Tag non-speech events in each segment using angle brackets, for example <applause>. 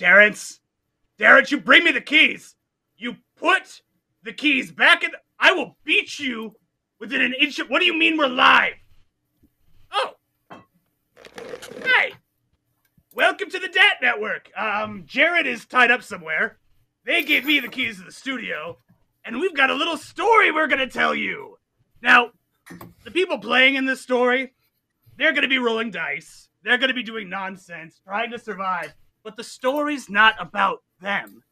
Terrence, Terrence, you bring me the keys. You put the keys back in. I will beat you within an inch of. What do you mean we're live? Oh, hey, welcome to the DAT network. Um, Jared is tied up somewhere. They gave me the keys to the studio, and we've got a little story we're gonna tell you. Now, the people playing in this story, they're gonna be rolling dice. They're gonna be doing nonsense, trying to survive. But the story's not about them.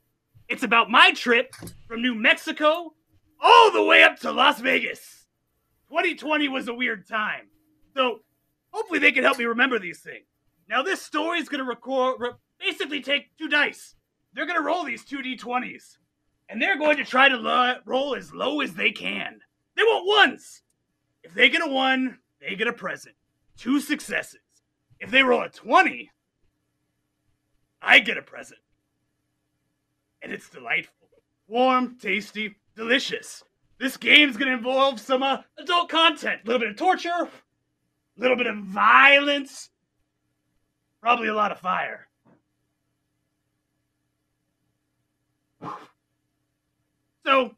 It's about my trip from New Mexico all the way up to Las Vegas. 2020 was a weird time. So hopefully they can help me remember these things. Now this story is going to record re- basically take two dice. They're going to roll these two d20s and they're going to try to lo- roll as low as they can. They want ones. If they get a 1, they get a present. Two successes. If they roll a 20, I get a present. And it's delightful. Warm, tasty, delicious. This game's gonna involve some uh, adult content. A little bit of torture, a little bit of violence, probably a lot of fire. So,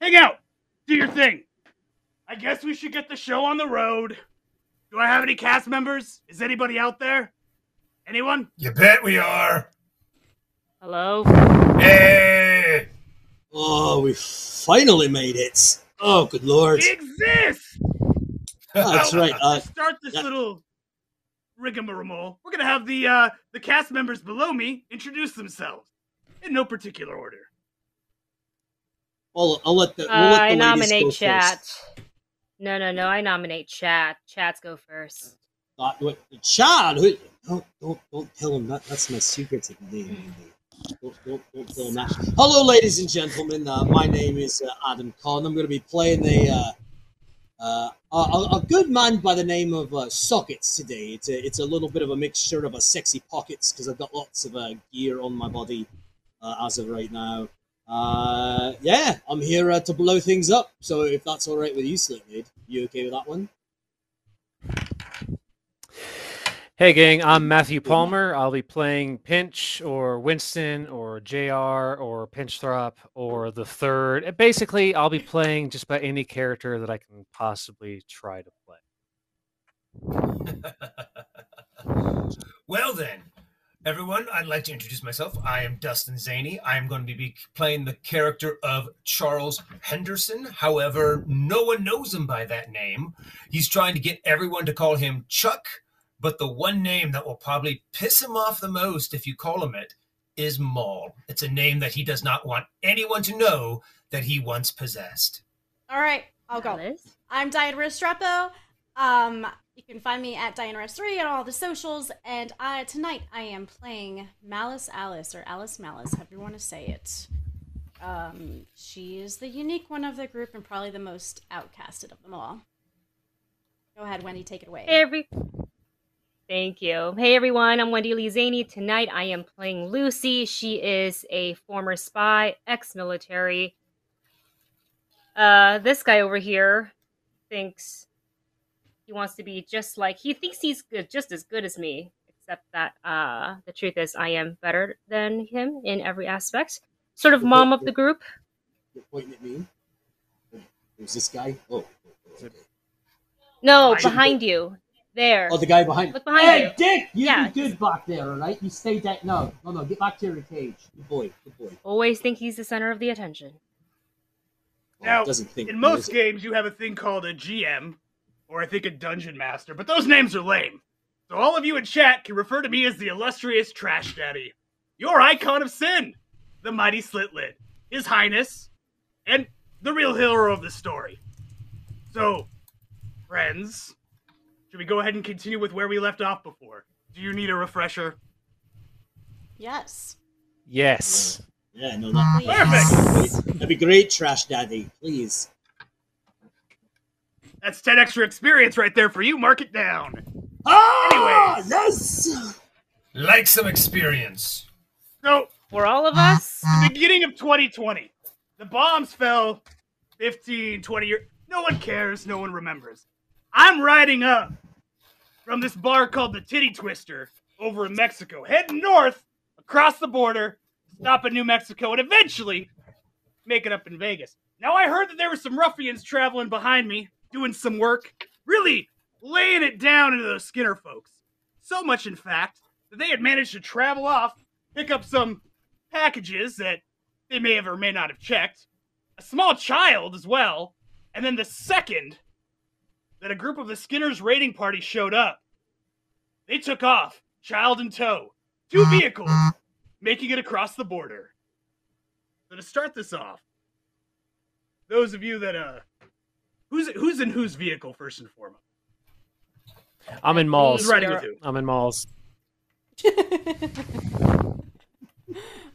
hang out, do your thing. I guess we should get the show on the road. Do I have any cast members? Is anybody out there? Anyone? You bet we are. Hello? Hey! Oh, we finally made it. Oh, good lord. We exist! That's right. Uh, to start this yeah. little rigmarole, we're gonna have the uh, the cast members below me introduce themselves in no particular order. I'll, I'll let the, we'll Uh, let the I ladies go nominate first. chat. No, no, no. I nominate chat. Chats go first. Uh, wait, Chad, who, don't, don't, don't tell him that. That's my secret to the name. Don't, don't, don't tell him that. Hello, ladies and gentlemen. Uh, my name is uh, Adam Conn. I'm going to be playing a, uh, uh, a, a good man by the name of uh, Sockets today. It's a, it's a little bit of a mixture of a sexy pockets because I've got lots of uh, gear on my body as of right now. Yeah, I'm here to blow things up. So if that's all right with you, Slitmade, you okay with that one? Hey, gang, I'm Matthew Palmer. I'll be playing Pinch or Winston or JR or Pinchthrop or the third. Basically, I'll be playing just about any character that I can possibly try to play. <laughs> well then, everyone, I'd like to introduce myself. I am Dustin Szany. I am going to be playing the character of Charles Henderson. However, no one knows him by that name. He's trying to get everyone to call him Chuck, but the one name that will probably piss him off the most if you call him it is Maul. It's a name that he does not want anyone to know that he once possessed. All right, I'll go. Alice? I'm Diana Restrepo. Um, you can find me at Diane Rest 3 on all the socials. And I, tonight I am playing Malice Alice, or Alice Malice, however you want to say it. Um, she is the unique one of the group and probably the most outcasted of them all. Go ahead, Wendy, take it away. Hey, every. Thank you. Hey, everyone. I'm Wendy Lee Szany. Tonight, I am playing Lucy. She is a former spy, ex-military. Uh, this guy over here thinks he wants to be just like he thinks he's good, just as good as me. Except that uh, the truth is, I am better than him in every aspect. Sort of mom of the group. You're pointing at me? Who's this guy? Oh. okay. No, Behind behind you. There. Oh, the guy behind. Look behind hey, you. Dick! You Yeah, be good back there, all right? You stay down. No, no, no. Get back to your cage. Good boy. Good boy. Always think he's the center of the attention. Oh, Now, doesn't think In most games, you have a thing called a GM, or I think a dungeon master, but those names are lame. So all of you in chat can refer to me as the illustrious Trash Daddy, your icon of sin, the mighty Slitlid, His Highness, and the real hero of the story. So, friends, should we go ahead and continue with where we left off before? Do you need a refresher? Yes. Yes. Yeah, no, that, Perfect. That'd be great, Trash Daddy. Please. That's 10 extra experience right there for you. Mark it down. Ah, Anyways. yes. Like some experience. So, For all of us, the beginning of 2020. The bombs fell 15, 20 years. No one cares. No one remembers. I'm riding up from this bar called the Titty Twister over in Mexico, heading north across the border, stop in New Mexico, and eventually make it up in Vegas. Now, I heard that there were some ruffians traveling behind me, doing some work, really laying it down into those Skinner folks. So much, in fact, that they had managed to travel off, pick up some packages that they may have or may not have checked, a small child as well, and then the second that a group of the Skinner's raiding party showed up, they took off, child in tow, two vehicles, making it across the border. So to start this off, those of you that uh, who's who's in whose vehicle first and foremost? I'm in Who's Maul's. riding with who? I'm in Maul's. <laughs>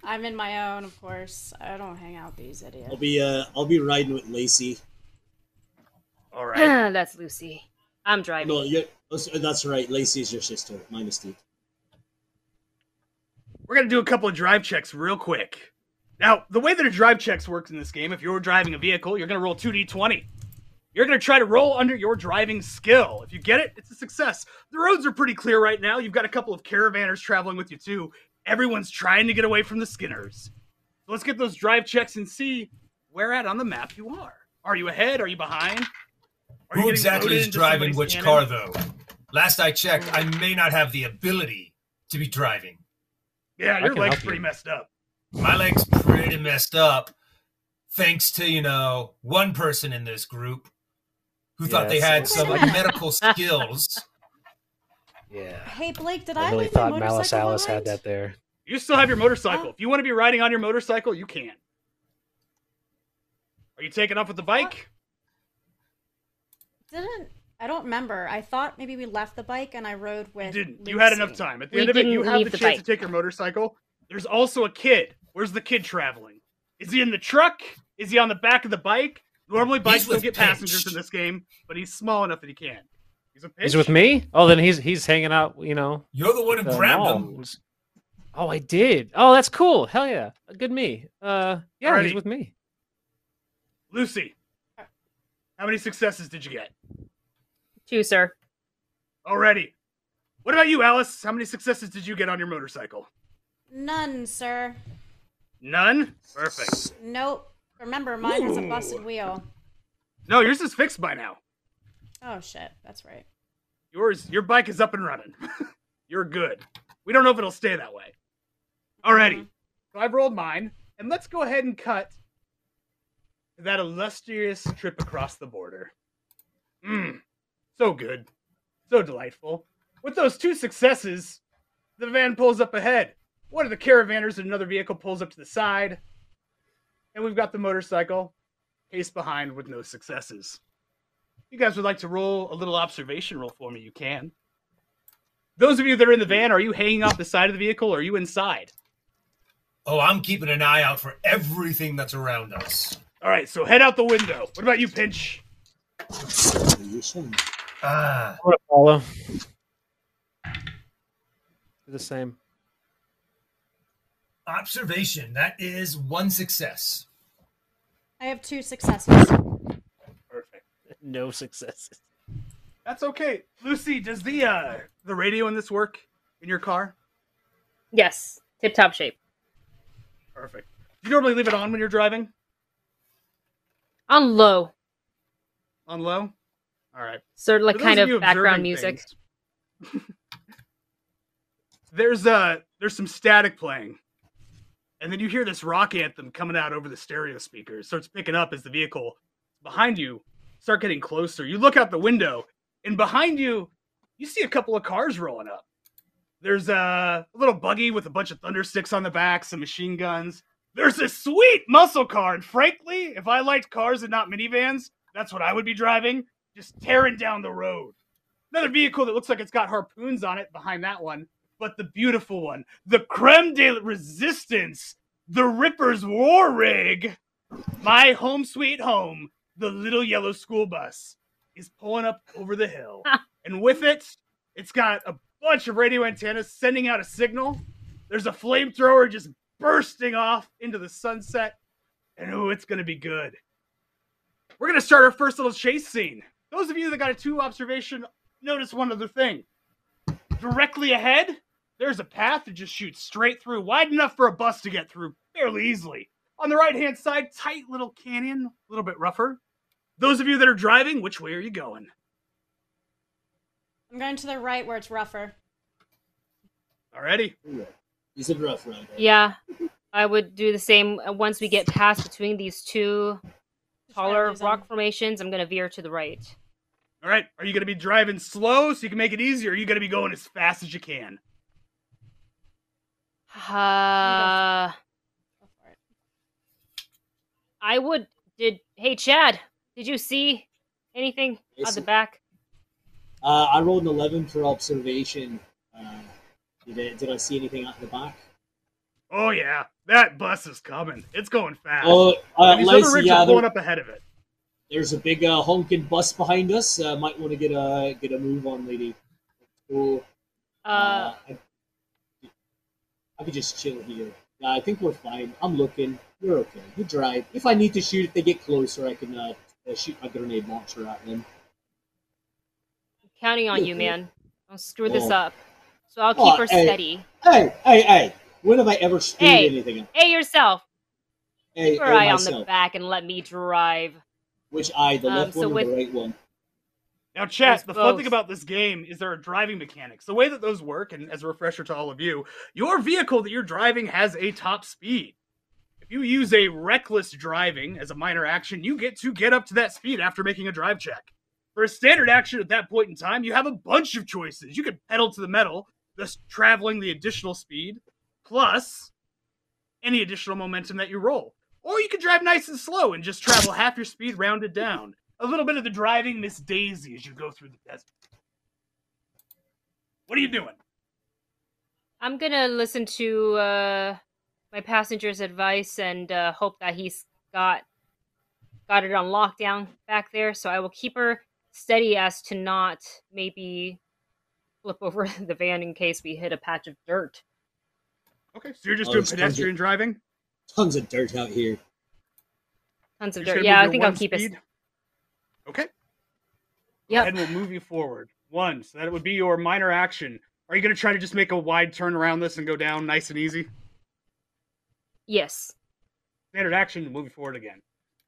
I'm in my own, of course. I don't hang out with these idiots. I'll be uh, I'll be riding with Lacey. All <laughs> right. That's Lucy. I'm driving. No, you that's right. Lacey's your sister. My mistake. We're gonna do a couple of drive checks real quick. Now, the way that a drive checks works in this game, if you're driving a vehicle, you're gonna roll 2d20. You're gonna try to roll under your driving skill. If you get it, it's a success. The roads are pretty clear right now. You've got a couple of caravanners traveling with you too. Everyone's trying to get away from the Skinners. So let's get those drive checks and see where at on the map you are. Are you ahead? Are you behind? Are Who exactly is driving which cannon? car, though? Last I checked, I may not have the ability to be driving. Yeah, your leg's help you. pretty messed up. My leg's pretty messed up, thanks to, you know, one person in this group who thought they had Wait some <laughs> minute. medical skills. Yeah. Hey Blake, did I I, really leave my thought Malice motorcycle Alice had that there. You still have your motorcycle. Oh. If you want to be riding on your motorcycle, you can. Are you taking off with the bike? Didn't I don't remember. I thought maybe we left the bike and I rode You with. didn't. You had enough time. At the We end of it, you didn't have the the chance bike. to take your motorcycle. There's also a kid. Where's the kid traveling? Is he in the truck? Is he on the back of the bike? Normally, bikes don't with get passengers in this game, but he's small enough that he can. He's a He's pinch. with me. Oh, then he's he's hanging out. You know. You're the one who the grabbed Maul. him. Oh, I did. Oh, that's cool. Hell yeah. Good me. Uh, yeah, Alrighty. he's with me. Lucy. How many successes did you get Two, sir. already? What about you, Alice? How many successes did you get on your motorcycle? None, sir. None. Perfect. Nope. Remember, mine has a busted wheel. No, yours is fixed by now. Oh shit, that's right. Yours, your bike is up and running. <laughs> You're good. We don't know if it'll stay that way. Alrighty. Mhm. So I've rolled mine, and let's go ahead and cut to that illustrious trip across the border. Mmm. So good. So delightful. With those two successes, the van pulls up ahead. One of the caravanners in another vehicle pulls up to the side. And we've got the motorcycle case behind with no successes. If you guys would like to roll a little observation roll for me, you can. Those of you that are in the van, are you hanging off the side of the vehicle or are you inside? Oh, I'm keeping an eye out for everything that's around us. All right, so head out the window. What about you, Pinch? Ah, I'm gonna follow. Do the same. observation. That is one success. I have two successes. Perfect. No successes. That's okay. Lucy, does the uh the radio in this work in your car? Yes. Tip top shape. Perfect. Do you normally leave it on when you're driving? On low. On low? All right. Sort of like For kind of of background music. things, <laughs> there's uh there's some static playing. And then you hear this rock anthem coming out over the stereo speakers. Starts picking up as the vehicle behind you start getting closer. You look out the window, and behind you, you see a couple of cars rolling up. There's a little buggy with a bunch of thunder sticks on the back, some machine guns. There's a sweet muscle car, and frankly, if I liked cars and not minivans, that's what I would be driving, just tearing down the road. Another vehicle that looks like it's got harpoons on it behind that one, but the beautiful one, the creme de resistance, the Ripper's War Rig, my home sweet home, the little yellow school bus, is pulling up over the hill. <laughs> and with it, it's got a bunch of radio antennas sending out a signal. There's a flamethrower just bursting off into the sunset. And oh, it's going to be good. We're going to start our first little chase scene. Those of you that got a two observation, notice one other thing. Directly ahead, there's a path that just shoots straight through, wide enough for a bus to get through fairly easily. On the right hand side, tight little canyon, a little bit rougher. Those of you that are driving, which way are you going? I'm going to the right where it's rougher. Alrighty. He's a rough rider. Yeah, I would do the same. uh, Once we get past between these two Just try to taller rock formations, I'm gonna veer to the right. All right. Are you going to be driving slow so you can make it easier? Or are you going to be going as fast as you can? Uh, Go for it. I would. Did hey Chad? Did you see anything on the back? Uh, I rolled an 11 for observation. Uh, did, I, did I see anything out the back? Oh yeah, that bus is coming. It's going fast. Oh, uh, And these other Lacey, rigs yeah, are there- up ahead of it. there's a big uh, honking bus behind us. Uh, might want to get a get a move on, lady. So, Uh, I, I could just chill here. Yeah, I think we're fine. I'm looking. You're okay. You drive. If I need to shoot, if they get closer, I can uh, uh, shoot my grenade launcher at them. I'm counting on you, okay. man. Don't screw this Oh. up. So I'll keep Oh, her hey. steady. Hey, hey, hey! When have I ever screwed Hey. anything? Hey yourself. Hey, Keep her hey, eye on the back and let me drive. Which eye? The Um, left so one or with- the right one? Now, chat, There's the fun thing about this game is there are driving mechanics. The way that those work, and as a refresher to all of you, your vehicle that you're driving has a top speed. If you use a reckless driving as a minor action, you get to get up to that speed after making a drive check. For a standard action at that point in time, you have a bunch of choices. You could pedal to the metal, thus traveling the additional speed, plus any additional momentum that you roll. Or you could drive nice and slow and just travel half your speed rounded down. A little bit of the driving Miss Daisy as you go through the desert. What are you doing? I'm gonna listen to uh, my passenger's advice and uh, hope that he's got got it on lockdown back there. So I will keep her steady as to not maybe flip over <laughs> the van in case we hit a patch of dirt. Okay, so you're just Oh, doing it's tons pedestrian of- driving? Tons of dirt out here. Tons of You're dirt. Yeah, I think I'll one keep it. Okay. Yeah. And we'll move you forward. One, so that would be your minor action. Are you going to try to just make a wide turn around this and go down nice and easy? Yes. Standard action, move you forward again.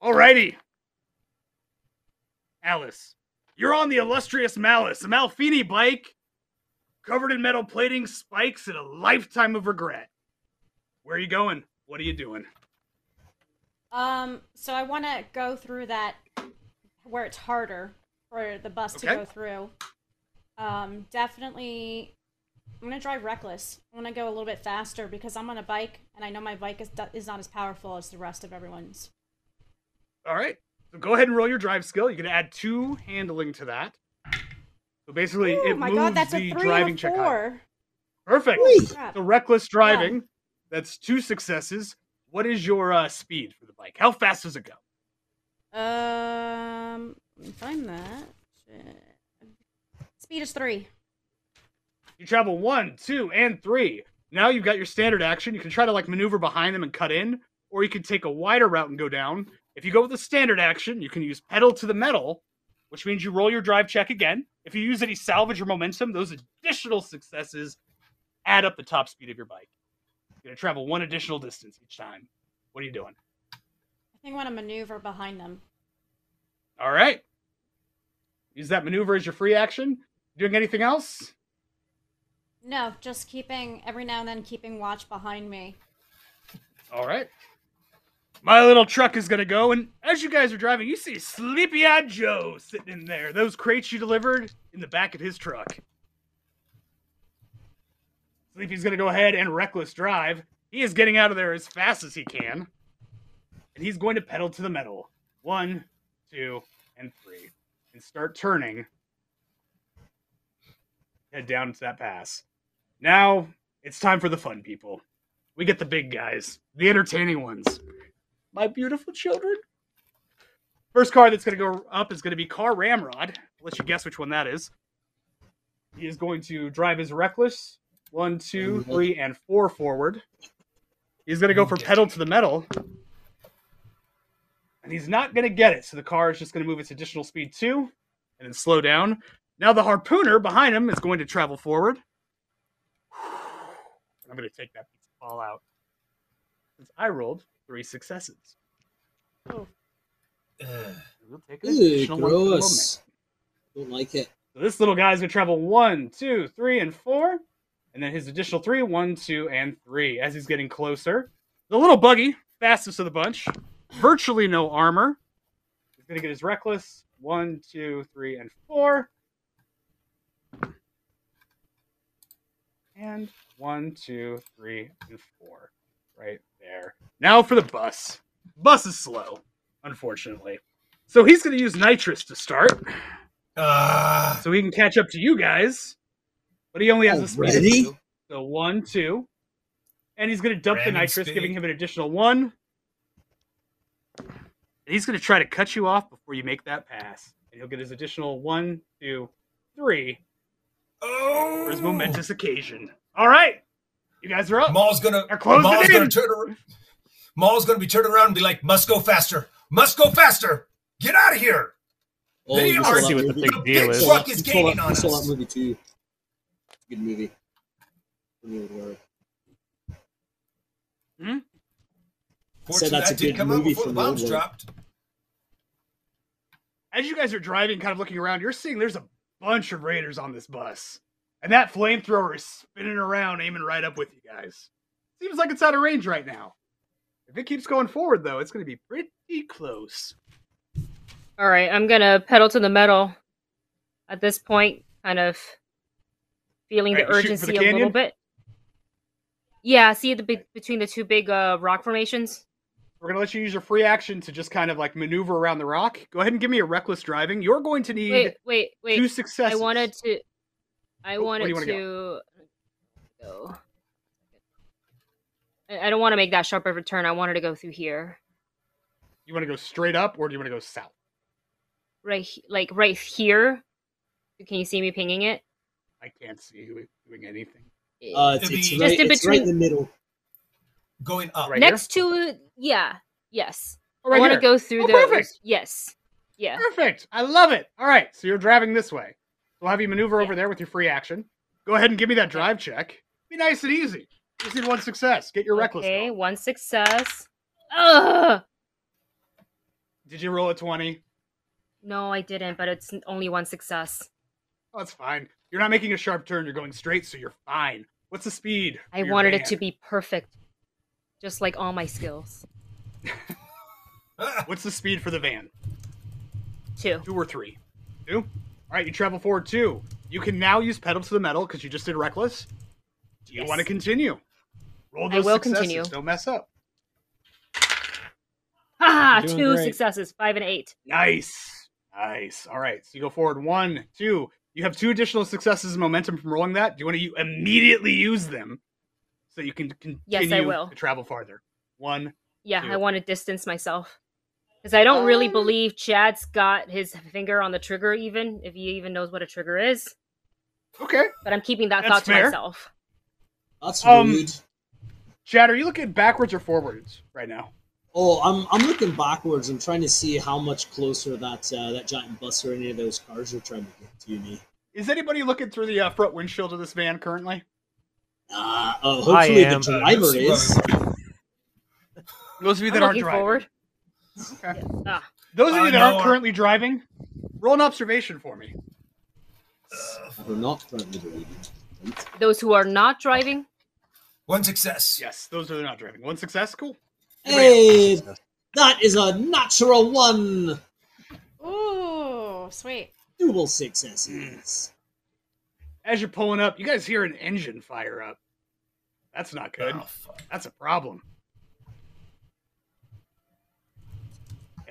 Alrighty. Alice, you're on the illustrious Malice, a Malfini bike covered in metal plating, spikes, and a lifetime of regret. Where are you going? What are you doing? Um, so I want to go through that where it's harder for the bus to go through. Um, definitely, I'm gonna drive reckless. I'm gonna go a little bit faster because I'm on a bike, and I know my bike is is not as powerful as the rest of everyone's. All right. So go ahead and roll your drive skill. You can add two handling to that. So basically, Oh it my moves god, that's the a three driving and a check. higher. four. Perfect. Whee! Crap. So reckless driving. That's two successes. What is your uh, speed for the bike? How fast does it go? Um, let me find that. Speed is three. You travel one, two, and three. Now you've got your standard action. You can try to like maneuver behind them and cut in, or you can take a wider route and go down. If you go with the standard action, you can use pedal to the metal, which means you roll your drive check again. If you use any salvage or momentum, those additional successes add up the top speed of your bike. You're gonna travel one additional distance each time. What are you doing? I think I want to maneuver behind them. All right. Use that maneuver as your free action. Doing anything else? No, just keeping every now and then keeping watch behind me. All right. My little truck is gonna go, and as you guys are driving, you see Sleepy Eyed Joe sitting in there. Those crates you delivered in the back of his truck. Sleepy's gonna go ahead and reckless drive. He is getting out of there as fast as he can, and he's going to pedal to the metal. One, two, and three, and start turning. Head down to that pass. Now it's time for the fun people. We get the big guys, the entertaining ones. My beautiful children. First car that's going to go up is going to be Car Ramrod. I'll let you guess which one that is. He is going to drive his reckless. One, two, mm-hmm. three, and four forward. He's going to go mm-hmm. for pedal to the metal. And he's not going to get it. So the car is just going to move its additional speed two and then slow down. Now the harpooner behind him is going to travel forward. <sighs> I'm going to take that piece of ball out since I rolled three successes. Ugh. Oh. <sighs> We'll take an Ew, additional one for the gross. Don't like it. So this little guy's gonna travel one, two, three, and four. And then his additional three, one, two, and three. As he's getting closer. The little buggy, fastest of the bunch. Virtually no armor. He's gonna get his reckless. One, two, three, and four. And one, two, three, and four. Right there. Now for the bus. Bus is slow, unfortunately. So he's gonna use nitrous to start Ah, so he can catch up to you guys. But he only has a speed of two. So one, two. And he's going to dump the nitrous, speed. giving him an additional one. And he's going to try to cut you off before you make that pass. And he'll get his additional one, two, three oh, for his momentous occasion. All right. You guys are up. Maul's gonna. They're closing Maul's in. gonna turn around. Maul's gonna be turned around and be like, "Must go faster! Must go faster! Get out of here!" Oh, They are- See what the movie. big The deal big is. truck is gaining on you saw us. that movie too. Good movie. Hmm? When you were- Fortunately, that's that a did good come out movie before the from bombs dropped. As you guys are driving, kind of looking around, you're seeing there's a bunch of raiders on this bus. And that flamethrower is spinning around, aiming right up with you guys. Seems like it's out of range right now. If it keeps going forward, though, it's going to be pretty close. All right, I'm gonna pedal to the metal. At this point, kind of feeling the shooting for urgency the a little bit. Yeah, see the big between the two big uh, rock formations. We're going to let you use your free action to just kind of like maneuver around the rock. Go ahead and give me a reckless driving. You're going to need Wait, wait, wait. two successes. I wanted to. I Oh, wanted wanna to go. I I don't want to make that sharp of a turn. I wanted to go through here, You want to go straight up or do you want to go south? right, like right here. Can you see me pinging it? I can't see you doing anything. Uh, it's, it's, right, Just in it's right in the middle. Going up. Right Next to, yeah, yes. Oh, I want to go through Oh, the. perfect. Yes, yeah. Perfect. I love it. All right, so you're driving this way. We'll have you maneuver over there with your free action. Go ahead and give me that drive check. Be nice and easy. Just need one success. Get your reckless. Okay, one success. Ugh. Did you roll a 20? No, I didn't, but it's only one success. Oh, that's fine. You're not making a sharp turn. You're going straight, so you're fine. What's the speed? I wanted van? it to be perfect, just like all my skills. <laughs> What's the speed for the van? Two. Two or three? Two? All right, you travel forward two. You can now use pedal to the metal because you just did reckless. Do you Yes. want to continue? Roll I those will successes. continue. Don't mess up. Ha! Two great. successes, five and eight. Nice. Nice. All right. So you go forward one, two. You have two additional successes and momentum from rolling that. Do you want to immediately use them so you can continue Yes, I will. to travel farther? One. Yeah, Two. I want to distance myself because I don't really Um, believe Chad's got his finger on the trigger, even if he even knows what a trigger is. Okay. But I'm keeping that That's thought to fair. myself. That's Um, rude. Chad, are you looking backwards or forwards right now? Oh, I'm I'm looking backwards. I'm trying to see how much closer that uh, that giant bus or any of those cars are trying to get to me. Is anybody looking through the uh, front windshield of this van currently? Uh, oh, hopefully the am. driver is. Robinson. Those of you I'm that aren't looking driving. forward. Okay. Ah, Those of Uh, you that no, aren't uh, currently driving, roll an observation for me. We're not currently driving. Those who are not driving, One success. Yes, those who are not driving. One success. Cool. Hey, that is a natural one. Ooh, sweet. Double successes. As you're pulling up, you guys hear an engine fire up. That's not good. Oh, fuck. That's a problem.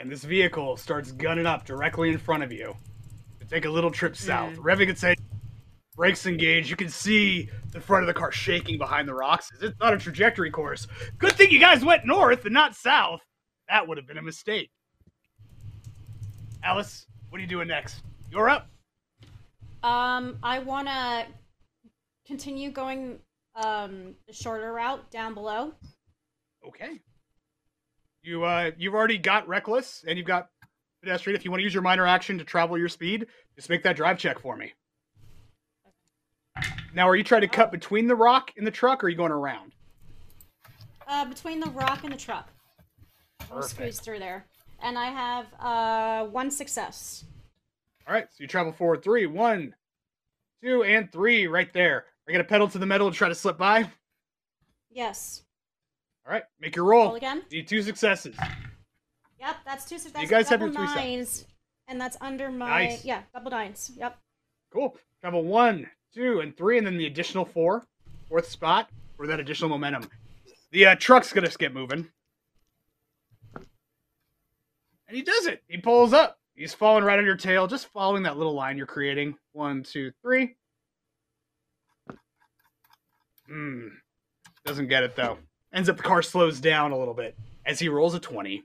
And this vehicle starts gunning up directly in front of you to take a little trip south. Revving its engine, brakes engaged. You can see the front of the car shaking behind the rocks. It's not a trajectory course. Good thing you guys went north and not south. That would have been a mistake. Alice, what are you doing next? You're up. Um, I want to continue going um the shorter route down below. Okay. You uh you've already got reckless and you've got pedestrian. If you want to use your minor action to travel your speed, just make that drive check for me. Now, are you trying to cut between the rock and the truck, or are you going around? Uh, between the rock and the truck. We'll squeeze through there. And I have uh one success. All right, so you travel forward three, one, two, and three, right there. Are you gonna pedal to the metal and try to slip by? All right, make your Roll roll. again. Need two successes. Yep, that's two successes. You guys have double your three nines. And that's under my Nice. yeah, double nines. Yep. Cool. Travel one, two, and three, and then the additional four, fourth spot for that additional momentum. The uh, truck's gonna get moving, and he does it. He pulls up. He's falling right on your tail, just following that little line you're creating. One, two, three. Hmm. Doesn't get it though. Ends up the car slows down a little bit as he rolls a twenty.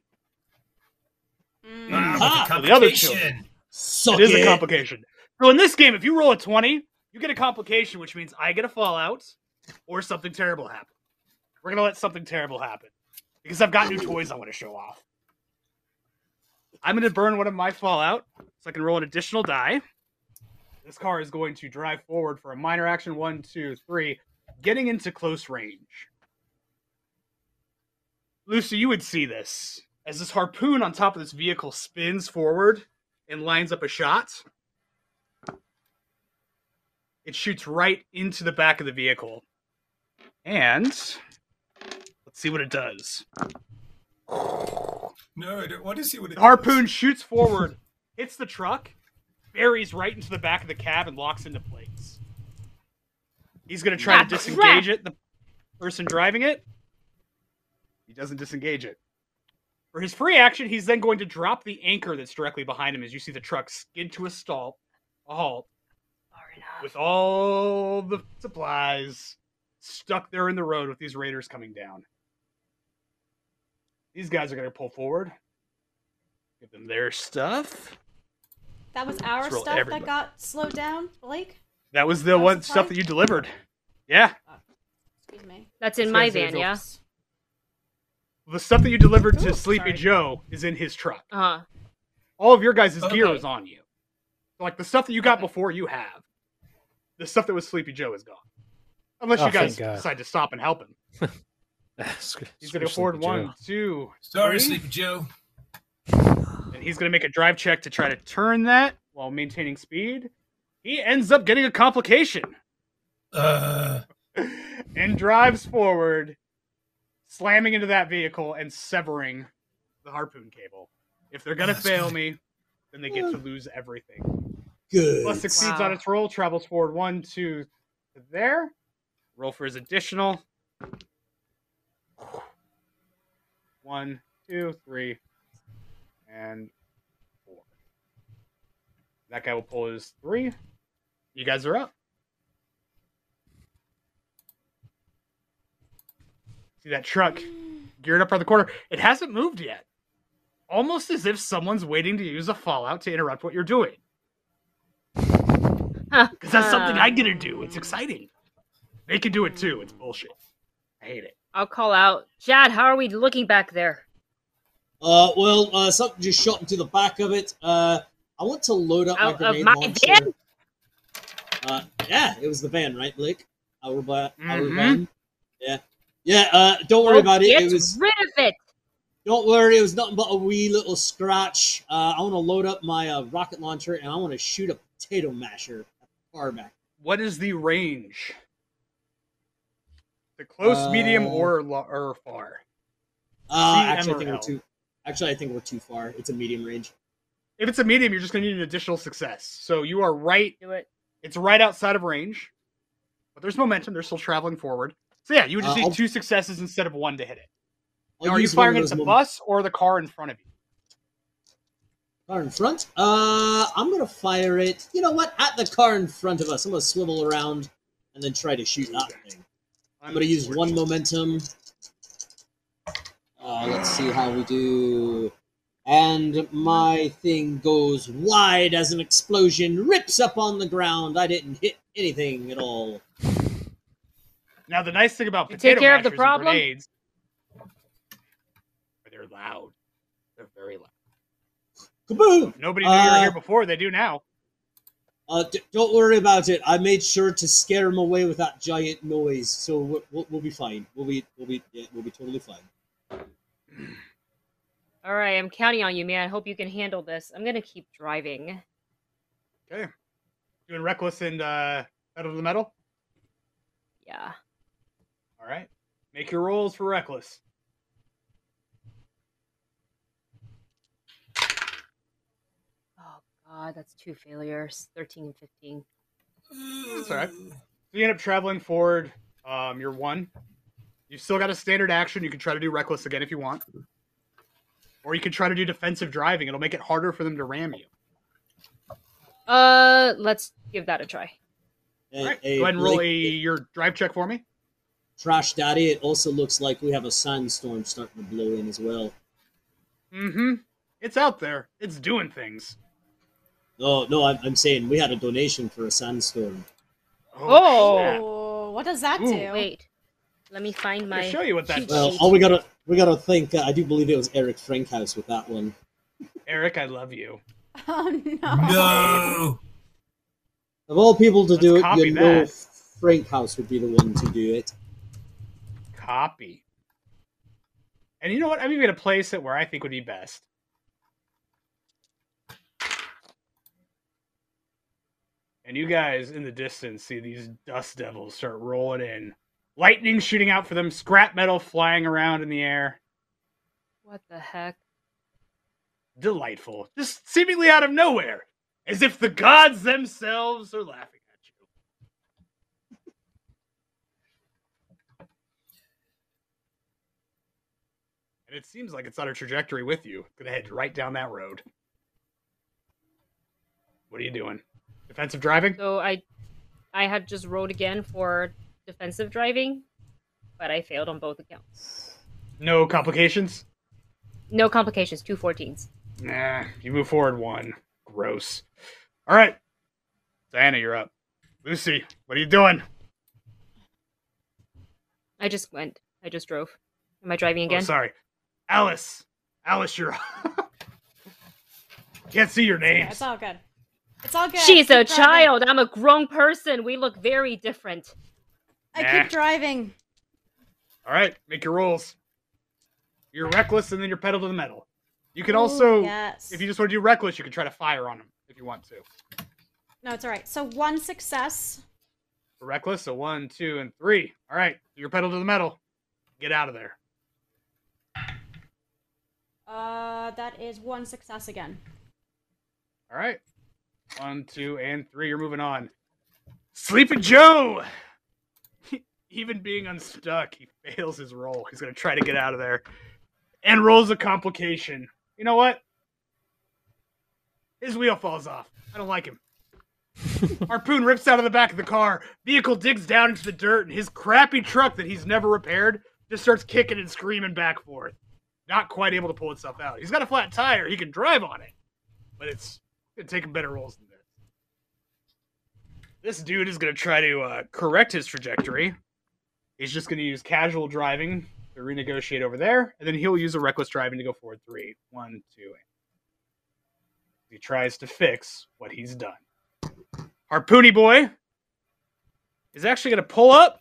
Mm. Ah, Ah, the other complication. children. Suck it is it. a complication. So in this game, if you roll a 20, you get a complication, which means I get a fallout or something terrible happens. We're gonna let something terrible happen. Because I've got new toys I want to show off. I'm gonna burn one of my fallout so I can roll an additional die. This car is going to drive forward for a minor action one, two, three, getting into close range. Lucy, you would see this as this harpoon on top of this vehicle spins forward and lines up a shot. It shoots right into the back of the vehicle. And let's see what it does. No, I don't want to see what it The harpoon shoots forward, <laughs> hits the truck, buries right into the back of the cab, and locks into place. He's going to try Ah, to disengage it, the person driving it. He doesn't disengage it. For his free action, he's then going to drop the anchor that's directly behind him as you see the truck skid to a stall, a halt, with all the supplies stuck there in the road with these raiders coming down. These guys are going to pull forward, give them their stuff. That was our stuff everybody. that got slowed down, Blake. That was the Our one supply? stuff that you delivered. Yeah, oh, Excuse me. That's in This my van, go- yeah. The stuff that you delivered to Ooh, Sleepy sorry. Joe is in his truck. Uh huh. All of your guys' gear is on you. Like the stuff that you got before, you have. The stuff that was Sleepy Joe is gone. Unless Oh, you guys decide to stop and help him. <laughs> He's going to go screw forward Sleepy Joe. one, two, Sorry, three. Sleepy Joe. and he's going to make a drive check to try to turn that while maintaining speed. He ends up getting a complication Uh, <laughs> and drives forward, slamming into that vehicle and severing the harpoon cable. If they're going to That's fail good. me, then they get to lose everything. Good. Plus succeeds Wow. on its roll, travels forward one, two, there. Roll for his additional. One, two, three, and four. That guy will pull his three. You guys are up. See that truck geared up around the corner? It hasn't moved yet. Almost as if someone's waiting to use a fallout to interrupt what you're doing. Because that's something I get to do. It's exciting. They can do it too. It's bullshit. I hate it. I'll call out. Chad, how are we looking back there? Uh, well, uh, something just shot into the back of it. Uh, I want to load up my Out of grenade my launcher. van? Uh, yeah, it was the van, right, Blake? Our, ba- our van. Yeah, yeah. Uh, don't worry Oh, about it. Get It was. rid of it. Don't worry, it was nothing but a wee little scratch. Uh, I want to load up my uh, rocket launcher and I want to shoot a potato masher far back. What is the range? The close, medium, Uh, or or far? Uh, actually, M, I or think we're too. Actually, I think we're too far. It's a medium range. If it's a medium, you're just going to need an additional success. So you are right. Do it. It's right outside of range, but there's momentum. They're still traveling forward. So yeah, you would just Uh, need I'll- two successes instead of one to hit it. Now, are you use one of firing at the mom- bus or the car in front of you? car in front? Uh, I'm gonna fire it. You know what? At the car in front of us. I'm gonna swivel around and then try to shoot that thing. I'm gonna use one momentum. Uh, let's see how we do. And my thing goes wide as an explosion rips up on the ground. I didn't hit anything at all. Now the nice thing about You potato take care of the and problem? grenades, they're loud. They're very loud. Kaboom! Nobody knew you were Uh, here before. They do now. Uh, d- don't worry about it. I made sure to scare him away with that giant noise, so we'll, we'll, we'll be fine. We'll be we'll be yeah, we'll be totally fine. All right, I'm counting on you, man. I hope you can handle this. I'm gonna keep driving. Okay. Doing reckless and uh, pedal to the metal. Yeah. All right. Make your rolls for reckless. Oh god, that's two failures. Thirteen and fifteen. That's all right. So you end up traveling forward. Um, you're one. You've still got a standard action. You can try to do reckless again if you want, or you can try to do defensive driving. It'll make it harder for them to ram you. Uh, let's give that a try. Hey, All right. hey, Go ahead and roll a your drive check for me. Trash Daddy. It also looks like we have a sandstorm starting to blow in as well. Mm-hmm. It's out there. It's doing things. No, no, I'm, I'm saying we had a donation for a sandstorm. Oh. Oh, what does that Ooh, do? Wait, let me find I'll my. show you what that cheat does. Well, sheet. all we gotta we gotta think. Uh, I do believe it was Eric Frankhouse with that one. Eric, I love you. <laughs> Oh no. No. Of all people to Let's do it, copy you know. Frankhouse would be the one to do it. Copy. And you know what? I'm even gonna place it where I think would be best. And you guys in the distance see these dust devils start rolling in. Lightning shooting out for them, scrap metal flying around in the air. What the heck? Delightful. Just seemingly out of nowhere. As if the gods themselves are laughing at you. And it seems like it's on a trajectory with you. Gonna head right down that road. What are you doing? Defensive driving? So I, I had just rolled again for defensive driving, but I failed on both accounts. No complications? No complications. Two 14s. Nah, you move forward one. Gross. All right. Diana, you're up. Lucy, what are you doing? I just went. I just drove. Am I driving Oh, again? sorry. Alice. Alice, you're Can't see your name. it's all good. It's all good. She's a Keep driving. child. I'm a grown person. We look very different. I Nah. keep driving. All right, make your rolls. You're reckless and then you're pedal to the metal. You can Ooh, also, yes. if you just want to do reckless, you can try to fire on them if you want to. No, it's all right. So one success. Reckless, so one, two, and three. All right, you're pedal to the metal. Get out of there. Uh, that is one success again. All right. One, two, and three. You're moving on. Sleeping Joe! <laughs> Even being unstuck, he fails his roll. He's going to try to get out of there. And rolls a complication. You know what? His wheel falls off. I don't like him. <laughs> Harpoon rips out of the back of the car. Vehicle digs down into the dirt, and his crappy truck that he's never repaired just starts kicking and screaming back forth. Not quite able to pull itself out. He's got a flat tire. He can drive on it, but it's to take him better rolls than this. This dude is going to try to uh, correct his trajectory. He's just going to use casual driving to renegotiate over there, and then he'll use a reckless driving to go forward three. One, he tries to fix what he's done. Harpoony boy is actually going to pull up,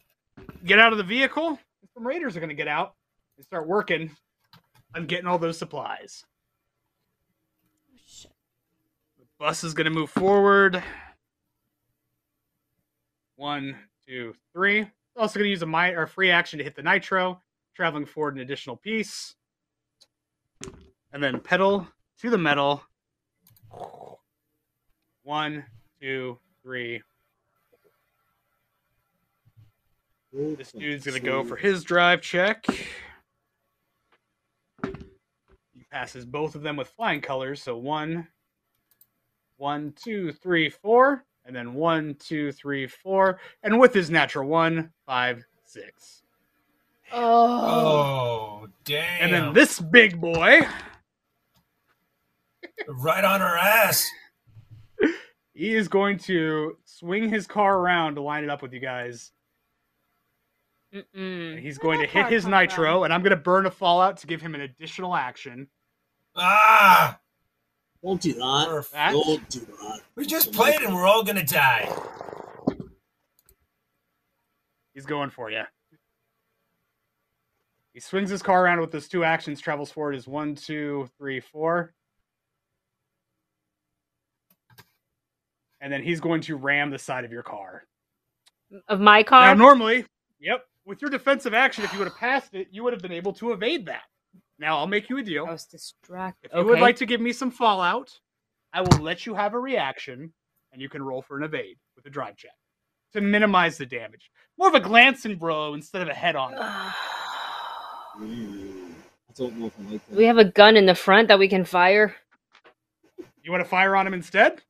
get out of the vehicle. Some raiders are going to get out and start working on getting all those supplies. Oh, shit. The bus is going to move forward. One, two, three. Also going to use a mi- or free action to hit the nitro, traveling forward an additional piece, and then pedal to the metal. One, two, three. This dude's going to go for his drive check. He passes both of them with flying colors. So one, one, two, three, four, and then one, two, three, four, and with his natural one, five, six. Oh. Oh, damn. And then this big boy, right on her ass. he is going to swing his car around to line it up with you guys. Mm-mm. he's going to hit his nitro, from? and I'm going to burn a fallout to give him an additional action. Ah! Don't do that. Perfect. That- Don't do that. We just played and we're all gonna die. He's going for you. He swings his car around with his two actions, travels forward is one, two, three, four. And then he's going to ram the side of your car. Of my Now, car? normally, yep, with your defensive action, if you would have passed it, you would have been able to evade that. Now, I'll make you a deal. I was distracted. If you would like to give me some fallout, I will let you have a reaction, and you can roll for an evade with a drive check to minimize the damage. More of a glancing blow instead of a head on. <sighs> I don't know if I like that. we have a gun in the front that we can fire? You want to fire on him instead?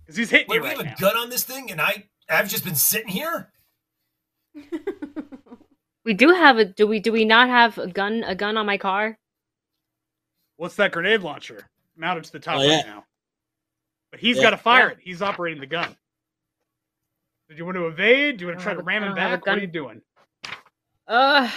Because he's hitting Wait, you we right have a gun on this thing, and I I've just been sitting here. <laughs> We do have a do we do we not have a gun a gun on my car? What's that grenade launcher mounted to the top Oh, yeah. right now? But he's Yeah. got to fire Yeah. it. He's operating the gun. Did you want to evade? Do you want to try to ram a- him I don't have a back? What are you doing? Uh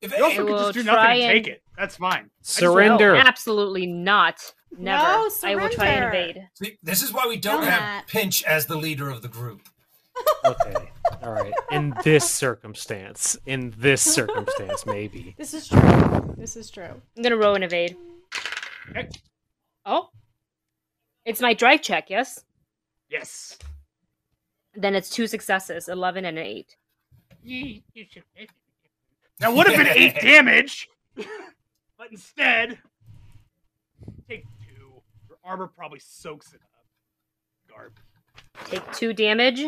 If You any, also could will just do nothing and and- take it. That's fine. Surrender. no, absolutely not. Never. No, I will try and evade. See, this is why we don't No, have Matt. Pinch as the leader of the group. Okay. <laughs> All right. In this circumstance, in this circumstance, maybe. <laughs> This is true. This is true. I'm gonna roll an evade. Okay. Oh. It's my drive check, yes? Yes. Then it's two successes, eleven and an eight. That would have been eight <laughs> damage, but instead, take two. Your armor probably soaks it up. Garb. Take two damage.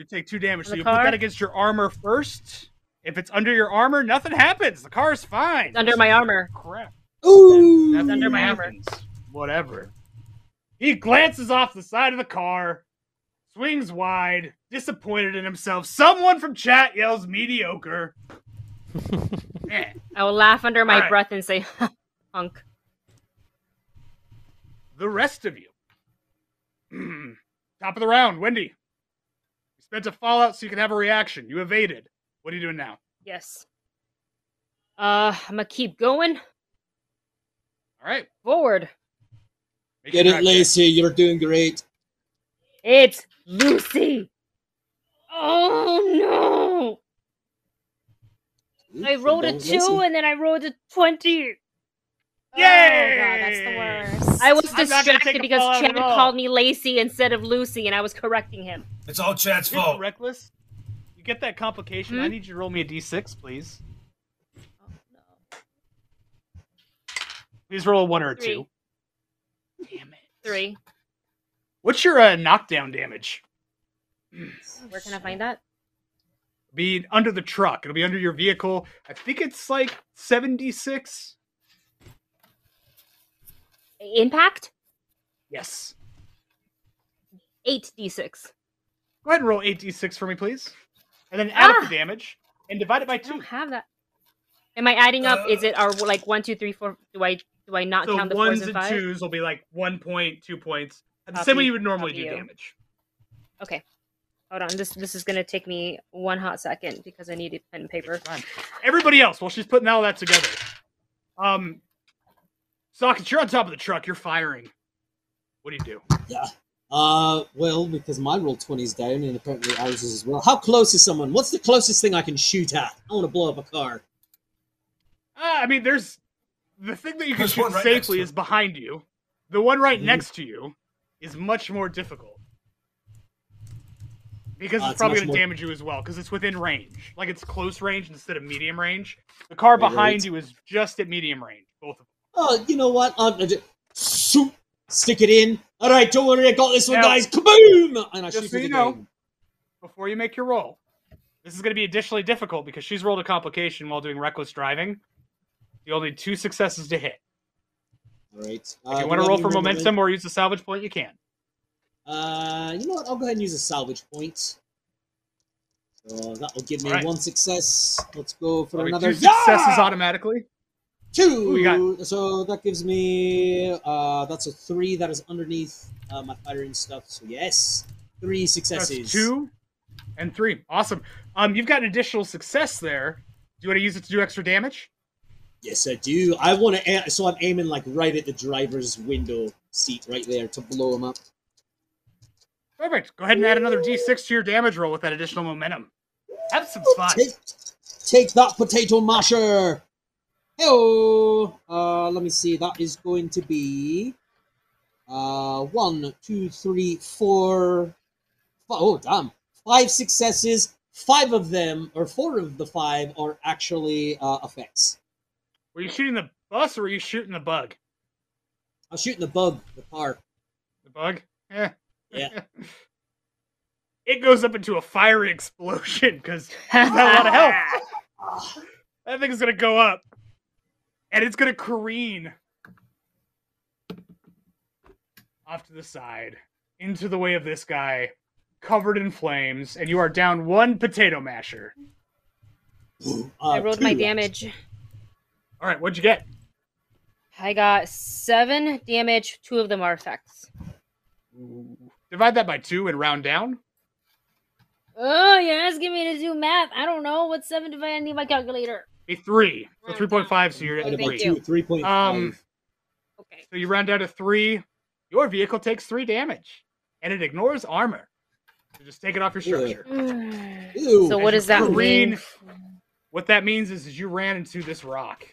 You take two damage, so The you put that against your armor first. If it's under your armor, nothing happens. The car is fine. It's under my armor. Crap. Ooh! Nothing under my armor. Whatever. He glances off the side of the car, swings wide, disappointed in himself. Someone from chat yells mediocre. <laughs> Eh. I will laugh under my Alright. breath and say, <laughs> "Hunk." the rest of you. <clears throat> Top of the round, Wendy. You spent a fallout so you can have a reaction. You evaded. What are you doing now? Yes. Uh, I'm gonna keep going All right. forward. Make Get it, drive check. You're doing great. It's Lucy. Oh no! I rolled a two listen. and then I rolled a twenty. Oh god, that's the Yay! worst. I was I'm not gonna take distracted because Chad called me Lacey instead of Lucy, and I was correcting him. It's all Chad's You're fault. reckless. You get that complication. Hmm? I need you to roll me a d6, please. Oh no! Please roll a one or a Three. two. Damn it. Three. What's your uh, knockdown damage? Where can I find that? Be under the truck. It'll be under your vehicle. I think it's like 76. Impact Yes. eight d six. Go ahead and roll 8d6 for me, please. And then add up Ah! the damage and divide it by 2. I don't have that. Am I adding up? Is Uh, it our like one, two, three, four? Do I do I not So count the ones and and twos will be like one point, two points. The Copy. same way you would normally do you. damage. Okay. Hold on. This this is gonna take me one hot second because I need a pen and paper. Everybody else, while she's putting all that together. Um, Sockets, you're on top of the truck. You're firing. What do you do? Yeah. Uh, well, because my Roll20 is down and apparently ours is as well. How close is someone? What's the closest thing I can shoot at? I want to blow up a car. Uh, I mean, there's the thing that you can There's shoot right safely is behind you. The one right Mhm. next to you is much more difficult because Uh, it's it's probably going to more- damage you as well because it's within range. Like it's close range instead of medium range. The car Right, behind right. you is just at medium range. Both of them. Oh, you know what? I'm gonna shoot, stick it in. All right, don't worry, I got this one, Now- guys. Kaboom! And I Just so you know, again. Before you make your roll, this is going to be additionally difficult because she's rolled a complication while doing reckless driving. You'll need two successes to hit. All right. If Uh, you do want to roll for to roll my- momentum or use a salvage point, you can. Uh, you know what? I'll go ahead and use a salvage point. So that'll give me right. one success. Let's go for That'll another two successes Yeah! automatically. Two. Ooh, So that gives me uh, that's a three. That is underneath uh, my firing stuff. So yes, three successes. That's two and three. Awesome. Um, you've got an additional success there. Do you want to use it to do extra damage? Yes, I do. I want to. So I'm aiming like right at the driver's window seat, right there, to blow him up. Perfect. Go ahead and add another d6 to your damage roll with that additional momentum. Have some fun. Take, take that potato masher. Hello. Uh, let me see. That is going to be uh one, two, three, four. Five, oh, damn! Five successes. Five of them, or four of the five, are actually uh, effects. Were you shooting the bus or were you shooting the bug? I was shooting the bug, the car. The bug? Yeah. Yeah. <laughs> it goes up into a fiery explosion because Got <laughs> a lot of health. <laughs> Ah, that thing's gonna go up. And it's gonna careen off to the side into the way of this guy, covered in flames, and you are down one potato masher. uh, I rolled my damage. All right, what'd you get? I got seven damage. Two of them are effects. Divide that by two and round down. Oh, you're asking me to do math. I don't know. What's seven divided? I need my calculator. Be three. So three point five. So you're at by Thank three. two, three point five. Um, Okay. So you round down to three. Your vehicle takes three damage, and it ignores armor. So just take it off your structure. <sighs> Ew. so what does that you mean? What that means is, is you ran into this rock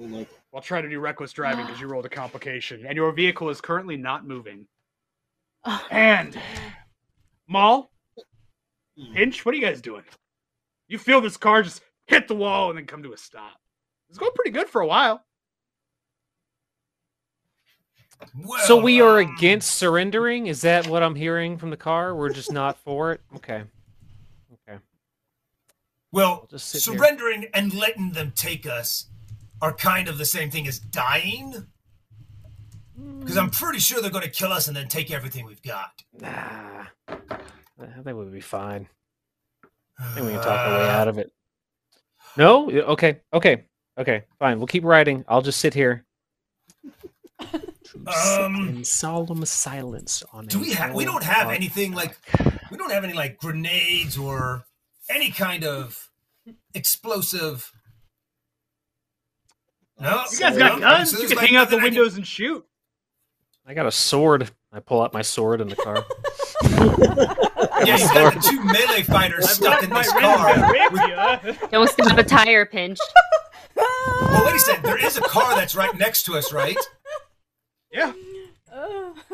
Oh my- while trying to do reckless driving because you rolled a complication, and your vehicle is currently not moving. <sighs> And Maul, Hmm. Pinch, what are you guys doing? You feel this car just hit the wall and then come to a stop. It's going pretty good for a while. Well, So we are um, against surrendering? Is that what I'm hearing from the car? We're just not for it? Okay. Okay. Well, just sit here. surrendering and letting them take us are kind of the same thing as dying. Because I'm pretty sure they're going to kill us and then take everything we've got. Nah. I think we'll be fine. I think we can talk our way out of it. No? Okay. Okay. Okay. Fine. We'll keep riding. I'll just sit here. Um, in solemn silence on Do we have? We don't have lot- anything like. We don't have any like grenades or any kind of explosive. No, You guys no, got guns. so you can like, hang out the nothing I can- windows and shoot. I got a sword. I pull out my sword in the car. <laughs> Yeah, you got the two melee fighters stuck in My this ring is car. gonna rape ya. Don't stop a tire pinch. Well, wait a second. There is a car that's right next to us, right? Yeah.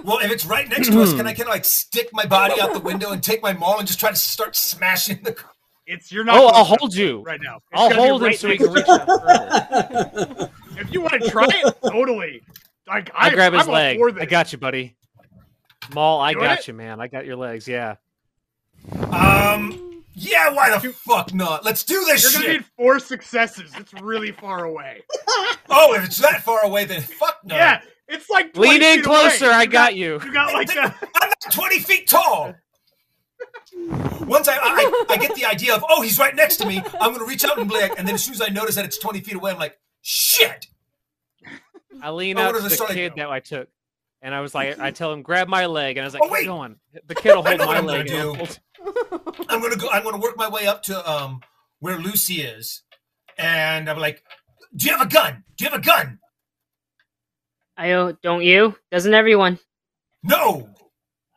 Well, if it's right next to us, can I kind of like stick my body out the window and take my maul and just try to start smashing the car? It's you're not. Oh, I'll hold you. right now. It's I'll gotta hold him right so he can reach to out If you want to try it, totally. Like, I grab his I'm leg. I got you, buddy. Maul, I Doing got it? you, man. I got your legs. Yeah. Um, yeah, why the fuck not? Let's do this shit. You're gonna need four successes. It's really far away. <laughs> Oh, if it's that far away, then fuck no. Yeah, it's like Lean in feet away. closer. I got you. You got like a, <laughs> I'm not 20 feet tall. Once I, I I get the idea of oh he's right next to me, I'm gonna reach out and be like, and then as soon as I notice that it's 20 feet away, I'm like shit. I lean Oh, out what to the it, sorry? kid that I took, and I was like, I tell him, grab my leg, and I was like, Oh, keep wait. going. The kid will hold know what my I'm gonna leg. And I'll do. hold- I'm gonna go. I'm gonna work my way up to um where Lucy is, and I'm like, do you have a gun? Do you have a gun? I don't. Don't you? Doesn't everyone? No.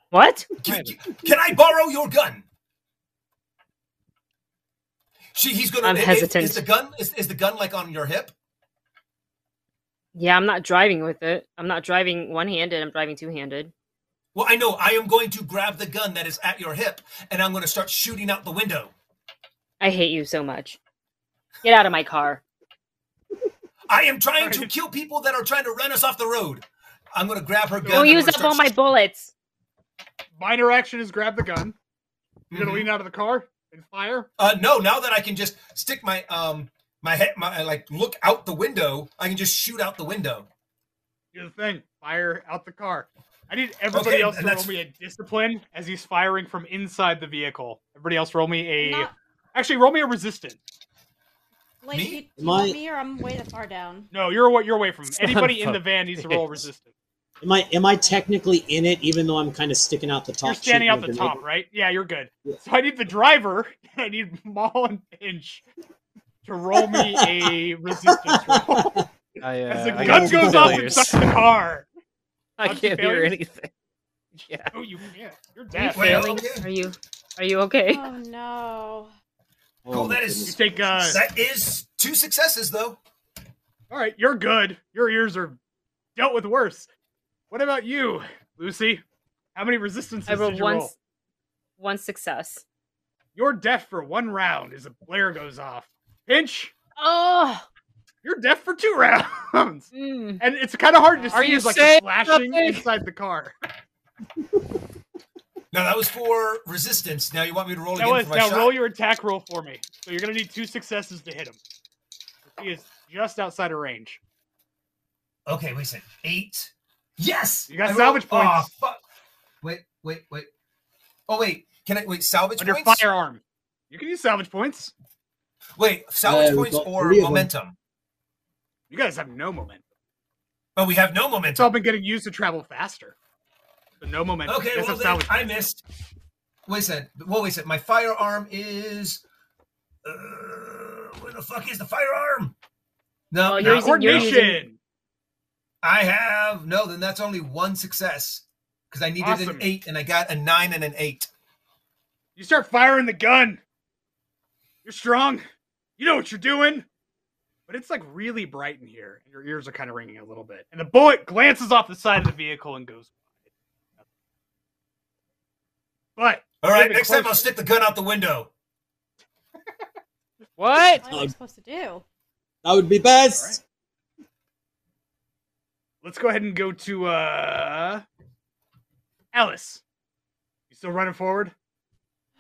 What? Can, can I borrow your gun? She, he's gonna. I'm is- hesitant. Is the gun is, is the gun like on your hip? Yeah, I'm not driving with it. I'm not driving one-handed. I'm driving two-handed. Well, I know. I am going to grab the gun that is at your hip, and I'm going to start shooting out the window. I hate you so much. Get out of my car. I am trying to kill people that are trying to run us off the road. I'm going to grab her gun. Don't use up all start my bullets. minor action is grab the gun. You're gonna Mhm. lean out of the car and fire. Uh, no, now that I can just stick my um my head, my like look out the window, I can just shoot out the window. Here's the thing: fire out the car. I need everybody Okay, else to roll me a discipline as he's firing from inside the vehicle. Everybody else, roll me a. Not- Actually, roll me a resistant. Like, Me? you, you Am want I- me or I'm way too far down? No, you're what you're away from. <laughs> Anybody in the van needs to roll bitch. resistant. Am I am I technically in it, even though I'm kind of sticking out the top? You're standing out the grenade? top, right? Yeah, you're good. Yeah. So I need the driver. <laughs> I need Maul and Pinch to roll me a <laughs> resistance roll. I, uh, As the I gun goes off inside the car. I Got two can't hear anything. <laughs> Yeah. Oh, you can't. You're Are you deaf. Failing? Are you are you okay? Oh no. Oh, my that is- You goodness take uh, that is two successes, though. All right, you're good. Your ears are dealt with worse. What about you, Lucy? How many resistances I rolled did you one roll? s- one success. You're deaf for one round as a flare goes off. Pinch, Oh, you're deaf for two rounds. <laughs> mm. And it's kind of hard to Are see you as like saying the flashing something? inside the car. <laughs> Now that was for resistance. Now you want me to roll That again was for my now shot? roll your attack roll for me. So you're gonna need two successes to hit him. He is just outside of range. Okay, wait a second. Eight. Yes. You got I salvage rolled- points. Aw, fuck. Wait, wait, wait. Oh wait, can I wait? Salvage Under points. firearm. You can use salvage points. Wait, salvage Uh, points got or three of momentum? You guys have no momentum. Oh, we have no momentum. It's momentum. all been getting used to travel faster. So no momentum. Okay, well then I missed. Wait a second. Well, wait a second. My firearm is. Uh, where the fuck is the firearm? No, no, you're using- you're using- I have no. Then that's only one success because I needed Awesome. an eight and I got a nine and an eight. You start firing the gun. You're strong. You know what you're doing. But it's like really bright in here. and Your ears are kind of ringing a little bit. And the bullet glances off the side of the vehicle and goes wide. But All right, Getting next time I'll stick the gun out the window. <laughs> What? What am I supposed to do? That would be best. let's go ahead and go to uh Alice. You still running forward?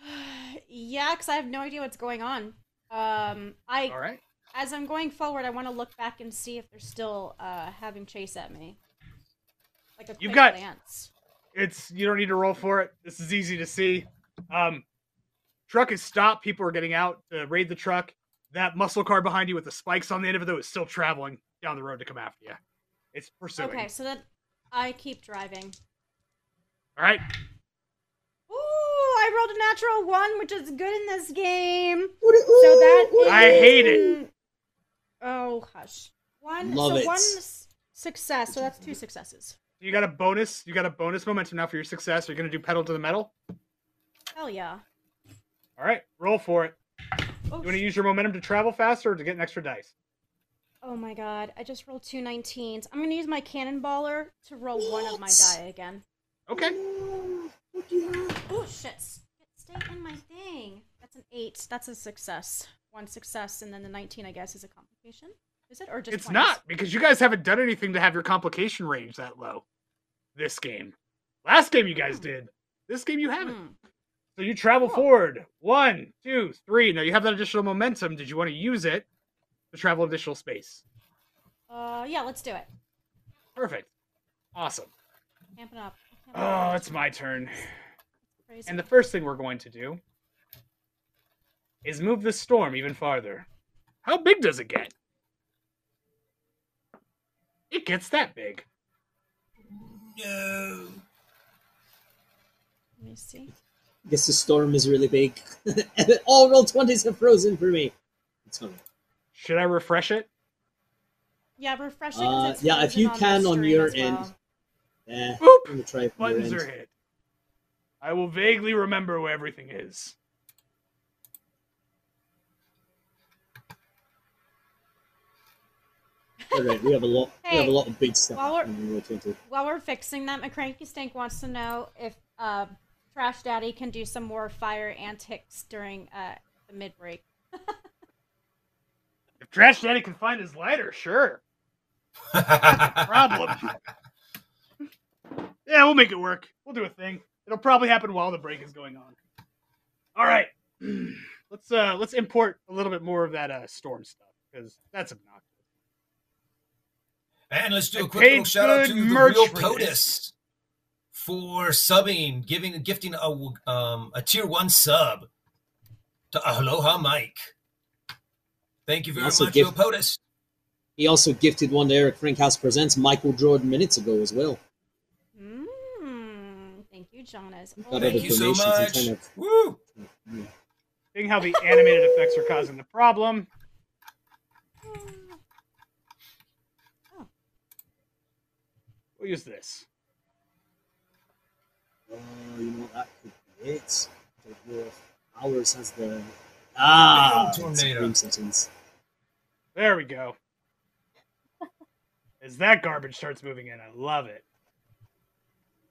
<sighs> yeah, because I have no idea what's going on. Um, I All right. As I'm going forward, I want to look back and see if they're still uh, having chase at me. Like a You've quick got- glance. It's you don't need to roll for it. This is easy to see. Um, truck is stopped. People are getting out to raid the truck. That muscle car behind you with the spikes on the end of it though is still traveling down the road to come after you. It's pursuing. Okay, so that I keep driving. All right. Ooh, I rolled a natural one, which is good in this game. So So that I hate it. Is- Oh hush. One. Love so it. one success. So that's two successes. You got a bonus. You got a bonus momentum now for your success. You're gonna do pedal to the metal. Hell yeah. All right. Roll for it. Oh, You want to sh- use your momentum to travel faster or to get an extra dice? oh my god, I just rolled two 19s. I'm gonna use my cannonballer to roll one of my What? die again. Okay. What do you? Oh shit! Stay in my thing. That's an eight. That's a success. One success, and then the 19, I guess, is a complication. Is it or just? It's 20s? not because you guys haven't done anything to have your complication range that low. This game. Last game you guys did. This game you haven't. Hmm. So you travel Cool. forward. One, two, three. Now you have that additional momentum. Did you want to use it to travel additional space? Uh, yeah. Let's do it. Perfect. Awesome. Amping up. Oh, up. it's my turn. And the first thing we're going to do is move the storm even farther. How big does it get? It gets that big. No. Let me see. Guess the storm is really big. <laughs> All roll twenties have frozen for me. It's. Should I refresh it? Yeah, refreshing. Uh, yeah, if you on can on your as end. well. Yeah, Boop. I'm try from your Buttons end. are hit. I will vaguely remember where everything is. We have a lot. we have a lot of big stuff. while we're- in Roll20. While we're fixing that, McCranky Stank wants to know if uh, Trash Daddy can do some more fire antics during uh, the mid break. <laughs> If Trash Daddy can find his lighter, sure. Problem. <laughs> yeah, we'll make it work. We'll do a thing. It'll probably happen while the break is going on. All right. <clears throat> let's uh let's import a little bit more of that uh storm stuff because that's obnoxious. And let's do a quick little shout out to the real POTUS for subbing, giving, gifting a um, a tier one sub to Aloha Mike. Thank you very Also much, gift- Real POTUS. He also gifted one to Eric Frankhouse Presents Michael Jordan minutes ago as well. Mmm. Thank you, Jonas. Got Oh, other Thank you so much. kind of- Woo! Seeing how the animated effects are causing the problem, We'll use this. Oh, you know that could be it. Don't ours has the ah Big old it's tornado. game settings. There we go. As that garbage starts moving in, I love it.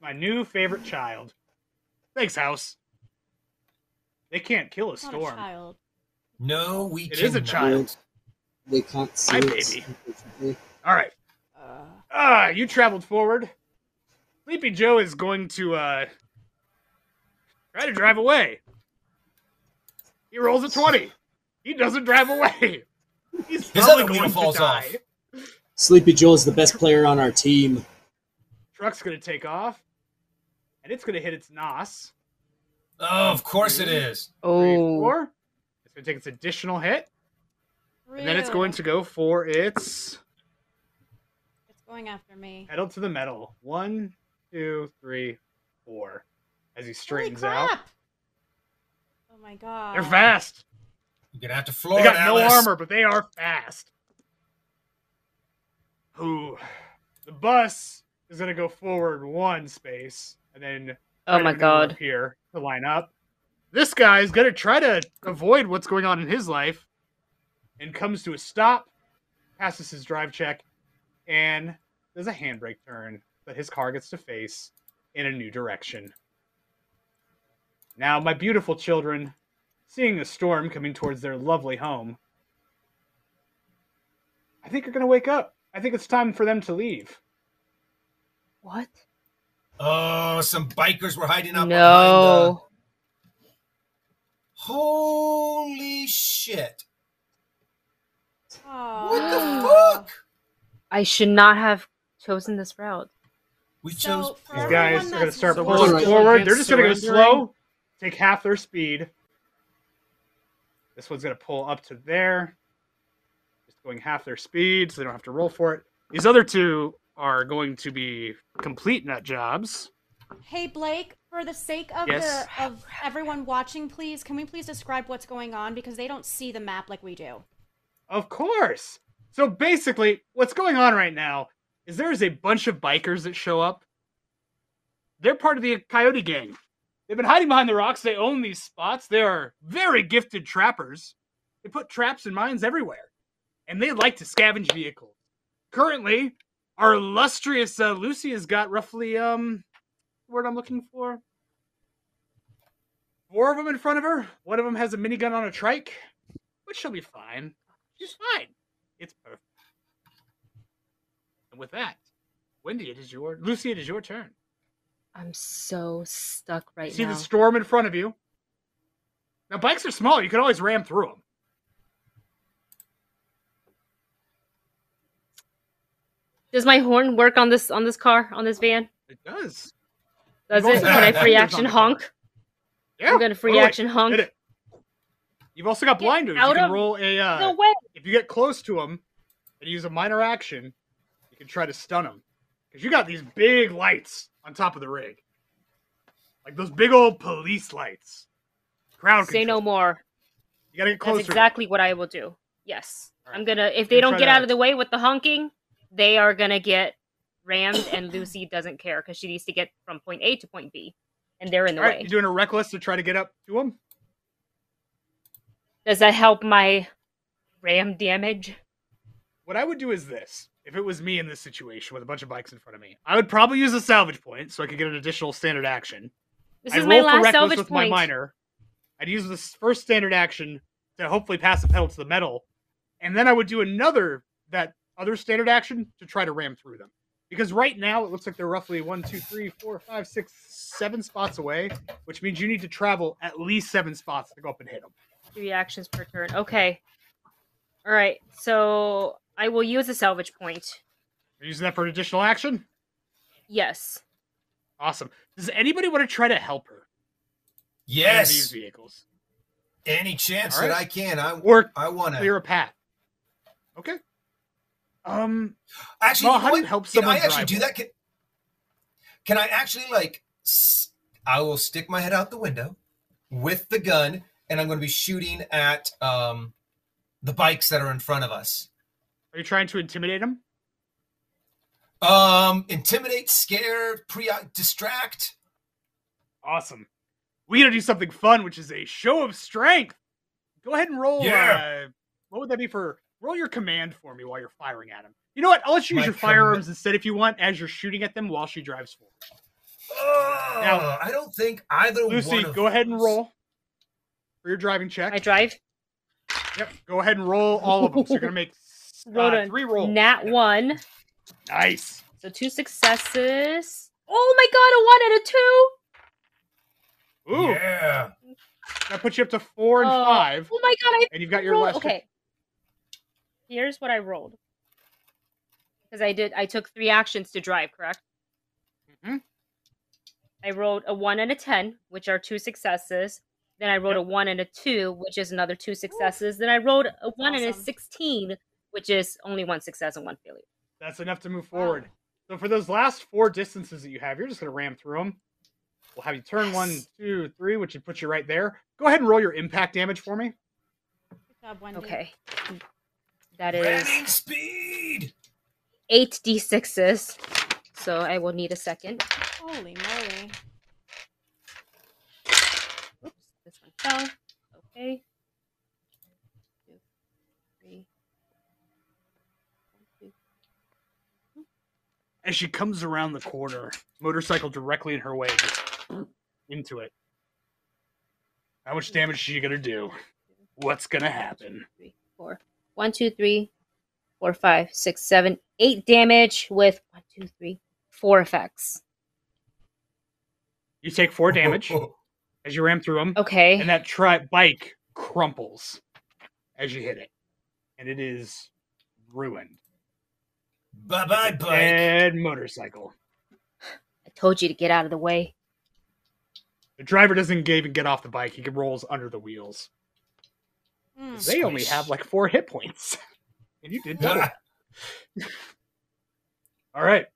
My new favorite child. Thanks, House. They can't kill a Not a storm. child. No, we It is a cannot. child. They can't see Hi, it, baby. All right. Uh, Ah, you traveled forward. Sleepy Joe is going to uh try to drive away. He rolls a 20. He doesn't drive away. He's His probably other wheel going falls to die. off. Sleepy Joe is the best player on our team. Truck's going to take off. And it's going to hit its NOS. Oh, of course it is. Three, Oh, four. It's going to take its additional hit. And then it's going to go for its It's going after me. pedal to the metal. One, two, three, four. As he Holy straightens out. crap! Oh my god. They're fast. You're gonna have to floor They it, got no armor, but they are fast. Ooh. The bus is going to go forward one space and then oh my god. here to line up. This guy is going to try to avoid what's going on in his life and comes to a stop, passes his drive check, and does a handbrake turn that his car gets to face in a new direction. Now, my beautiful children, seeing a storm coming towards their lovely home, I think you're going to wake up. I think it's time for them to leave. What? Oh, some bikers were hiding out behind the. No. Holy shit! Aw. What the <gasps> fuck? I should not have chosen this route. We So, chose. for These guys are going to start pulling just forward. They're just going to go slow, take half their speed. This one's going to pull up to there, just going half their speed, so they don't have to roll for it. These other two are going to be complete nut jobs. Hey Blake, for the sake of Yes. the of everyone watching, please can we please describe what's going on because they don't see the map like we do. Of course. So basically, what's going on right now is there's a bunch of bikers that show up. They're part of the Coyote Gang. They've been hiding behind the rocks. They own these spots. They are very gifted trappers. They put traps and mines everywhere, and they like to scavenge vehicles. Currently, our illustrious uh, Lucy has got roughly um, word I'm looking for. Four of them in front of her. One of them has a minigun on a trike, but she'll be fine. She's fine. It's perfect. And with that, Wendy, it is your Lucy. It is your turn. I'm so stuck right you see now. the storm in front of you. Now bikes are small. You can always ram through them. Does my horn work on this on this car on this van? It does. Does You've it? Can I free action on the car. honk? Yeah, I'm gonna free totally. action honk. You've also got blinders. You can roll a. Uh, No way. if you get close to them and use a minor action, try to stun them. Because you got these big lights on top of the rig. Like those big old police lights. Crowd Say no more. You gotta get closer. That's exactly what I will do. Yes. Alright. I'm gonna if they Gonna don't get out of the way with the honking, they are gonna get rammed and Lucy doesn't care because she needs to get from point A to point B. And they're in the All right, way. you doing a reckless to try to get up to them? Does that help my ram damage? What I would do is this. If it was me in this situation with a bunch of bikes in front of me, I would probably use a salvage point so I could get an additional standard action. This I'd is my last salvage with point. my minor. I'd use this first standard action to hopefully pass the pedal to the metal, and then I would do another that other standard action to try to ram through them. Because right now it looks like they're roughly one, two, three, four, five, six, seven spots away, which means you need to travel at least seven spots to go up and hit them. Three actions per turn. Okay. All right. So I will use a salvage point. You're using that for an additional action. Yes. Awesome. Does anybody want to try to help her? in these Yes. vehicles Any chance All right. that I can, I or I want to clear to. a path. Okay. Um. Actually, Well, how do you what? help Can I actually do one? that? Can, can I actually like? s- I will stick my head out the window with the gun, and I'm going to be shooting at um the bikes that are in front of us. Are you trying to intimidate him? Um, intimidate, scare, pre distract. Awesome. We gotta do something fun, which is a show of strength. Go ahead and roll. Yeah. Uh, what would that be for? Roll your command for me while you're firing at him. You know what? I'll let you use My your firearms instead if you want, as you're shooting at them while she drives forward. Oh, Now- I don't think either Lucy, one of go ahead and roll for your driving check. I drive. Yep. Go ahead and roll all of them. So you're gonna <laughs> make Rolled uh, three rolls. Nat one. Nice. So two successes. Oh my god, a one and a two. Ooh, Yeah. that puts you up to four and five. Oh. five, Oh my god, I and you've got your rolled. last. Okay. Here's what I rolled. Because I did I took three actions to drive, correct? Mm-hmm. I rolled a one and a ten, which are two successes. Then I rolled Yep. a one and a two, which is another two successes. Then I rolled a one and a sixteen, which is only one success and one failure. That's enough to move Wow. forward. So for those last four distances that you have, you're just gonna ram through them. We'll have you turn one, Yes. two, three, which would put you right there. Go ahead and roll your impact damage for me. Good job, Wendy. Okay. That is Ramming speed. eight d6s. So I will need a second. Holy moly. Oops, this one fell. Okay. Two, three. One, two. As she comes around the corner, motorcycle directly in her way, just into it. How much damage is she gonna do? What's gonna happen? Three, four. One, two, three, four, five, six, seven, eight damage with one, two, three, four effects. You take four damage <laughs> as you ram through them, Okay. and that tri- bike crumples as you hit it, and it is ruined. Bye bye, bike. And motorcycle. I told you to get out of the way. The driver doesn't even get off the bike; he rolls under the wheels. Hmm. They only have like four hit points, <laughs> and you did better. <laughs> All right.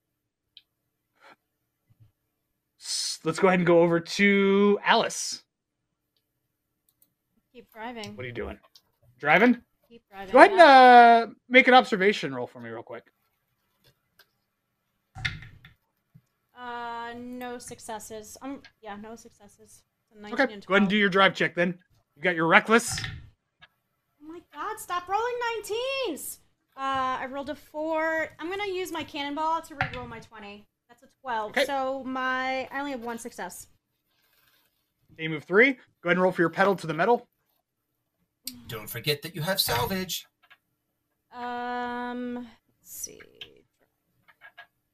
Let's go ahead and go over to Alice. Keep driving. What are you doing? Driving? Keep driving. Go ahead and uh, make an observation roll for me, real quick. Uh, no successes. Um, yeah, no successes. It's a 19 Okay. Go ahead and do your drive check then. You got your reckless. Oh my god, stop rolling 19s! Uh, I rolled a 4. I'm gonna use my cannonball to re-roll my 20. That's a 12. Okay. So my I only have one success. Day move three. Go ahead and roll for your pedal to the metal. Don't forget that you have salvage. Um, let's see.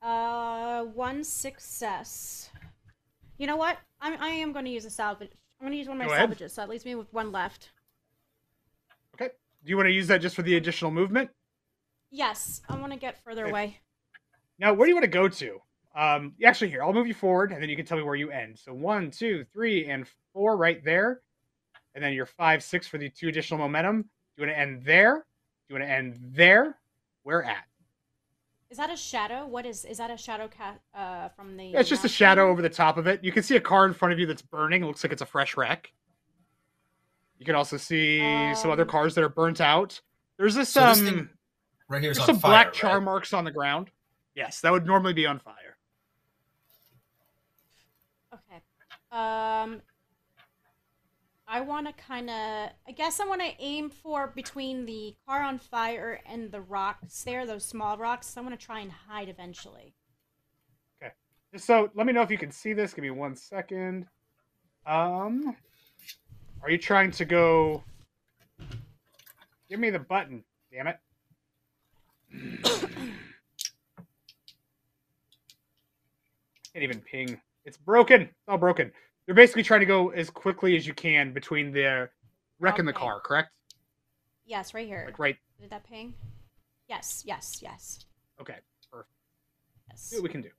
Uh, one success. You know what? I'm I am going to use a salvage. I'm going to use one of my Go ahead. so that leaves me with one left. Okay. Do you want to use that just for the additional movement? Yes, I want to get further Okay. away. Now, where do you want to go to? Um, actually, here I'll move you forward, and then you can tell me where you end. So one, two, three, and four right there, and then your five, six for the two additional momentum. Do you want to end there? Do you want to end there? Where at? Is that a shadow? What is is that a shadow cat uh from the Yeah, it's just a shadow over the top of it. You can see a car in front of you that's burning. It looks like it's a fresh wreck. You can also see some other Um, cars that are burnt out. There's this So this um, thing Right here. there's some fire. black right? char marks on the ground. Yes, that would normally be on fire. Okay. Um I want to kind of I guess I want to aim for between the car on fire and the rocks there, those small rocks. I want to try and hide eventually. Okay. so let me know if you can see this. Give me one second. Um, are you trying to go? Give me the button. Damn it. <coughs> Can't even ping. It's broken. It's all broken. You're basically trying to go as quickly as you can between the wreck and the Okay. car, correct? Yes, right here. Like right. Did that ping? Yes, yes, yes. Okay. Yes. See what we can do.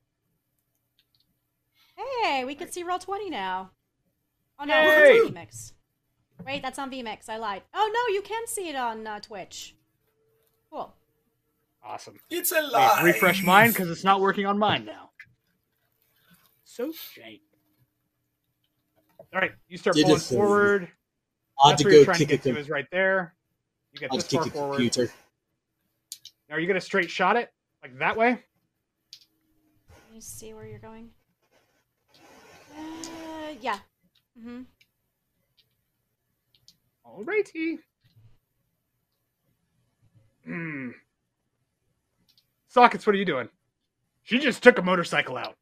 Hey, we can see Roll20 now. Oh no, Yay! it's on VMix. Wait, that's on VMix. I lied. Oh no, you can see it on uh, Twitch. Cool. Awesome. It's a Wait, lie. refresh mine because it's not working on mine now. So shame. All right, you start Did pulling forward. I had That's to where you're go trying to kick a, get to is right there. You get I had this to far kick a forward. computer. Now, are you gonna straight shot it like that way? me see where you're going. Uh, yeah. Mm-hmm. Alrighty. Hmm. Sockets, what are you doing? She just took a motorcycle out.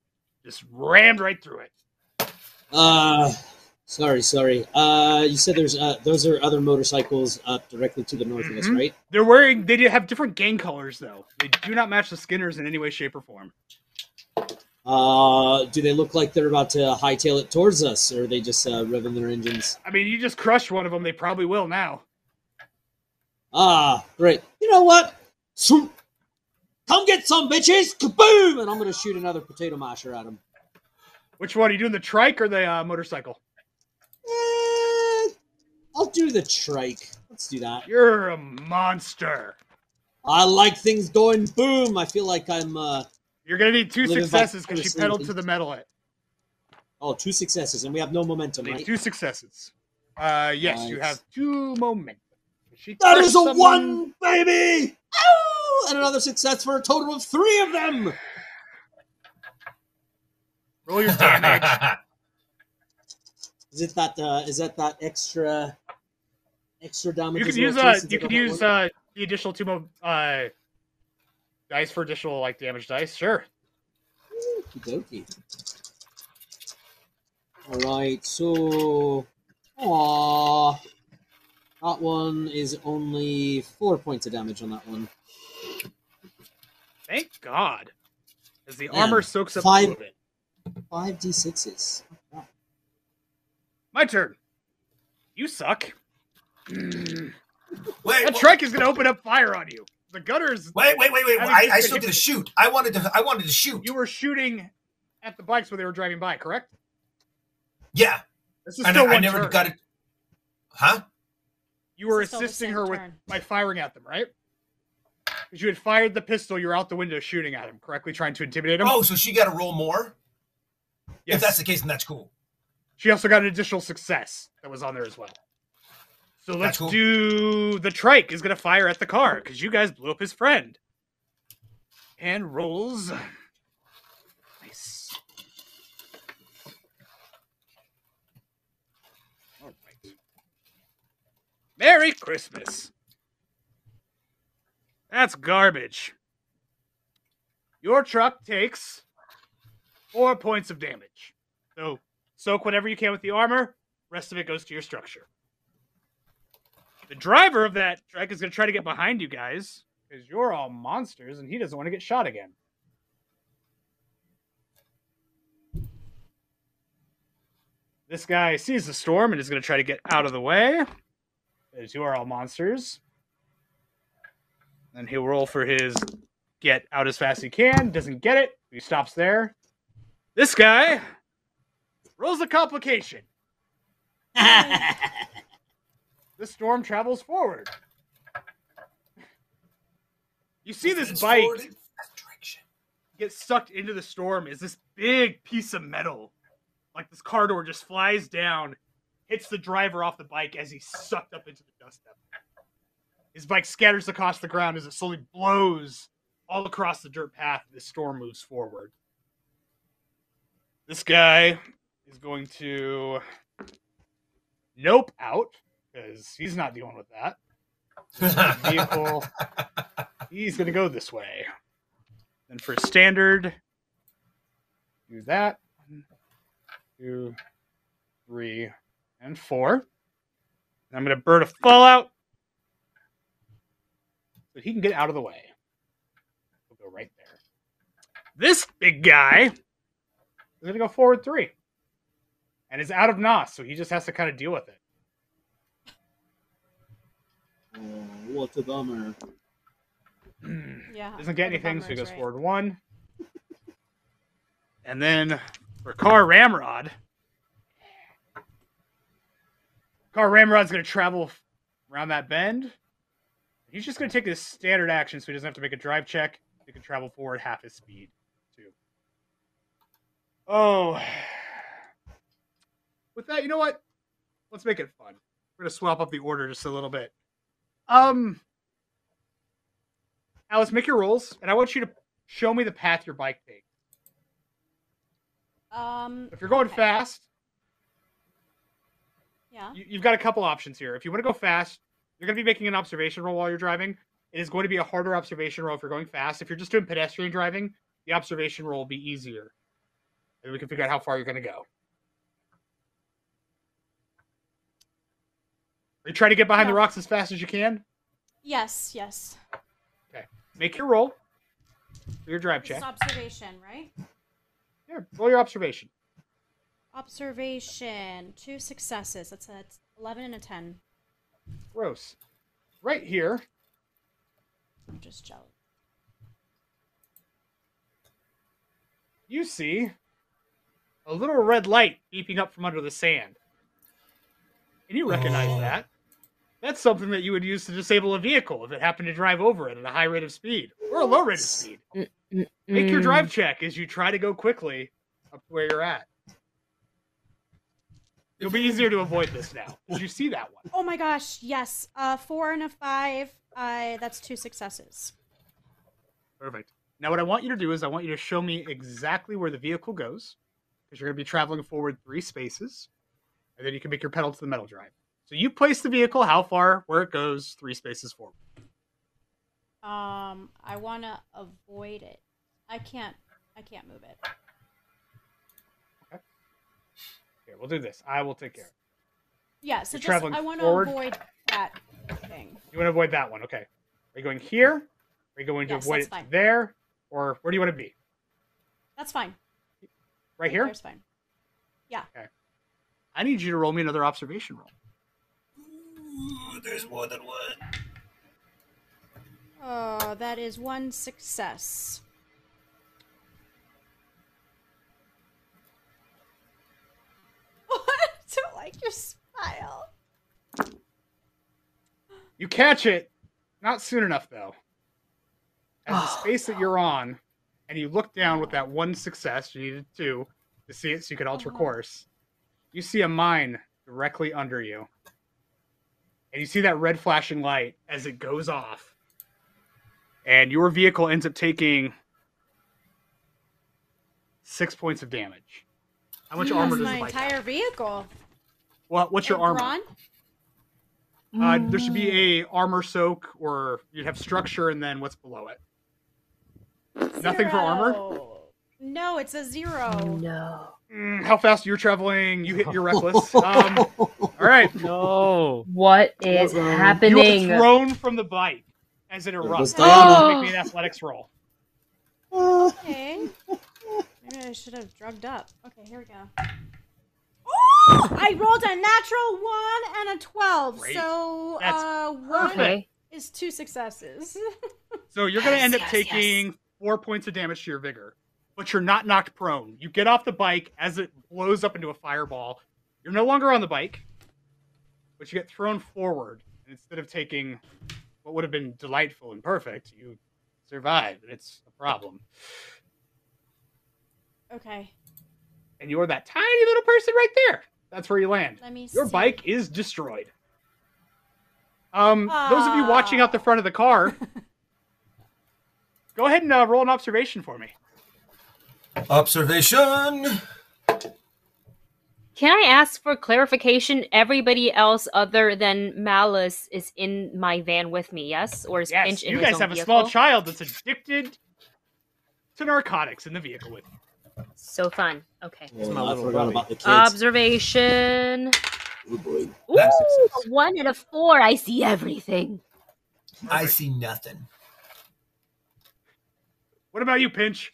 Just rammed right through it. Uh, sorry, sorry. Uh, you said there's uh, those are other motorcycles up directly to the north of us, Mhm. right? They're wearing. They do have different gang colors, though. They do not match the Skinners in any way, shape, or form. Uh, do they look like they're about to hightail it towards us, or are they just uh, revving their engines? I mean, you just crushed one of them. They probably will now. Ah, great. You know what? Come get some bitches! Kaboom! And I'm gonna shoot another potato masher at him. Which one are you doing? The trike or the uh, motorcycle? I'll do the trike. Let's do that. You're a monster. I like things going boom. I feel like I'm uh You're gonna need two successes because she pedaled to the metal. It oh two successes and we have no momentum, right? two successes. Uh, yes, you have two momentum. She That is a someone- one, baby! Ow! And another success for a total of three of them. Roll your damage. <laughs> Is it that? Uh, is that that extra, extra damage? you could use uh, you could use uh, the additional two more uh, dice for additional like damage dice. Sure. Okey-dokey. All right, so, aw, that one is only four points of damage on that one. Thank God, as the armor soaks up five- two of it. Five d sixes. My turn. You suck. Mm. Wait, That wha- trike is gonna open up fire on you. The gunners. wait, wait, wait, wait. Having I, I still hit did a shoot. I wanted to. I wanted to shoot. You were shooting at the bikes when they were driving by, correct? yeah, This is and still I, I one never turn. got it. Huh? You were This is still the assisting same her with turn. by firing at them, right? Because you had fired the pistol, you were out the window shooting at him, correctly trying to intimidate him. Oh, so she got to roll more. yes. If that's the case, then that's cool. She also got an additional success that was on there as well. So let's cool. do the trike is gonna fire at the car because you guys blew up his friend. And rolls. Nice. All right. Merry Christmas. That's garbage. Your truck takes four points of damage. So soak whatever you can with the armor. Rest of it goes to your structure. The driver of that truck is going to try to get behind you guys because you're all monsters and he doesn't want to get shot again. This guy sees the storm and is going to try to get out of the way because you are all monsters. Then he'll roll for his get out as fast as he can. Doesn't get it. He stops there. This guy rolls a complication. <laughs> The storm travels forward. You see this bike forward in that direction. get sucked into the storm is this big piece of metal. Like this car door just flies down, hits the driver off the bike as he's sucked up into the dust. His bike scatters across the ground as it slowly blows all across the dirt path. The storm moves forward. This guy is going to nope out because he's not dealing with that. <laughs> Vehicle. He's going to go this way. Then for standard, do that. One, two, three, and four. And I'm going to burn a fallout so he can get out of the way. We'll go right there. This big guy is going to go forward three. And is out of NOS, so he just has to kind of deal with it. Uh, oh, what a bummer. Hmm. Yeah. Doesn't get anything, so he goes right. forward one. And then for Car Ramrod, Car Ramrod's going to travel around that bend. He's just going to take his standard action, so he doesn't have to make a drive check. He can travel forward half his speed, too. Oh. <sighs> With that, you know what? Let's make it fun. We're going to swap up the order just a little bit. Um, Alice, make your rolls, and I want you to show me the path your bike takes. Um. If you're going okay. fast, Yeah. you, you've got a couple options here. If you want to go fast, you're going to be making an observation roll while you're driving. It is going to be a harder observation roll if you're going fast. If you're just doing pedestrian driving, the observation roll will be easier. And we can figure out how far you're going to go. You trying to get behind the rocks as fast as you can? Yes. Yes. Okay. Make your roll for your drive This is check. observation, right? Yeah, roll your observation. Observation. Two successes. That's a that's eleven and a ten. Gross. Right here, I'm just jealous. you see a little red light beeping up from under the sand. And you recognize Oh. that. That's something that you would use to disable a vehicle if it happened to drive over it at a high rate of speed or a low rate of speed. Make your drive check as you try to go quickly up to where you're at. It'll be easier to avoid this now. Did you see that one? Oh my gosh! Yes. Uh, four and a five. Uh, that's two successes. Perfect. Now, what I want you to do is I want you to show me exactly where the vehicle goes, because you're going to be traveling forward three spaces, and then you can make your pedal to the metal drive. So you place the vehicle how far, where it goes, three spaces forward. Um, I want to avoid it. I can't. I can't move it. Okay. Here, we'll do this. I will take care. of it. Yeah. So You're just traveling I want to forward? avoid that thing. You want to avoid that one, okay? Are you going here? Are you going to Yes, avoid that's it fine. there, or where do you want to be? That's fine. Right here. There's fine. Yeah. Okay. I need you to roll me another observation roll. Ooh, there's more than one. Oh, that is one success. What? <laughs> I don't like your smile. You catch it, not soon enough though. As the <sighs> space that you're on, and you look down with that one success, you needed two to see it so you could alter Uh-huh. course. You see a mine directly under you. And you see that red flashing light as it goes off. And your vehicle ends up taking six points of damage. How much armor does my the bike have? entire vehicle. What, what's your And armor? Brawn? Uh, there should be a armor soak, or you'd have structure, and then what's below it. Nothing for armor. No, it's a zero. No. Mm, how fast you're traveling? You hit your reckless. <laughs> Um, all right, No. What is Uh-oh. you happening? are thrown from the bike as it goes erupts. Diana. Make me an athletics roll. Okay. Maybe I should have drugged up. Okay, here we go. Oh! I rolled a natural one and a twelve. Great. So That's uh, one Okay. is two successes. <laughs> So you're going to end up Yes, yes, taking four points of damage to your vigor, but you're not knocked prone. You get off the bike as it blows up into a fireball. You're no longer on the bike, but you get thrown forward. And instead of taking what would have been delightful and perfect, you survive, and it's a problem. okay, And you're that tiny little person right there. That's where you land. let me. Your see. bike is destroyed. Um, those of you watching out the front of the car, <laughs> go ahead and uh, roll an observation for me. Observation. Can I ask for clarification? Everybody else other than Malice is in my van with me, yes? Or is Yes, Finch in you guys own have a small child that's addicted to narcotics in the vehicle with you. So fun. Okay. My little about the kids. Observation. Oh, boy. Ooh, That's success. a one and a four. I see everything. I see nothing. What about you, Pinch?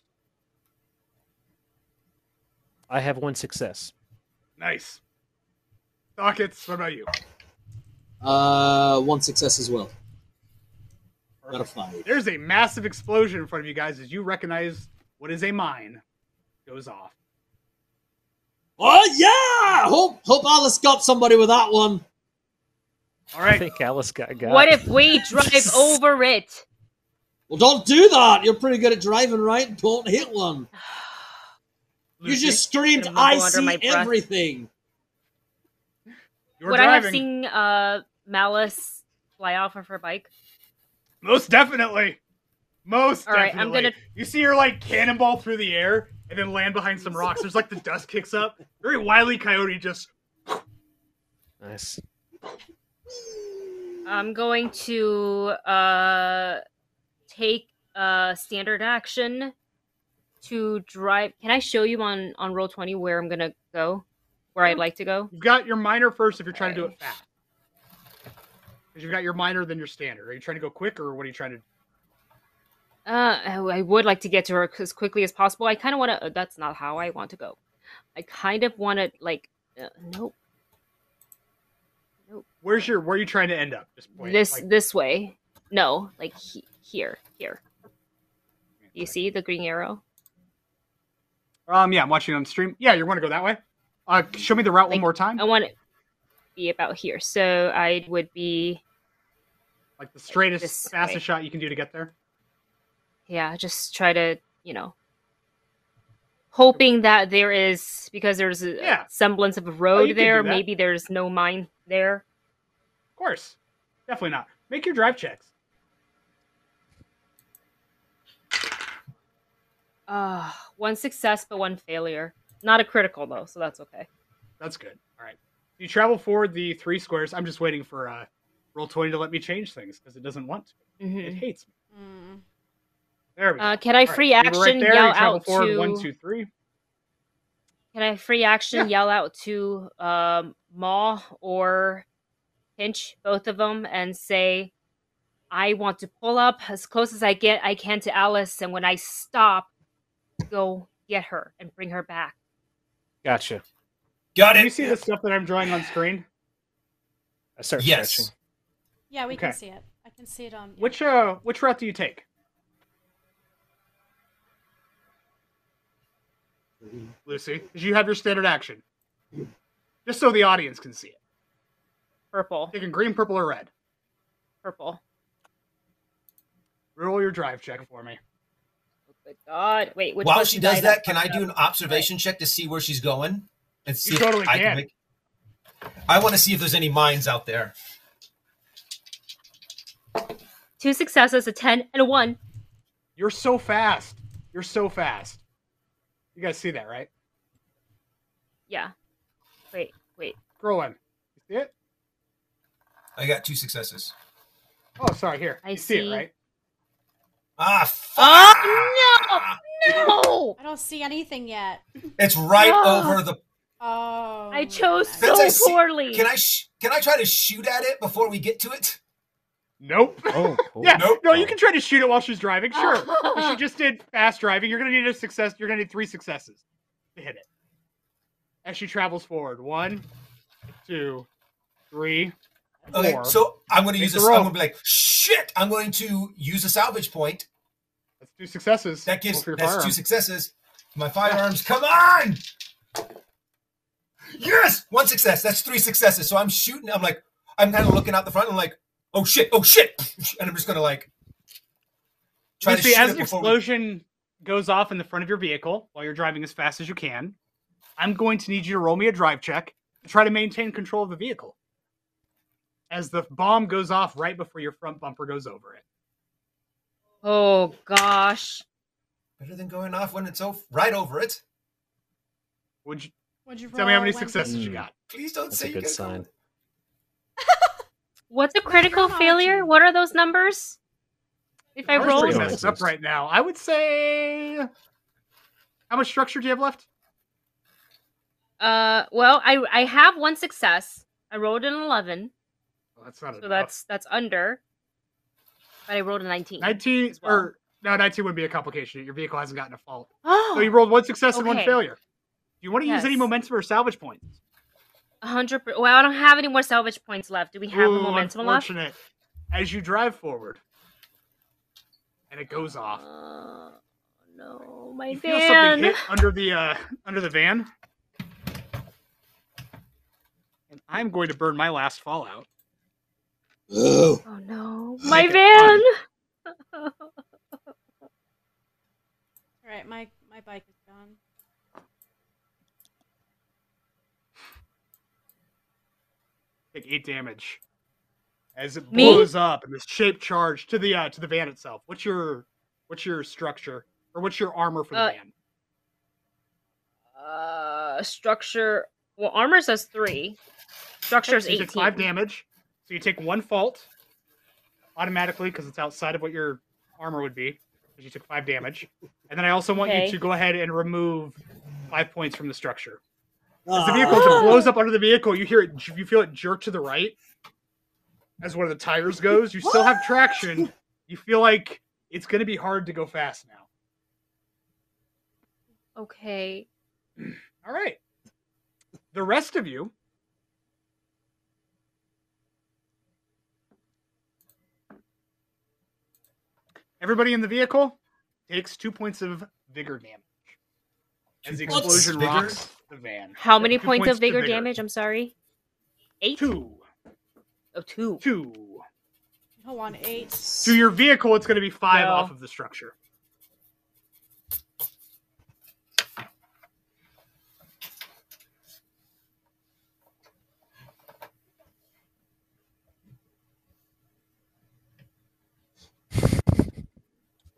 I have one success. Nice. Dockets, what about you? Uh, one success as well. Got a five. There's a massive explosion in front of you guys as you recognize what is a mine goes off. Oh yeah! Hope hope Alice got somebody with that one. All right. I think Alice got got. What if we <laughs> drive over it? Well, don't do that. You're pretty good at driving, right? Don't hit one. <sighs> <sighs> <sighs> You just screamed, "I see my everything." you're Would I have seen uh, Malice fly off of her bike? Most definitely. Most All right, definitely. I'm gonna- You see her like cannonball through the air, and then land behind some rocks. There's like the dust kicks up. Very wily coyote just Nice. I'm going to uh take uh standard action to drive. Can I show you on on Roll20 where I'm gonna go? Where I'd like to go? You've got your minor first if you're trying to do it fast. Because you've got your minor, then your standard. Are you trying to go quick or what are you trying to Uh, I would like to get to her as quickly as possible. I kind of want to. That's not how I want to go. I kind of want to like. Uh, nope. Where's your where are you trying to end up? Just point this like- this way. No, like he, here, here. You see the green arrow? Um yeah, I'm watching on stream. Yeah, you want to go that way? Uh show me the route one more time. I want to be about here. So I would be, Like the straightest, this fastest way. shot you can do to get there. yeah, just try to, you know, hoping that there is because there's a Yeah. semblance of a road could there. Maybe there's no mine there. Of course. Definitely not. Make your drive checks. Uh, one success but one failure. Not a critical though, so that's okay. That's good. All right. You travel forward the three squares. I'm just waiting for uh Roll20 to let me change things because it doesn't want to. It Mhm. hates me. Mm. There we go. Uh, can I All right, free you were action right there. yell you travel out forward to? one, two, three. Can I free action yell out to um, Maul or Pinch, both of them, and say, "I want to pull up as close as I get I can to Alice, and when I stop, go get her and bring her back." Gotcha. Got Can it. you see the stuff that I'm drawing on screen? I start Yes. stretching. Yeah, we Okay. can see it. I can see it on. yeah. Which uh which route do you take? Lucy, because you have your standard action. Just so the audience can see it. Purple, Taking green, purple, or red. purple. Roll your drive check for me. Good God! Wait, which While she does that, can I do an observation check to see where she's going? And see if totally I can. make. I want to see if there's any mines out there. Two successes, a ten, and a one. You're so fast. You're so fast. You guys see that, right? Yeah. Wait, wait. Scroll in. You see it? I got two successes. Oh, sorry. Here. I you see. see. it, right? Ah, fuck! Oh no! I don't see anything yet. It's right No. over the. Oh. I chose man. That's so a se- poorly. Can I? Sh- can I try to shoot at it before we get to it? Nope. Oh, cool. <laughs> yeah. Nope. No, you can try to shoot it while she's driving. Sure. Oh. She <laughs> just did fast driving. You're gonna need a success. You're gonna need three successes to hit it. As she travels forward, one, two, three, Okay, so I'm going to use the this. I'm going to be like, shit! I'm going to use a salvage point. That's two successes. That gives that's two successes. My firearms, come on! Yes, one success. That's three successes. So I'm shooting. I'm like, I'm kind of looking out the front. I'm like, oh shit, oh shit, <laughs> and I'm just gonna like try You to see, as an before we- explosion goes off in the front of your vehicle while you're driving as fast as you can, I'm going to need you to roll me a drive check to try to maintain control of the vehicle. As the bomb goes off right before your front bumper goes over it. Oh gosh. Better than going off when it's over, right over it. Would you Would you tell me how many when- successes you Mm. got? Please don't That's say a good get sign. <laughs> What's a critical Chronology. failure? What are those numbers? If I Ours roll, pretty roll- messed up right now. I would say. How much structure do you have left? uh, well, I I have one success. I rolled an eleven, Well, that's not so enough. that's that's under. But I rolled a nineteen. 19 well. or no 19 would be a complication your vehicle hasn't gotten a fault <gasps> Oh, so you rolled one success and one failure do you want to use any momentum or salvage points a hundred. Well, I don't have any more salvage points left. Do we have Ooh, momentum left? as you drive forward and it goes off Uh, no, my you feel van. something hit under the uh under the van and i'm going to burn my last fallout Oh, Oh no, my Make van. <laughs> All right, my my bike is gone. take eight damage as it Me? blows up and this shape charge to the uh to the van itself what's your what's your structure or what's your armor for the Uh, van Uh, structure. Well, armor says three. Structure is So eighteen. five damage. So you take one fault automatically because it's outside of what your armor would be. Because you took five damage, and then I also want Okay. you to go ahead and remove five points from the structure. As the Ah. vehicle just blows up under the vehicle, you hear it. You feel it jerk to the right as one of the tires goes. You still have traction. You feel like it's going to be hard to go fast now. Okay. All right. The rest of you. Everybody in the vehicle takes two points of vigor damage as the Two points explosion vigor? rocks the van. How many points, points of vigor, vigor. damage? I'm sorry. Eight. Two. Oh, two. Two. Hold on, eight. To your vehicle, it's going to be five No. off of the structure.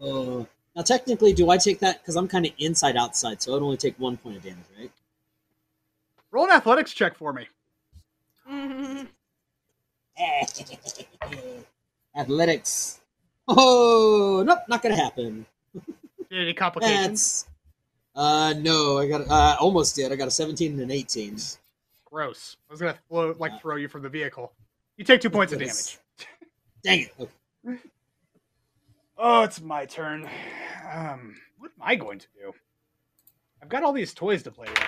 Uh, now, technically, do I take that because I'm kind of inside outside, so I'd only take one point of damage, right? Roll an athletics check for me. <laughs> Athletics. Oh, nope, not gonna happen. Any <laughs> complications? Uh no, I got uh almost did. I got a 17 and an 18. Gross. I was going to float, like throw you from the vehicle. You take two points of damage. Dang it. Okay. <laughs> Oh, it's my turn. Um, what am I going to do? I've got all these toys to play with.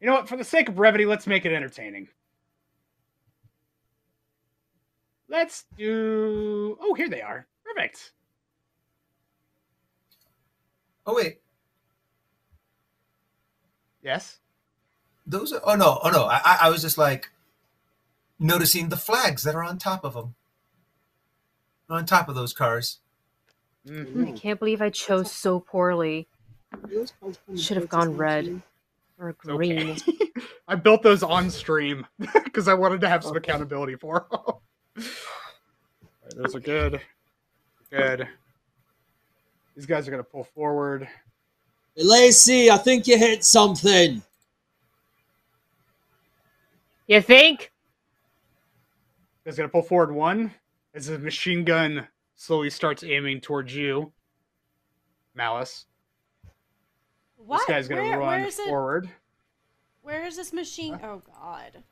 You know what? For the sake of brevity, let's make it entertaining. Let's do. Oh, here they are. Perfect. Oh wait, Yes. those are. Oh no, oh no. I, I- I was just like noticing the flags that are on top of them, on top of those cars. Mhm. I can't believe I chose so poorly. Should have gone red. Or green. okay. <laughs> I built those on stream <laughs> because I wanted to have some accountability for 'em. <laughs> All right, those are good. Good. These guys are going to pull forward. Hey, Lacey, I think you hit something. You think? He's going to pull forward one as the machine gun slowly starts aiming towards you, Malice. What? This guy's going to Where- run where is it? forward. Where is this machine? Oh God.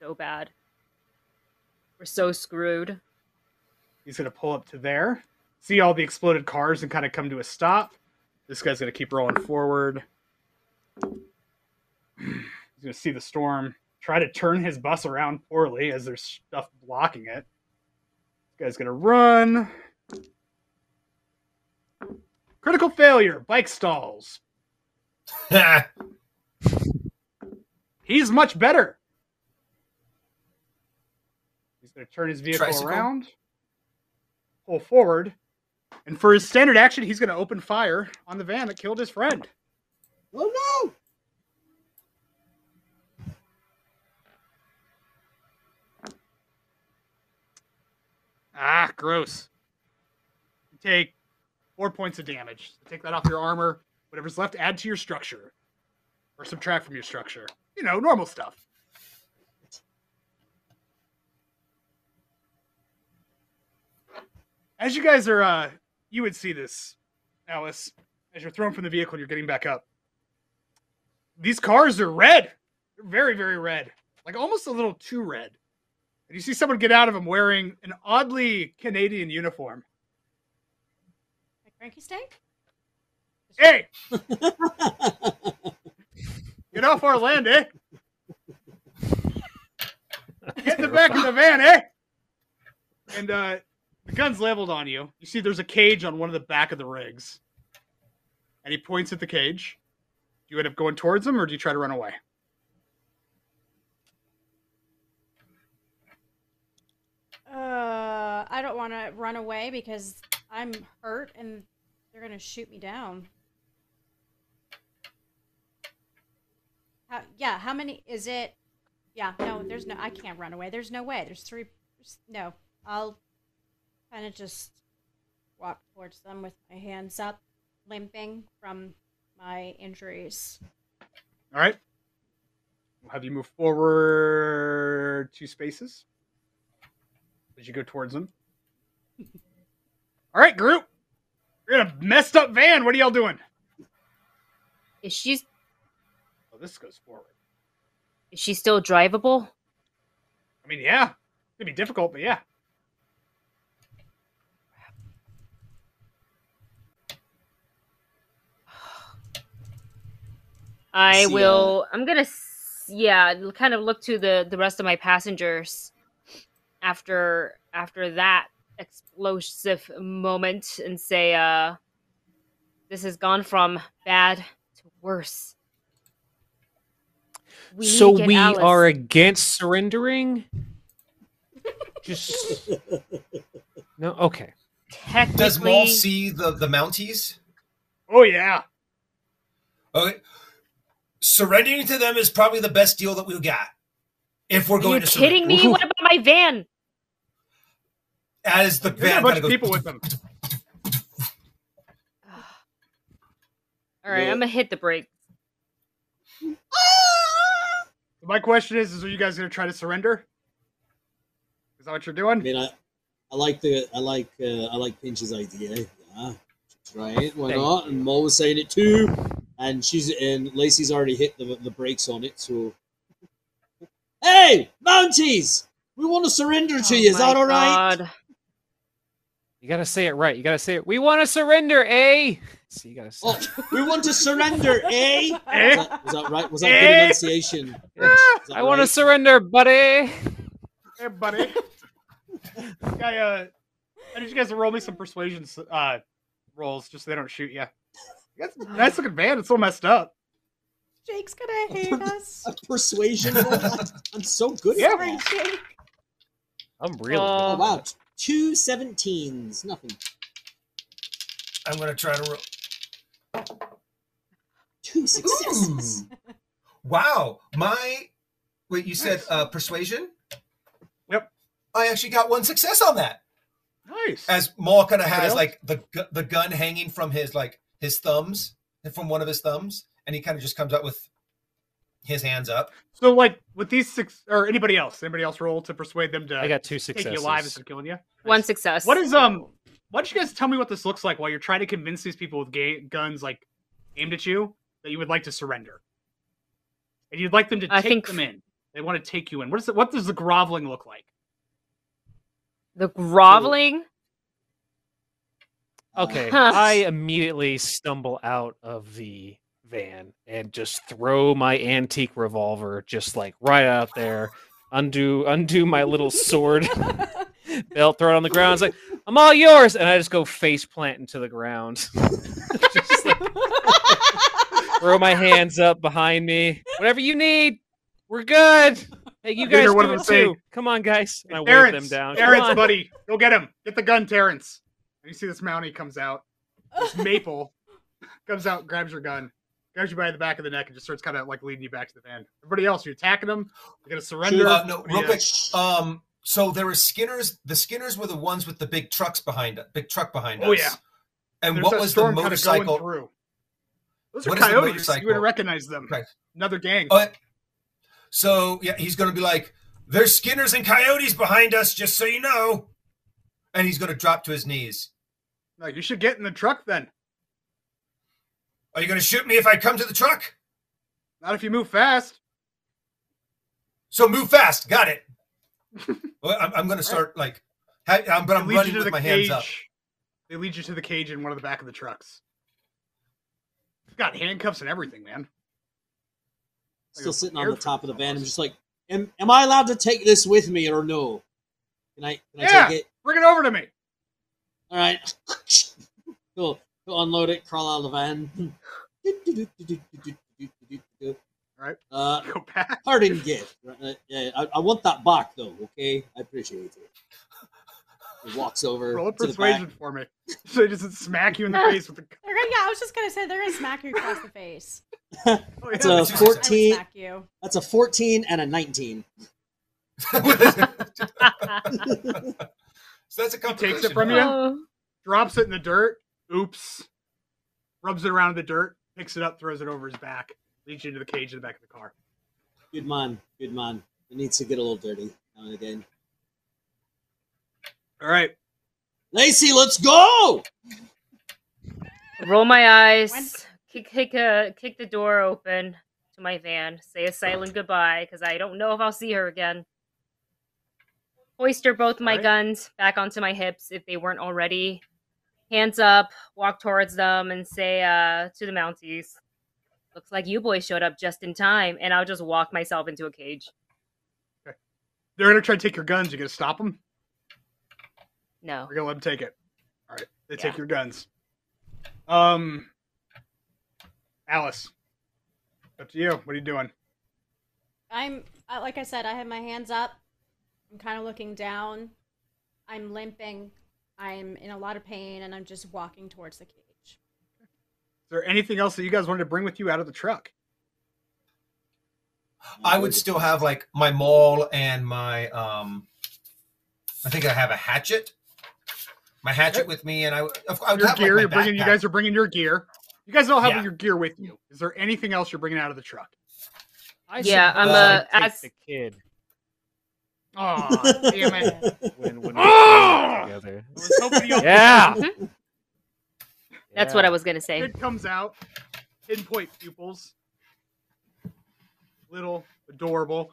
So bad. We're so screwed. He's going to pull up to there, see all the exploded cars, and kind of come to a stop. This guy's going to keep rolling forward. <clears throat> He's going to see the storm, try to turn his bus around poorly as there's stuff blocking it. This guy's going to run. Critical failure. Bike stalls. <laughs> He's much better. He's going to turn his vehicle Tricycle? around, pull forward, and for his standard action, he's going to open fire on the van that killed his friend. Oh no! Ah, gross. You take four points of damage. Take that off your armor. Whatever's left, add to your structure. Or subtract from your structure. You know, normal stuff. As you guys are, uh, you would see this, Alice, as you're thrown from the vehicle and you're getting back up. These cars are red. They're very, very red. Like almost a little too red. And you see someone get out of them wearing an oddly Canadian uniform. Like Frankie Stank? Hey! <laughs> Get off our land, eh? Get in the back of the van, eh? And uh, the gun's leveled on you. You see there's a cage on one of the back of the rigs. And he points at the cage. Do you end up going towards him or do you try to run away? Uh, I don't want to run away because I'm hurt and they're gonna shoot me down. How, yeah, how many is it? Yeah, no, there's no. I can't run away. There's no way. There's three. There's, no, I'll kind of just walk towards them with my hands up. limping from my injuries. All right. We'll have you move forward two spaces as you go towards them. All right, group. You're in a messed up van. What are y'all doing? Is she Oh, this goes forward. is she still drivable? I mean, yeah. It's gonna be difficult, but yeah. I will. I'm gonna. Yeah, kind of look to the the rest of my passengers after after that explosive moment and say, uh, this has gone from bad to worse. We so we Alice. are against surrendering. <laughs> Just no. Okay. technically. Does Maul see the the Mounties? Oh yeah. Okay. Surrendering to them is probably the best deal that we've got. If we're Are going you to kidding surrender. me? What about my van? As the There's a bunch of of people with them. All right, Yeah. I'm gonna hit the brake. <laughs> My question is: Is are you guys gonna try to surrender? Is that what you're doing? I mean, I, I like the, I like, uh, I like Pinch's idea. Yeah, try it. Why Thank not? And Mo was saying it too. And she's and Lacey's already hit the the brakes on it. So, hey, Mounties, we want to surrender to Oh you. Is that all right? God. You gotta say it right. You gotta say it. We want to surrender, eh? So you gotta say. Oh, we want to surrender, eh? Was Eh? that, was that right? Was that Eh? good enunciation? Yeah. That I want to surrender, buddy. Hey, buddy. <laughs> Guy, uh, I need you guys to roll me some persuasion uh, rolls just so they don't shoot you. That's a nice looking van. It's all messed up. Jake's gonna hate <laughs> us. a persuasion roll. I'm so good Yeah. at Sorry. Jake. I'm really. Oh Oh. wow, two 17s, nothing. I'm going to try to roll. Two successes. Ooh. Wow. My wait, you said Nice. uh persuasion? Yep. I actually got one success on that. Nice. As Maul kind of has else? like the the gun hanging from his like his thumbs, from one of his thumbs, and he kind of just comes out with his hands up. so, like, with these six, or anybody else, anybody else roll to persuade them to I got two successes. take successes. you alive instead of killing you? One Nice. success. What is um? Why don't you guys tell me what this looks like while you're trying to convince these people with ga- guns like aimed at you that you would like to surrender, and you'd like them to I take think- them in. They want to take you in. What is it? What does the groveling look like? the groveling? Okay, <laughs> I immediately stumble out of the van and just throw my antique revolver just like right out there. Undo, undo my little sword <laughs> belt, throw it on the ground. It's like I'm all yours, and I just go face plant into the ground. <laughs> just like, throw my hands up behind me. Whatever you need, we're good. Hey, you guys one do it too. Come on, guys. And I wave Terrence, them down. Come Terrence, on. buddy, go get him. Get the gun, Terrence. And you see this Mountie comes out. This Maple <laughs> comes out, grabs your gun, grabs you by the back of the neck, and just starts kind of like leading you back to the van. Everybody else, you attacking them? You're gonna surrender? Uh, no, real quick. Um, so there were Skinners. The Skinners were the ones with the big trucks behind us. Big truck behind Oh, us. yeah. And There's what was the storm kinda going motorcycle? through. Those are What coyotes. You would recognize them. Right. Another gang. Oh, so yeah, he's going to be like, "There's Skinners and Coyotes behind us, just so you know," and he's going to drop to his knees. No, you should get in the truck then. Are you going to shoot me if I come to the truck? Not if you move fast. So move fast. Got it. <laughs> well, I'm, I'm going to start like, ha- um, but I'm They lead running you to with the my cage. hands up. They lead you to the cage in one of the back of the trucks. It's got handcuffs and everything, man. Still sitting on the top of the van. I'm just like, am, am I allowed to take this with me or no? Can I, can I Yeah. take it? Bring it over to me. All right. <laughs> Cool. Go unload it, crawl out of the van. All right. <laughs> Uh, Go back. Pardon gift. Uh, Yeah, I, I want that back though. Okay, I appreciate it. He walks over Roll a to the persuasion for me. <laughs> So he doesn't smack you in the <laughs> face with the. They're gonna, yeah, I was just gonna say they're gonna smack you across the face. Oh, It's yeah. a It's just- I would 14. smack you. That's a 14 and a 19. so that's a He takes it from you? Oh. drops it in the dirt. Oops. rubs it around in the dirt, picks it up, throws it over his back, leads you into the cage in the back of the car. Good man, good man. It needs to get a little dirty now and again. All right. Lacey, let's go! Roll my eyes. When- Kick, kick, uh, kick the door open to my van. Say a silent goodbye because I don't know if I'll see her again. Hoister both my Alright. guns back onto my hips if they weren't already. Hands up, walk towards them, and say uh, to the Mounties, "Looks like you boys showed up just in time." And I'll just walk myself into a cage. They're gonna try to take your guns. You gonna stop them? No. We're gonna let them take it. All right. They take your guns. Um, Alice, up to you. What are you doing? I'm uh, like I said, I have my hands up. I'm kind of looking down. I'm limping. I'm in a lot of pain, and I'm just walking towards the cage. Is there anything else that you guys wanted to bring with you out of the truck? I would still have like my maul and my um. I think I have a hatchet. My hatchet with me, and I, of, I would Your have gear. like you're bringing. You guys are bringing your gear. You guys all have Yeah. your gear with you. Is there anything else you're bringing out of the truck? I Yeah, I'm, suppose uh, I'd as- the kid Oh, damn it! <laughs> when when we Ah! together. I was hoping you Yeah. That's what I was gonna say. Kid comes out, pinpoint pupils, little, adorable,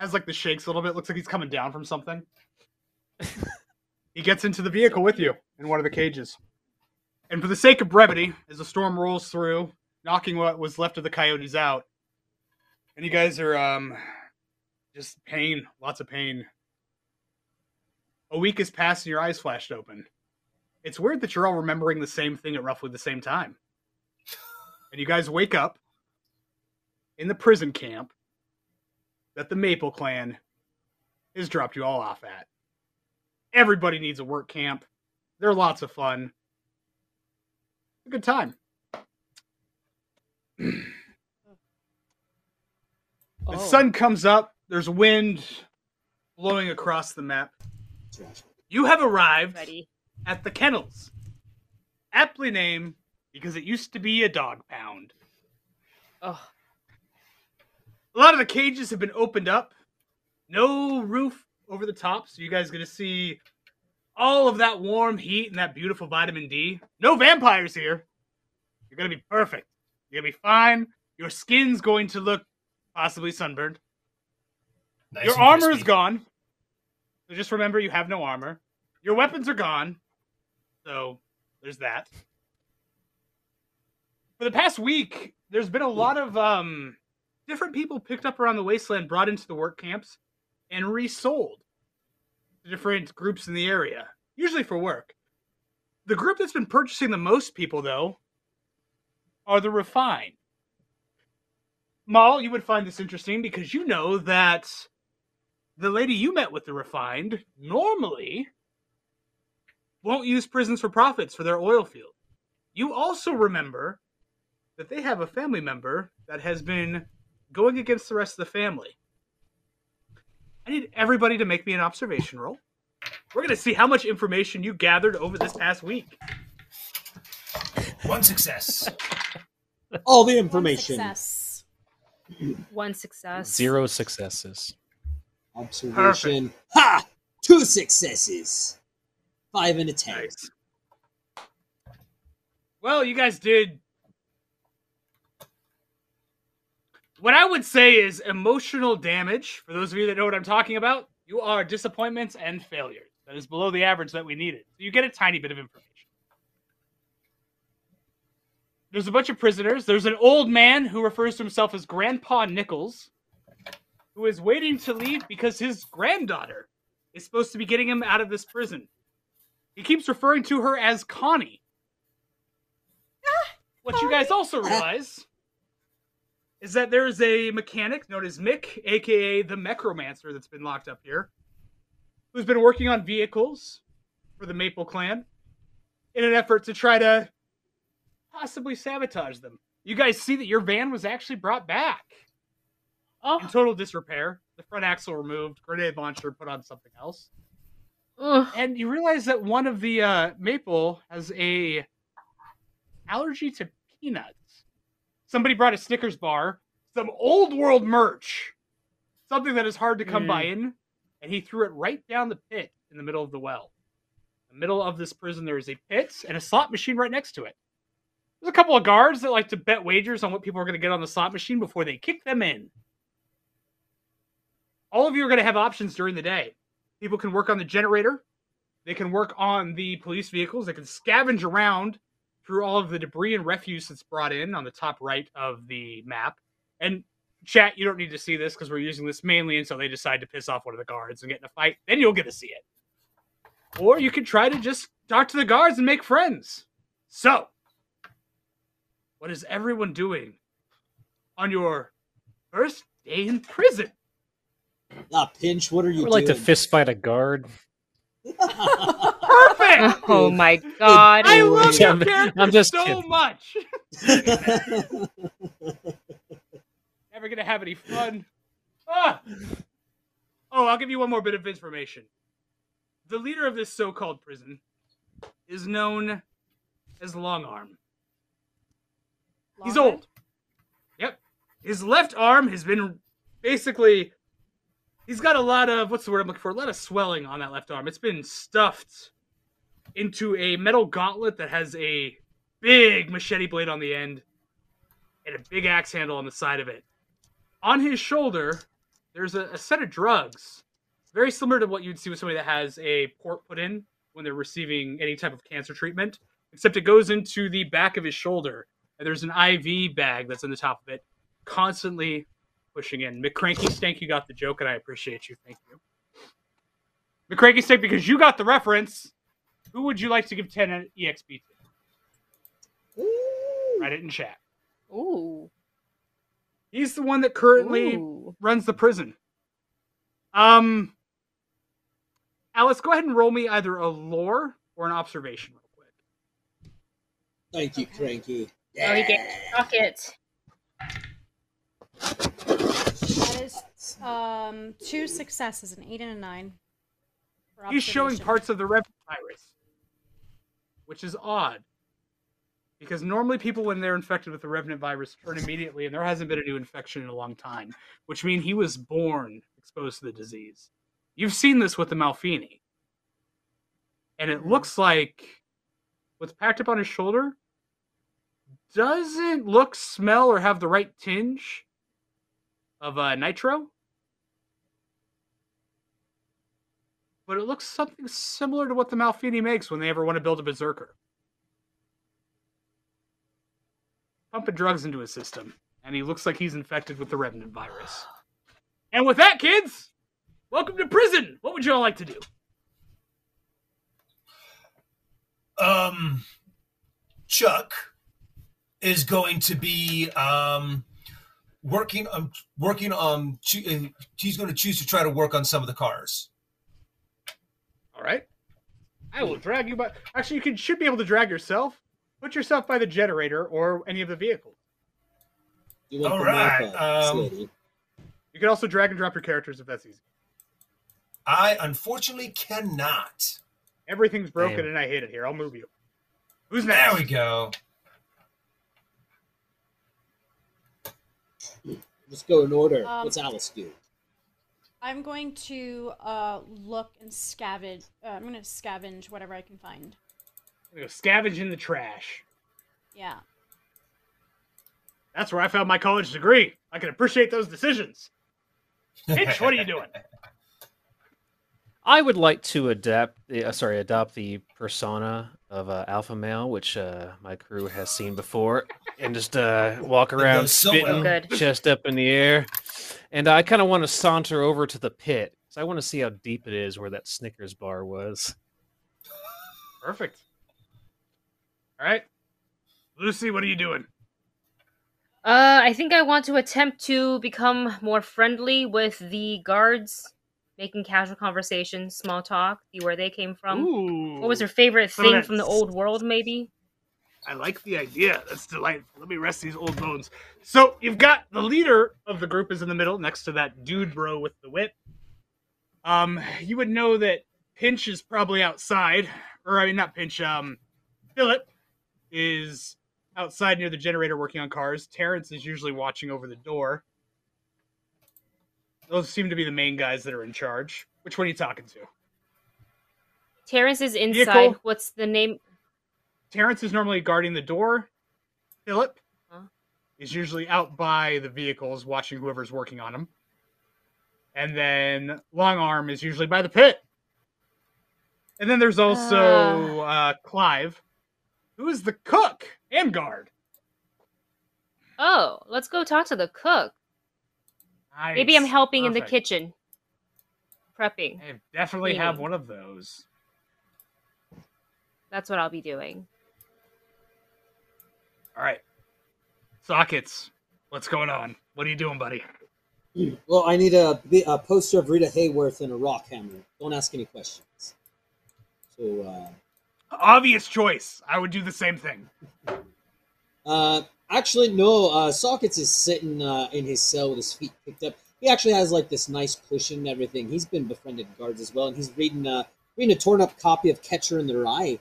has like the shakes a little bit. Looks like he's coming down from something. <laughs> he gets into the vehicle with you in one of the cages, and for the sake of brevity, as the storm rolls through, knocking what was left of the coyotes out, and you guys are um just pain, lots of pain. A week has passed and your eyes flashed open. It's weird that you're all remembering the same thing at roughly the same time. And you guys wake up in the prison camp that the Maple Clan has dropped you all off at. Everybody needs a work camp. They're lots of fun. A good time. <clears throat> The Oh. sun comes up. There's wind blowing across the map. You have arrived Ready. at the kennels. Aptly named because it used to be a dog pound. Oh, A lot of the cages have been opened up. No roof over the top, so you guys going to see all of that warm heat and that beautiful vitamin D. No vampires here. You're going to be perfect. You're going to be fine. Your skin's going to look possibly sunburned. Nice Your armor is gone. So just remember you have no armor. Your weapons are gone. So there's that. For the past week, there's been a lot of um different people picked up around the wasteland, brought into the work camps, and resold to different groups in the area, usually for work. The group that's been purchasing the most people, though, are the refined. Maul, you would find this interesting because you know that the lady you met with the refined normally won't use prisons for profits for their oil field. You also remember that they have a family member that has been going against the rest of the family. I need everybody to make me an observation roll. We're going to see how much information you gathered over this past week. One success. All the One information. Success. one success. Zero successes. Observation. Ha! Two successes. Five and a ten. Nice. Well, you guys did what I would say is emotional damage. For those of you that know what I'm talking about, you are disappointments and failures. That is below the average that we needed. So you get a tiny bit of information. There's a bunch of prisoners. There's an old man who refers to himself as Grandpa Nichols, who is waiting to leave because his granddaughter is supposed to be getting him out of this prison. He keeps referring to her as Connie. What you guys also realize is that there is a mechanic known as Mick, aka the Mechromancer, that's been locked up here, who's been working on vehicles for the Maple Clan in an effort to try to possibly sabotage them. You guys see that your van was actually brought back Oh, in total disrepair. The front axle removed, grenade launcher put on something else. ugh. and you realize that one of the uh, maple has a allergy to peanuts. Somebody brought a Snickers bar, some old world merch, something that is hard to come by in, and he threw it right down the pit in the middle of the well. In the middle of this prison, there is a pit and a slot machine right next to it. There's a couple of guards that like to bet wagers on what people are going to get on the slot machine before they kick them in. All of you are going to have options during the day. People can work on the generator, they can work on the police vehicles, they can scavenge around through all of the debris and refuse that's brought in on the top right of the map. And chat, you don't need to see this because we're using this mainly until they decide to piss off one of the guards and get in a fight. Then you'll get to see it. Or you could try to just talk to the guards and make friends. So, what is everyone doing on your first day in prison? Ah, Pinch, what are you I would like to fist fight a guard. Perfect! <laughs> Oh my god. I love your I'm- character I'm just so kidding. much. <laughs> <laughs> Never gonna have any fun. Ah! Oh, I'll give you one more bit of information. The leader of this so-called prison is known as Long Arm. He's old. Yep. His left arm has been basically he's got a lot of what's the word I'm looking for? A lot of swelling on that left arm. It's been stuffed into a metal gauntlet that has a big machete blade on the end and a big axe handle on the side of it. On his shoulder, there's a, a set of drugs, very similar to what you'd see with somebody that has a port put in when they're receiving any type of cancer treatment, except it goes into the back of his shoulder, and there's an IV bag that's in the top of it, constantly pushing in. McCranky Stank, you got the joke, and I appreciate you. Thank you. McCranky Stank, because you got the reference, who would you like to give 10 EXP to? Ooh. Write it in chat. Ooh. He's the one that currently Ooh. runs the prison. Um, Alice, go ahead and roll me either a lore or an observation real quick. Thank you, Cranky. Oh, you get rocket. Um, two successes, an eight and a nine. He's showing parts of the Revenant virus, which is odd. Because normally people, when they're infected with the Revenant virus, turn immediately, and there hasn't been a new infection in a long time, which means he was born exposed to the disease. You've seen this with the Malfini. And it looks like what's packed up on his shoulder doesn't look, smell, or have the right tinge of uh, nitro. But it looks something similar to what the Malfini makes when they ever want to build a berserker. Pumping drugs into his system, and he looks like he's infected with the Revenant virus. And with that, kids, welcome to prison. What would you all like to do? um Chuck is going to be um working on working on uh, he's going to choose to try to work on some of the cars. All right. I will drag you by. Actually, you can, should be able to drag yourself. Put yourself by the generator or any of the vehicles. You want All the right, map up, um, You can also drag and drop your characters if that's easy. I unfortunately cannot. Everything's broken Damn. and I hate it here. I'll move you. Who's next? There we go. Let's go in order. Um, What's Alice do? I'm going to uh, look and scavenge. Uh, I'm going to scavenge whatever I can find. I'm gonna go scavenge in the trash. Yeah. That's where I found my college degree. I can appreciate those decisions. Hitch, what are you doing? <laughs> I would like to adapt, the, uh, sorry, adopt the persona of uh, alpha male, which uh, my crew has seen before, and just uh, <laughs> walk around so spitting, well. Chest up in the air. And I kind of want to saunter over to the pit because I want to see how deep it is where that Snickers bar was. Perfect. All right. Lucy, what are you doing? Uh, I think I want to attempt to become more friendly with the guards, making casual conversation, small talk, see where they came from. Ooh. What was their favorite thing from the old world, maybe? I like the idea. That's delightful. Let me rest these old bones. So you've got the leader of the group is in the middle, next to that dude bro with the whip. Um, you would know that Pinch is probably outside, or I mean not Pinch. Um, Philip is outside near the generator working on cars. Terrence is usually watching over the door. Those seem to be the main guys that are in charge. Which one are you talking to? Terrence is inside. Vehicle. What's the name? Terrence is normally guarding the door. Philip Huh? is usually out by the vehicles watching whoever's working on them. And then Long Arm is usually by the pit. And then there's also uh, Clive, who is the cook and guard. Oh, let's go talk to the cook. Nice. Maybe I'm helping in the kitchen, prepping. I definitely have one of those. That's what I'll be doing. All right. Sockets. What's going on? What are you doing, buddy? <clears throat> Well, I need a, a poster of Rita Hayworth and a rock hammer. Don't ask any questions. So, uh, Obvious choice. I would do the same thing. <laughs> Uh, actually, no. Uh, Sockets is sitting uh, in his cell with his feet picked up. He actually has like this nice cushion and everything. He's been befriended guards as well, and he's reading uh, reading a torn up copy of Catcher in the Rye.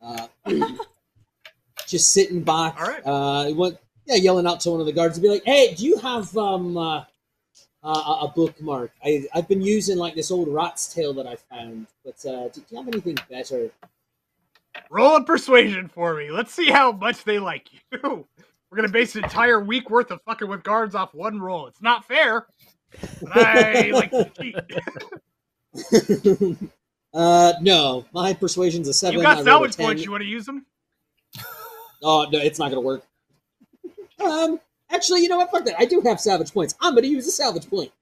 Uh, <clears throat> just sitting back. All right. Uh, he went, yeah, yelling out to one of the guards to be like, "Hey, do you have um uh, uh, a bookmark? I I've been using like this old rat's tail that I found, but uh, do, do you have anything better?" Roll a persuasion for me. Let's see how much they like you. <laughs> We're gonna base an entire week worth of fucking with guards off one roll. It's not fair. But I <laughs> like to cheat. <laughs> uh, no, my persuasion's a seven. You got salvage points. You want to use them? Oh no, it's not gonna work. Um, actually, you know what? Fuck that. I do have salvage points. I'm gonna use a salvage point.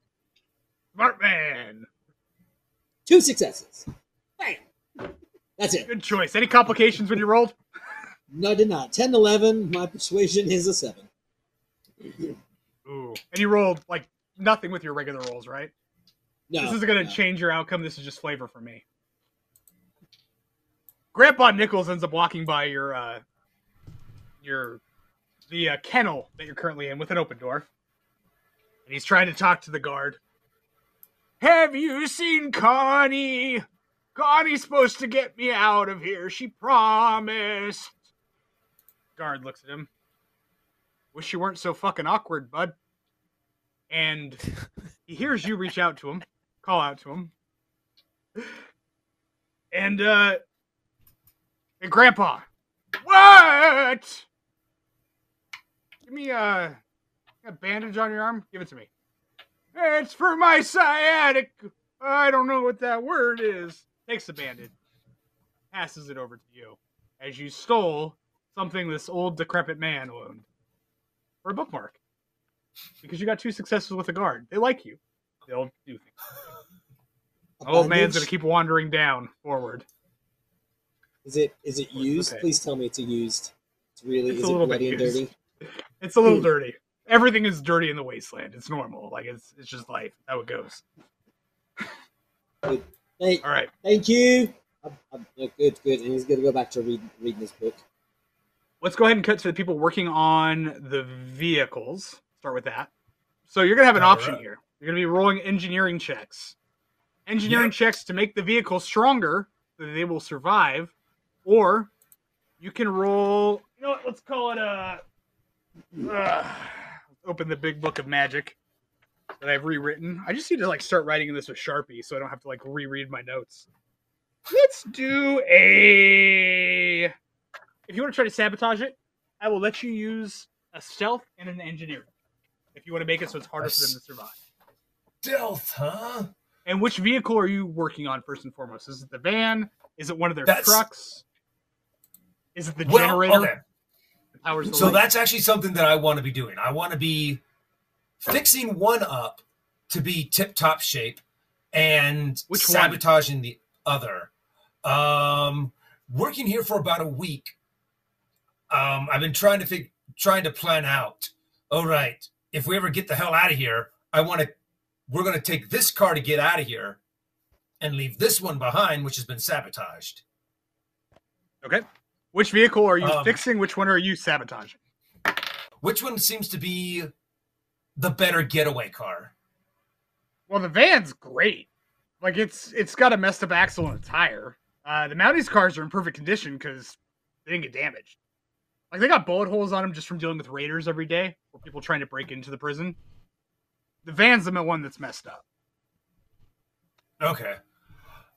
Smart man. Two successes. That's it. Good choice. Any complications when you rolled? No, I did not. 10, 11. My persuasion is a seven. Ooh. And you rolled like nothing with your regular rolls, right? No, this isn't gonna no. change your outcome. This is just flavor for me. Grandpa Nichols ends up walking by your uh your the uh, kennel that you're currently in with an open door, and he's trying to talk to the guard. Have you seen Connie? Connie's supposed to get me out of here. She promised. Guard looks at him. Wish you weren't so fucking awkward, bud. And <laughs> he hears you reach out to him, call out to him. And uh hey grandpa. What? Give me a, a bandage on your arm. Give it to me. It's for my sciatic. I don't know what that word is. Takes the bandage. Passes it over to you. As you stole something this old decrepit man owned. For a bookmark. Because you got two successes with a guard. They like you. They'll do things. A Old man's gonna keep wandering down forward. Is it is it used? Okay. Please tell me it's a used. It's really It's is a it bloody and used. dirty? It's a little Hmm. dirty. Everything is dirty in the wasteland. It's normal. Like it's it's just life. How it goes. Hey, All right. thank you. I'm, I'm, uh, good, good. And he's gonna go back to read, reading his book. Let's go ahead and cut to the people working on the vehicles. Start with that. So you're gonna have an All option right. here. You're gonna be rolling engineering checks. Engineering Yep. checks to make the vehicle stronger so that they will survive, or you can roll. You know what? Let's call it a. Uh, open the big book of magic that I've rewritten. I just need to like start writing this with Sharpie so I don't have to like reread my notes. Let's do a. If you want to try to sabotage it, I will let you use a stealth and an engineer. If you want to make it so it's harder for them to survive. Stealth, huh? And which vehicle are you working on first and foremost? Is it the van? Is it one of their That's- trucks? Is it the Well, generator? okay. the So light? that's actually something that I want to be doing. I want to be fixing one up to be tip top shape and Which one? sabotaging the other. Um, working here for about a week. Um, I've been trying to fig- trying to plan out. All right, if we ever get the hell out of here, I want to. We're going to take this car to get out of here, and leave this one behind, which has been sabotaged. okay. Which vehicle are you Um, fixing? Which one are you sabotaging? Which one seems to be the better getaway car? Well, the van's great. Like it's it's got a messed up axle and a tire. Uh, the Mounties cars are in perfect condition because they didn't get damaged. Like they got bullet holes on them just from dealing with raiders every day, or people trying to break into the prison. The van's the one that's messed up. Okay.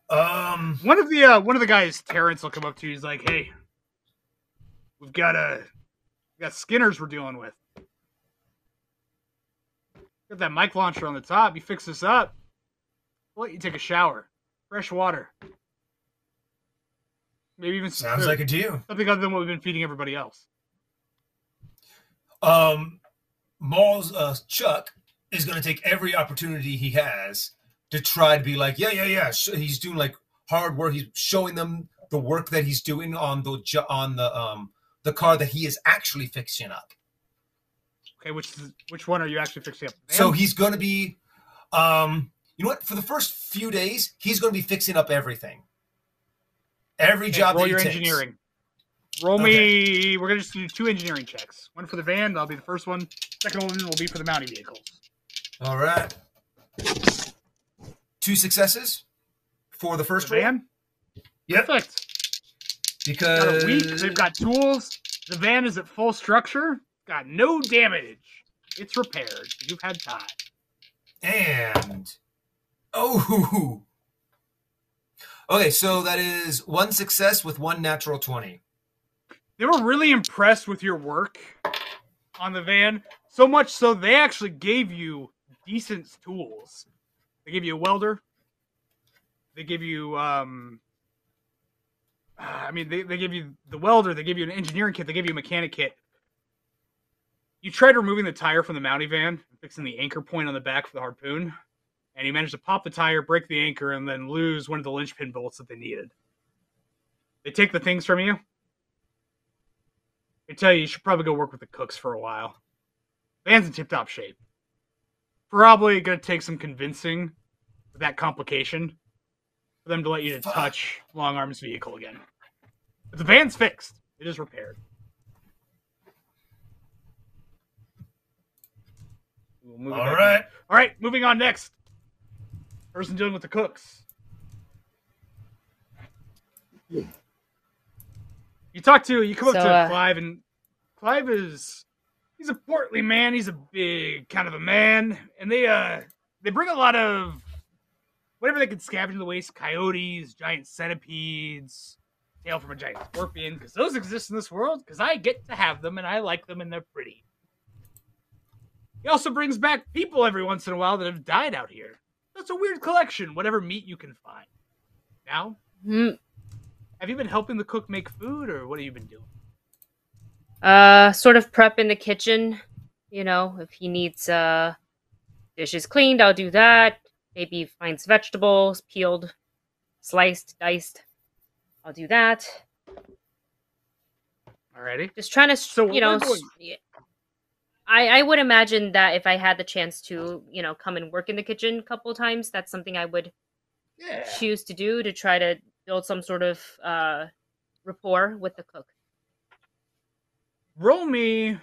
Um. One of the uh, one of the guys, Terrence, will come up to you. He's like, "Hey, we've got a we got Skinners we're dealing with. Got that mic launcher on the top. You fix this up. We'll let you take a shower, fresh water, maybe even some Sounds food. like a deal. something other than what we've been feeding everybody else." Um, Maul's uh, Chuck is going to take every opportunity he has to try to be like, yeah, yeah, yeah. He's doing like hard work. He's showing them the work that he's doing on the on the um the car that he is actually fixing up. Okay, which which one are you actually fixing up? So he's going to be, um, you know what? For the first few days, he's going to be fixing up everything. Every Okay, job roll your takes. engineering. Roll me. We're gonna just do two engineering checks. One for the van. That'll be the first one. Second one will be for the mounting vehicles. All right. Two successes for the first The roll. van. Yep. Perfect. Because got a week. They've got tools. The van is at full structure. Got no damage. It's repaired. You've had time. And oh, okay. So that is one success with one natural twenty. They were really impressed with your work on the van. So much so they actually gave you decent tools. They gave you a welder. They give you um I mean they, they give you the welder, they give you an engineering kit, they give you a mechanic kit. You tried removing the tire from the mounting van, fixing the anchor point on the back for the harpoon, and you managed to pop the tire, break the anchor, and then lose one of the linchpin bolts that they needed. They take the things from you. They tell you you should probably go work with the cooks for a while. Van's in tip top shape. Probably gonna take some convincing with that complication for them to let you to touch Long Arm's vehicle again. But the van's fixed. It is repaired. We'll move it All back right. in. All right, moving on next. Person dealing with the cooks. You talk to, you come up to uh, Clive, and Clive is, he's a portly man. He's a big kind of a man, and they, uh, they bring a lot of whatever they can scavenge in the waste: coyotes, giant centipedes, tail from a giant scorpion, because those exist in this world. Because I get to have them, and I like them, and they're pretty. He also brings back people every once in a while that have died out here. That's a weird collection. Whatever meat you can find. Now, Hmm. have you been helping the cook make food, or what have you been doing? Uh, sort of prep in the kitchen. You know, if he needs uh dishes cleaned, I'll do that. Maybe finds vegetables peeled, sliced, diced. I'll do that. Alrighty. Just trying to, So you know. we're going- s- yeah. I I would imagine that if I had the chance to, you know, come and work in the kitchen a couple times, that's something I would Yeah. choose to do to try to build some sort of uh rapport with the cook. Roll me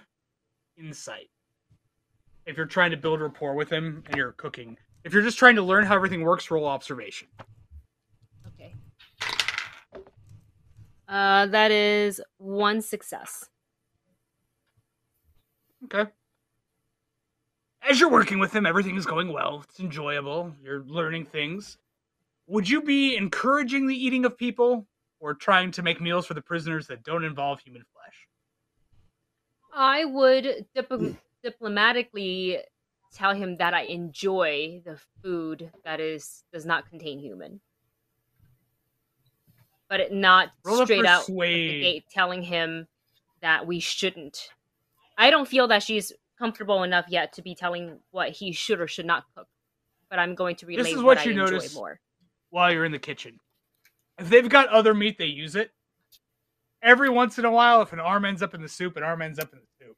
insight. If you're trying to build rapport with him and you're cooking. If you're just trying to learn how everything works, roll observation. Okay. Uh, that is one success. Okay. As you're working with him, everything is going well. It's enjoyable. You're learning things. Would you be encouraging the eating of people or trying to make meals for the prisoners that don't involve human flesh? I would dip- diplomatically tell him that I enjoy the food that is does not contain human, but it not Roll straight out the gate telling him that we shouldn't. I don't feel that she's comfortable enough yet to be telling what he should or should not cook, but I'm going to relate This is what, what I you enjoy notice. more. while you're in the kitchen. If they've got other meat, they use it. Every once in a while, if an arm ends up in the soup, an arm ends up in the soup.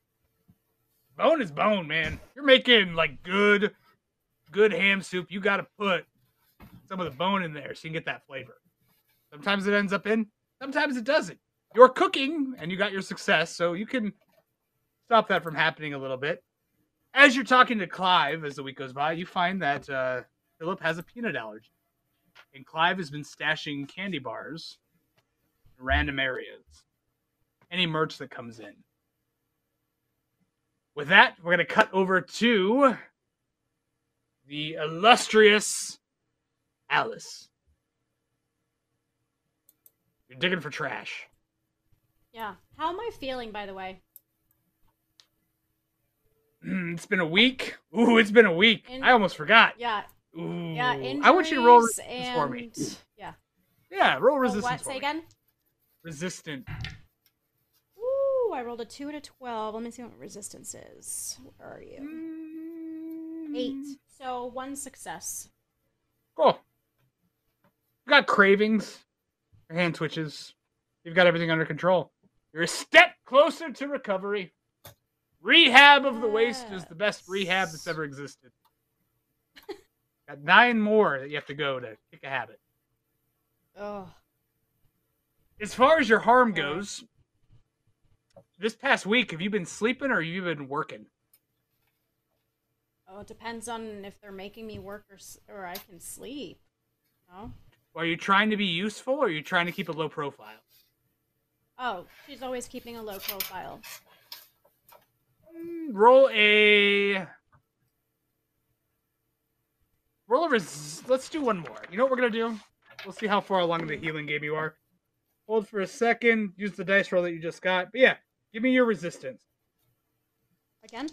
Bone is bone, man. You're making like good, good ham soup. You got to put some of the bone in there so you can get that flavor. Sometimes it ends up in, sometimes it doesn't. You're cooking and you got your success, so you can stop that from happening a little bit. As you're talking to Clive as the week goes by, you find that uh, Philip has a peanut allergy and Clive has been stashing candy bars in random areas. any merch that comes in. With that, we're going to cut over to the illustrious Alice. You're digging for trash. Yeah. How am I feeling, by the way? Mm, it's been a week. Ooh, it's been a week. In- I almost forgot. Yeah. Ooh. Yeah. I want you to roll resistance and... for me. Yeah. Yeah, roll Oh, resistance. what? Say again. Resistant. Ooh, I rolled a two and a twelve. Let me see what resistance is. Where are you? Mm. Eight. So one success. Cool. You got cravings. Your hand twitches. You've got everything under control. You're a step closer to recovery. Rehab of the waste is the best rehab that's ever existed. <laughs> got nine more that you have to go to kick a habit. Oh. As far as your harm goes, this past week, have you been sleeping or have you been working? Oh, it depends on if they're making me work or or I can sleep. No. Are you trying to be useful or are you trying to keep a low profile? Oh, she's always keeping a low profile. Mm, Roll a. Roll a res- Let's do one more. You know what we're gonna do? We'll see how far along in the healing game you are. Hold for a second. Use the dice roll that you just got. But yeah, give me your resistance. Again,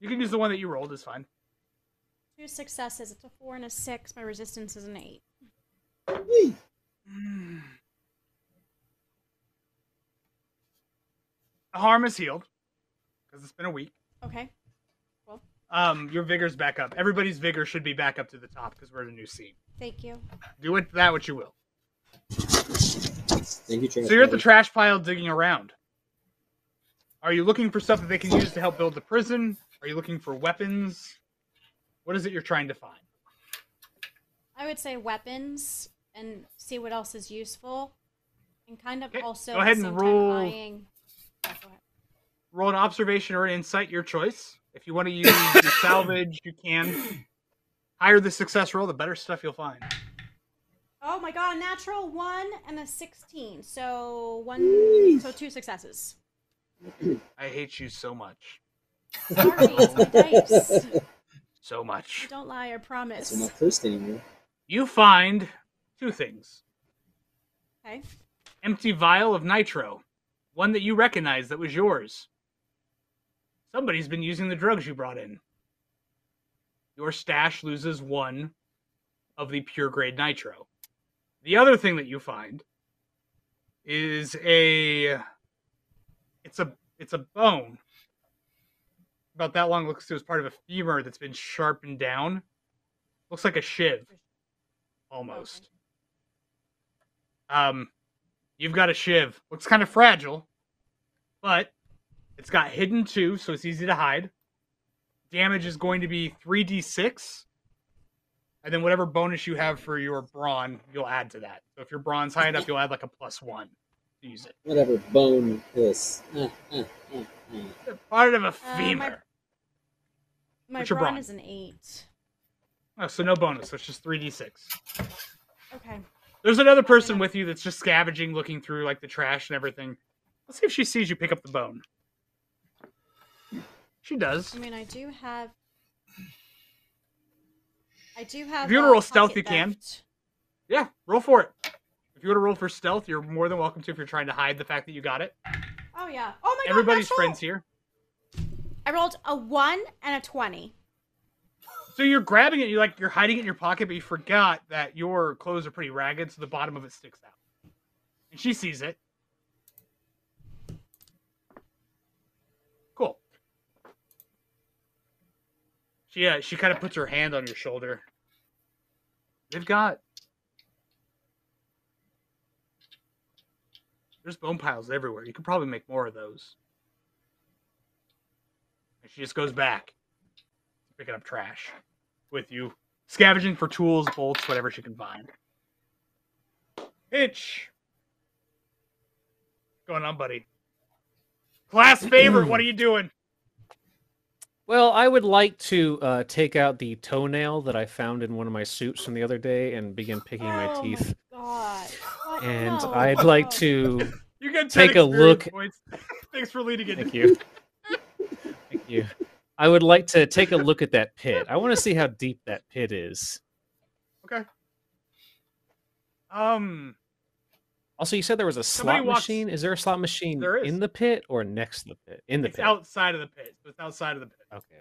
You can use the one that you rolled. Is fine. two successes. It's a four and a six. My resistance is an eight. The harm is healed because it's been a week. Okay. Well. Um, your vigor's back up. Everybody's vigor should be back up to the top because we're in a new scene. Thank you. Do with that what you will. Thank you, Trash. So you're at the trash pile digging around. Are you looking for stuff that they can use to help build the prison? Are you looking for weapons? What is it you're trying to find? I would say weapons and see what else is useful, and kind of Okay, also go ahead and same time roll- eyeing. Yeah, go ahead. Roll an observation or an insight, your choice. If you want to use your <laughs> salvage, you can. Higher the success roll, the better stuff you'll find. Oh my god, natural one and a sixteen. So one, so two successes. I hate you so much. Sorry, it's my dice. <laughs> So much. Don't lie, I That's promise. not cursed anymore. You find two things Okay. empty vial of nitro, one that you recognize that was yours. Somebody's been using the drugs you brought in. Your stash loses one of the pure grade nitro. The other thing that you find is a it's a it's a bone. About that long looks to as part of a femur that's been sharpened down. Looks like a shiv almost. Um you've got a shiv. Looks kind of fragile but it's got hidden too so it's easy to hide damage is going to be 3d6 and then whatever bonus you have for your brawn you'll add to that so if your brawn's high enough you'll add like a plus one to use it Whatever bone this. Uh, uh, uh, uh. part of a Uh, my- femur My What's your brawn brawn? is an eight. oh, so no bonus so it's just 3d6 Okay. There's another person with you that's just scavenging, looking through like the trash and everything. Let's see if she sees you pick up the bone. She does. I mean, I do have. I do have. If you wanna uh, roll stealth, you can. Yeah, roll for it. If you want to roll for stealth, you're more than welcome to if you're trying to hide the fact that you got it. Oh yeah. Oh my god. Everybody's friends here. I rolled a one and a twenty. So you're grabbing it, you like you're hiding it in your pocket, but you forgot that your clothes are pretty ragged, so the bottom of it sticks out. And she sees it. Cool. She uh, she kind of puts her hand on your shoulder. They've got there's bone piles everywhere. You could probably make more of those. And she just goes back, picking up trash with you, scavenging for tools, bolts, whatever she can find. Hitch. What's going on, buddy? Class favorite, what are you doing? Well, I would like to uh, take out the toenail that I found in one of my suits from the other day and begin picking my oh teeth. My god. What? And No. I'd like to <laughs> You get Take a look- Points. <laughs> Thanks for leading it. Thank you. Thank you. I would like to take a look at that pit. I want to see how deep that pit is. Okay. Um, Also, you said there was a Somebody slot walks- machine. Is there a slot machine There is. in the pit or next to the pit? In the it's pit. outside of the pit. So it's outside of the pit. Okay.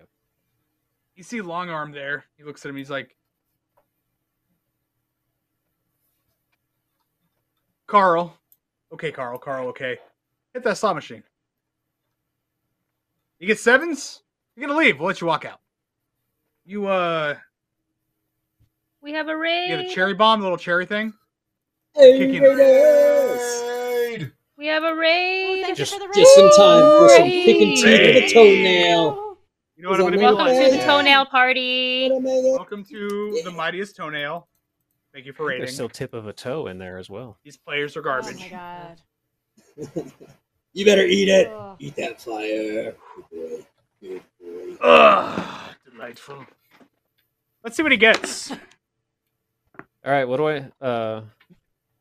You see Long Arm there. He looks at him. He's like, Carl. Okay, Carl. Carl, okay. Hit that slot machine. You get sevens? You're going to leave. We'll let you walk out. You, uh, We have a you raid. get a cherry bomb, the little cherry thing. Hey, Kicking- Raiders! Raid! We have a Oh, raid. thank Just- you for the Just in time for some kicking teeth with a toenail. You know what I'm going to be Welcome like? to the toenail party. Welcome to the mightiest toenail. Thank you for rating. There's still tip of a toe in there as well. These players are Oh garbage. my god. <laughs> You better eat it. Ugh. Eat that fire. Good boy. Good boy. Ugh, delightful. Let's see what he gets. All right. What do I? Uh,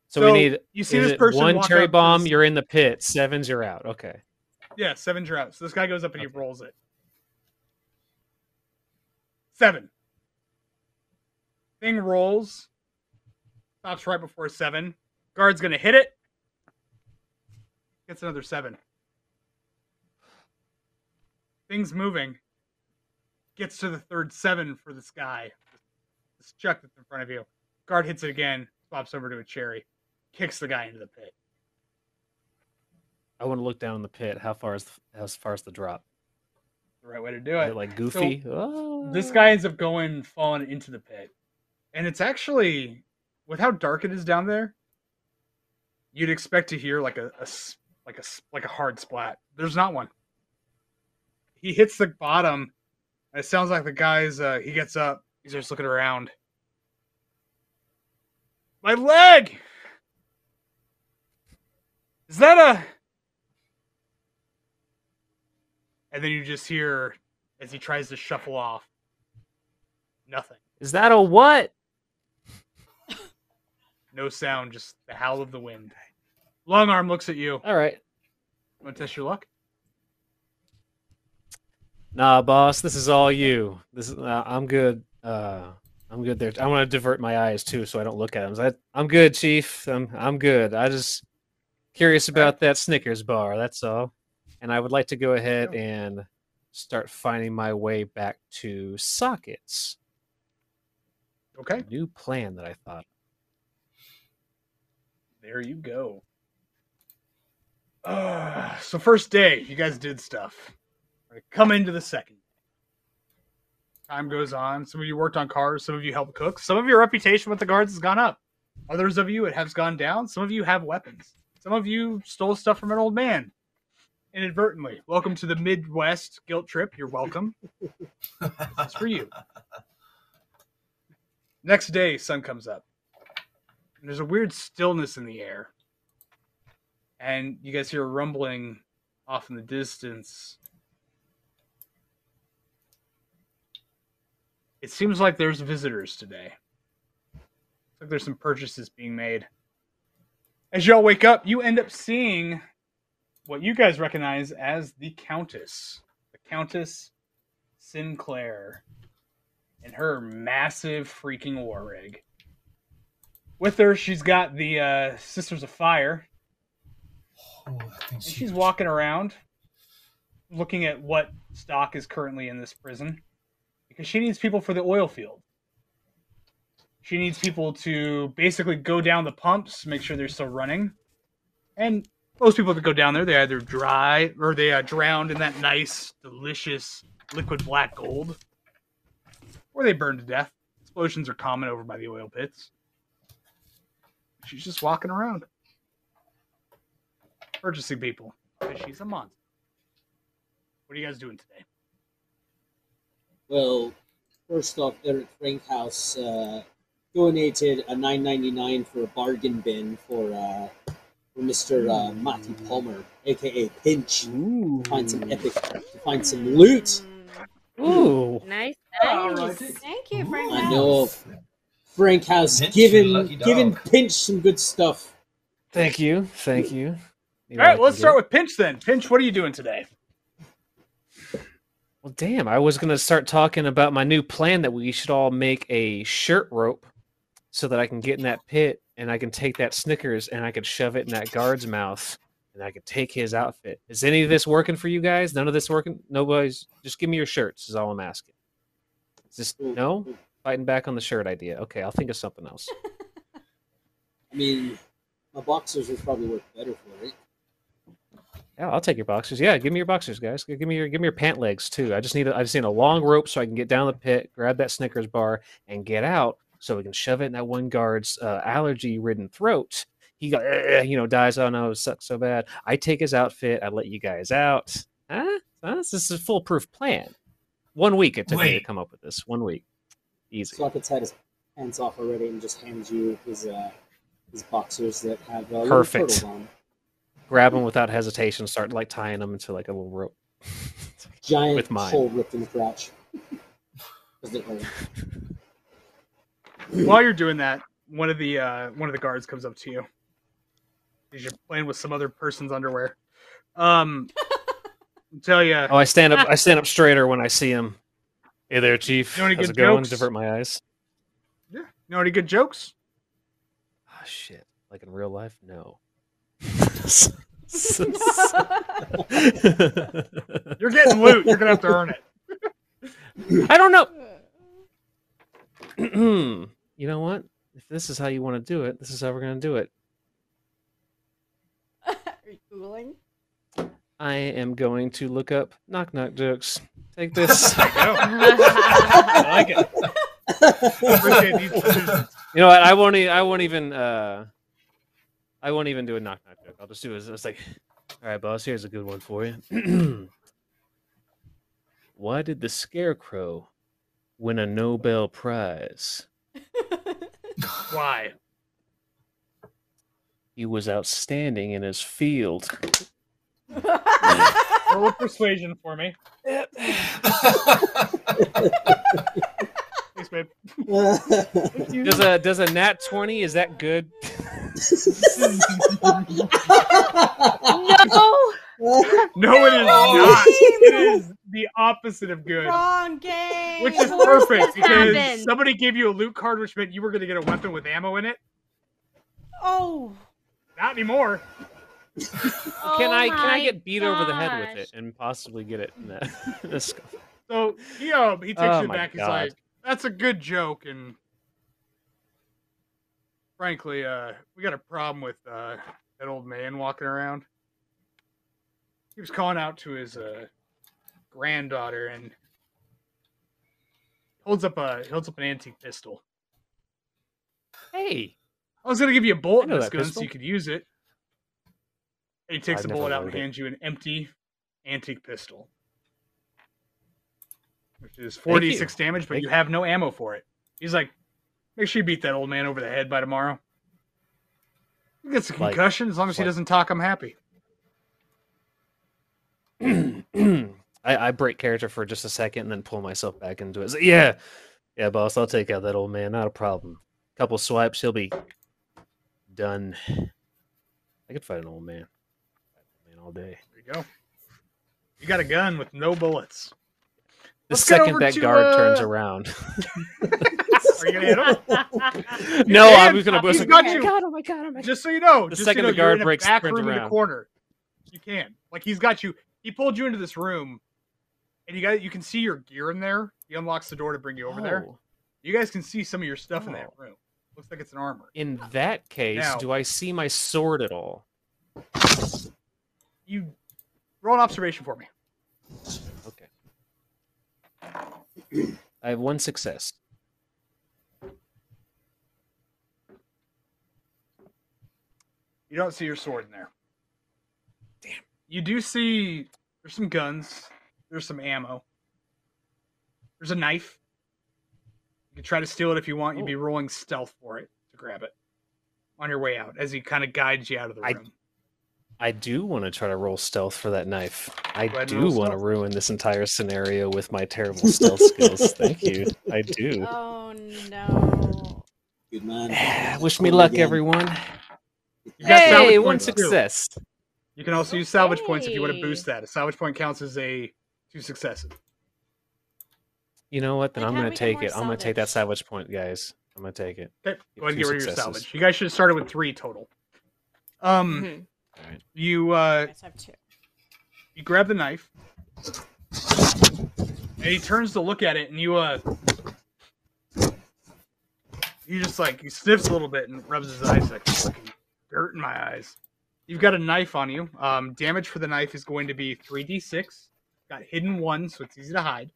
so, So, we need. You see this person one cherry bomb. You're in the pit. Sevens. You're out. Okay. Yeah, seven droughts. So this guy goes up and he rolls it. Seven. Thing rolls. Stops right before seven. Guard's gonna hit it. Gets another seven. Thing's moving. Gets to the third seven for this guy. This chuck that's in front of you. Guard hits it again. Swaps over to a cherry. Kicks the guy into the pit. I want to look down in the pit. How far is the, as far as the drop? The right way to do it. like goofy? Oh. this guy ends up going falling into the pit and it's actually with how dark it is down there you'd expect to hear like a, a like a like a hard splat there's not one he hits the bottom and it sounds like the guy's uh he gets up he's just looking around my leg is that a and then you just hear as he tries to shuffle off nothing Is that a what? No sound, just the howl of the wind. Long arm looks at you. All right. Want to test your luck? Nah, boss. This is all you. This is. Uh, I'm good. Uh, I'm good there. I want to divert my eyes too, so I don't look at him. I, I'm good, Chief. I'm I'm good. I just curious about that Snickers bar. That's all. And I would like to go ahead and start finding my way back to sockets. Okay, New plan that I thought. there you go. Uh, so first day, you guys did stuff. We're Come into the second. Time goes on. Some of you worked on cars. Some of you helped cook. Some of your reputation with the guards has gone up. Others of you it has gone down. Some of you have weapons. Some of you stole stuff from an old man inadvertently. Welcome to the Midwest guilt trip. You're welcome. That's for you. Next day, sun comes up. There's a weird stillness in the air. And you guys hear a rumbling off in the distance. It seems like there's visitors today. Looks like there's some purchases being made. As y'all wake up, you end up seeing what you guys recognize as the Countess. The Countess Sinclair and her massive freaking war rig. With her, she's got the uh, Sisters of Fire, Oh, and she's walking around looking at what stock is currently in this prison because she needs people for the oil field. She needs people to basically go down the pumps, make sure they're still running. And most people that go down there, they either dry or they uh, drowned in that nice, delicious liquid black gold, or they burn to death. Explosions are common over by the oil pits. She's just walking around purchasing people because she's a monster. What are you guys doing today? Well, first off, they're Eric Frankhouse uh, donated a nine ninety nine for a bargain bin for uh, for Mister uh, Matty Palmer, aka Pinch. Ooh. Find some epic, to find some loot. Ooh. Nice, nice. right. Thank you, Frank. I know. Frankhouse Pinch, given giving lucky dog. giving Pinch some good stuff. Thank you. Thank you. You All know, I right, can let's get- start with Pinch then. Pinch, what are you doing today? Well, damn, I was going to start talking about my new plan that we should all make a shirt rope so that I can get in that pit and I can take that Snickers and I could shove it in that guard's mouth and I could take his outfit. Is any of this working for you guys? None of this working? Nobody's just give me your shirts, is all I'm asking. Is this mm. no? Fighting back on the shirt idea. Okay, I'll think of something else. <laughs> I mean, my boxers would probably work better for it. Yeah, I'll take your boxers. Yeah, give me your boxers, guys. Give me your give me your pant legs too. I just need a, I just need a long rope so I can get down the pit, grab that Snickers bar, and get out so we can shove it in that one guard's uh, allergy-ridden throat. He got you know dies. Oh no, it sucks so bad. I take his outfit. I let you guys out. Huh? Huh? This is a foolproof plan. One week it took me to come up with this. One week, easy. Sockets had his pants off already and just hands you his uh, his boxers that have uh, Perfect. on. Grab them without hesitation. Start like tying them into like a little rope. <laughs> Giant With mine. hole ripped in the crotch. <laughs> <laughs> 'Cause they hurt. While you're doing that, one of the uh, one of the guards comes up to you. Because you're playing with some other person's underwear. Um, tell you, Oh, I stand up. I stand up straighter when I see him. Hey there, Chief. You know any How's good it going? jokes? Divert my eyes. you know any good jokes? Oh shit! Like in real life, no. <laughs> You're getting loot. You're gonna have to earn it. <laughs> I don't know. <clears throat> <laughs> you know what? If this is how you want to do it, this is how we're going to do it. <laughs> Are you googling? I am going to look up knock knock jokes. Take <laughs> this. I like it. <laughs> Appreciate these you know what? I won't. E- I won't even. Uh, I won't even do a knock knock joke. I'll just do it. It's like, all right, boss. Here's a good one for you. <clears throat> Why did the scarecrow win a Nobel Prize? <laughs> Why? He was outstanding in his field. <laughs> Roll persuasion for me. Thanks, babe. <laughs> Does a does a nat twenty? Is that good? no. <laughs> No, it is not. It is the opposite of good. Wrong game. Which is perfect because happened. somebody gave you a loot card, which meant you were going to get a weapon with ammo in it. Oh. Not anymore. <laughs> Can Oh I can I get beat over the head with it and possibly get it in that? in a? So he um he takes Oh you my back. He's like, "That's a good joke," and frankly, uh, we got a problem with uh that old man walking around. He was calling out to his uh granddaughter and holds up a holds up an antique pistol. Hey, I was gonna give you a bullet in this gun so you could use it. And he takes I'd the bullet out and hands you an empty antique pistol. Which is 46 damage, but Thank you have no ammo for it. He's like, make sure you beat that old man over the head by tomorrow. He gets a Like- concussion. as long as he like- doesn't talk, I'm happy. <clears throat> I, I break character for just a second and then pull myself back into it. It's like, yeah, yeah, boss. I'll take out that old man. Not a problem. Couple swipes, he'll be done. I could fight an old man. Old man all day. There you go. You got a gun with no bullets. The Let's second that to, guard turns uh, around. <laughs> Are you gonna hit him? <laughs> no. I was gonna. He's like, got oh my you. God, oh my god! Oh my god! Just so you know, The just second so you the know, you're guard in breaks back sprint room in the corner. You can. Like he's got you. He pulled you into this room, and you got you can see your gear in there. He unlocks the door to bring you over there. Oh, You guys can see some of your stuff in that Oh. room. Looks like it's an armor. In that case, Now- do I see my sword at all? You roll an observation for me. Okay. I have one success. You don't see your sword in there. Damn. You do see there's some guns. There's some ammo. There's a knife. You can try to steal it if you want. You'd be Oh. rolling stealth for it to grab it on your way out as he kind of guides you out of the I- room. I do want to try to roll stealth for that knife. I Go ahead and do roll want to ruin this entire scenario with my terrible stealth skills. <laughs> Thank you. I do. Oh no. Good man. <sighs> Wish me luck, again. everyone. You got Hey, one success. You You can also use salvage points if you want to boost that. A salvage point counts as a two successes. You know what? Then Like, I'm gonna take more it. I'm gonna take that salvage? salvage point, guys. I'm gonna take it. Okay, Get go ahead and get rid of your salvage. You guys should have started with three total. Um, Mhm. All right. you uh, You guys have two. you grab the knife, and he turns to look at it, and you uh, he just like he sniffs a little bit and rubs his eyes like fucking dirt in my eyes. You've got a knife on you. Um, damage for the knife is going to be three d six. Got hidden one, so it's easy to hide.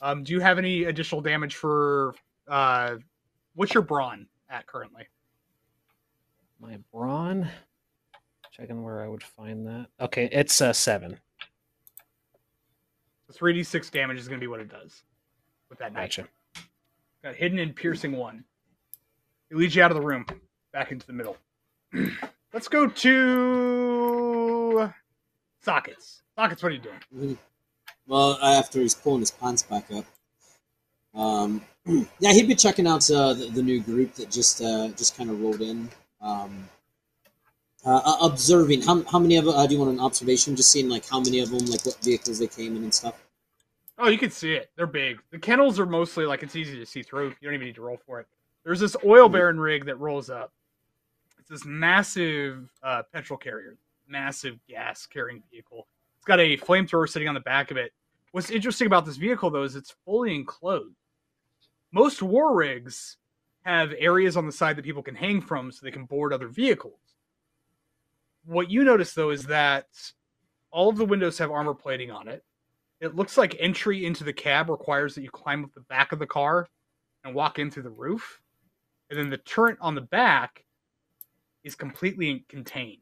Um, do you have any additional damage for uh, what's your brawn at currently? My brawn. Checking where I would find that. Okay, it's uh, seven. Three d six damage is going to be what it does with that knife. Gotcha. Got hidden and piercing one. It leads you out of the room, back into the middle. <clears throat> Let's go to sockets. Sockets, what are you doing? Well, after he's pulling his pants back up, um, <clears throat> yeah, he'd be checking out uh, the, the new group that just uh, just kind of rolled in. Um, uh, uh, observing how, how many of uh, do you want an observation? Just seeing like how many of them, like what vehicles they came in and stuff. Oh, you can see it. They're big. The kennels are mostly like it's easy to see through. You don't even need to roll for it. There's this oil baron rig that rolls up. It's this massive uh, petrol carrier, massive gas carrying vehicle. It's got a flamethrower sitting on the back of it. What's interesting about this vehicle, though, is it's fully enclosed. Most war rigs have areas on the side that people can hang from so they can board other vehicles. What you notice, though, is that all of the windows have armor plating on it it looks like entry into the cab requires that you climb up the back of the car and walk in through the roof. And then the turret on the back is completely contained.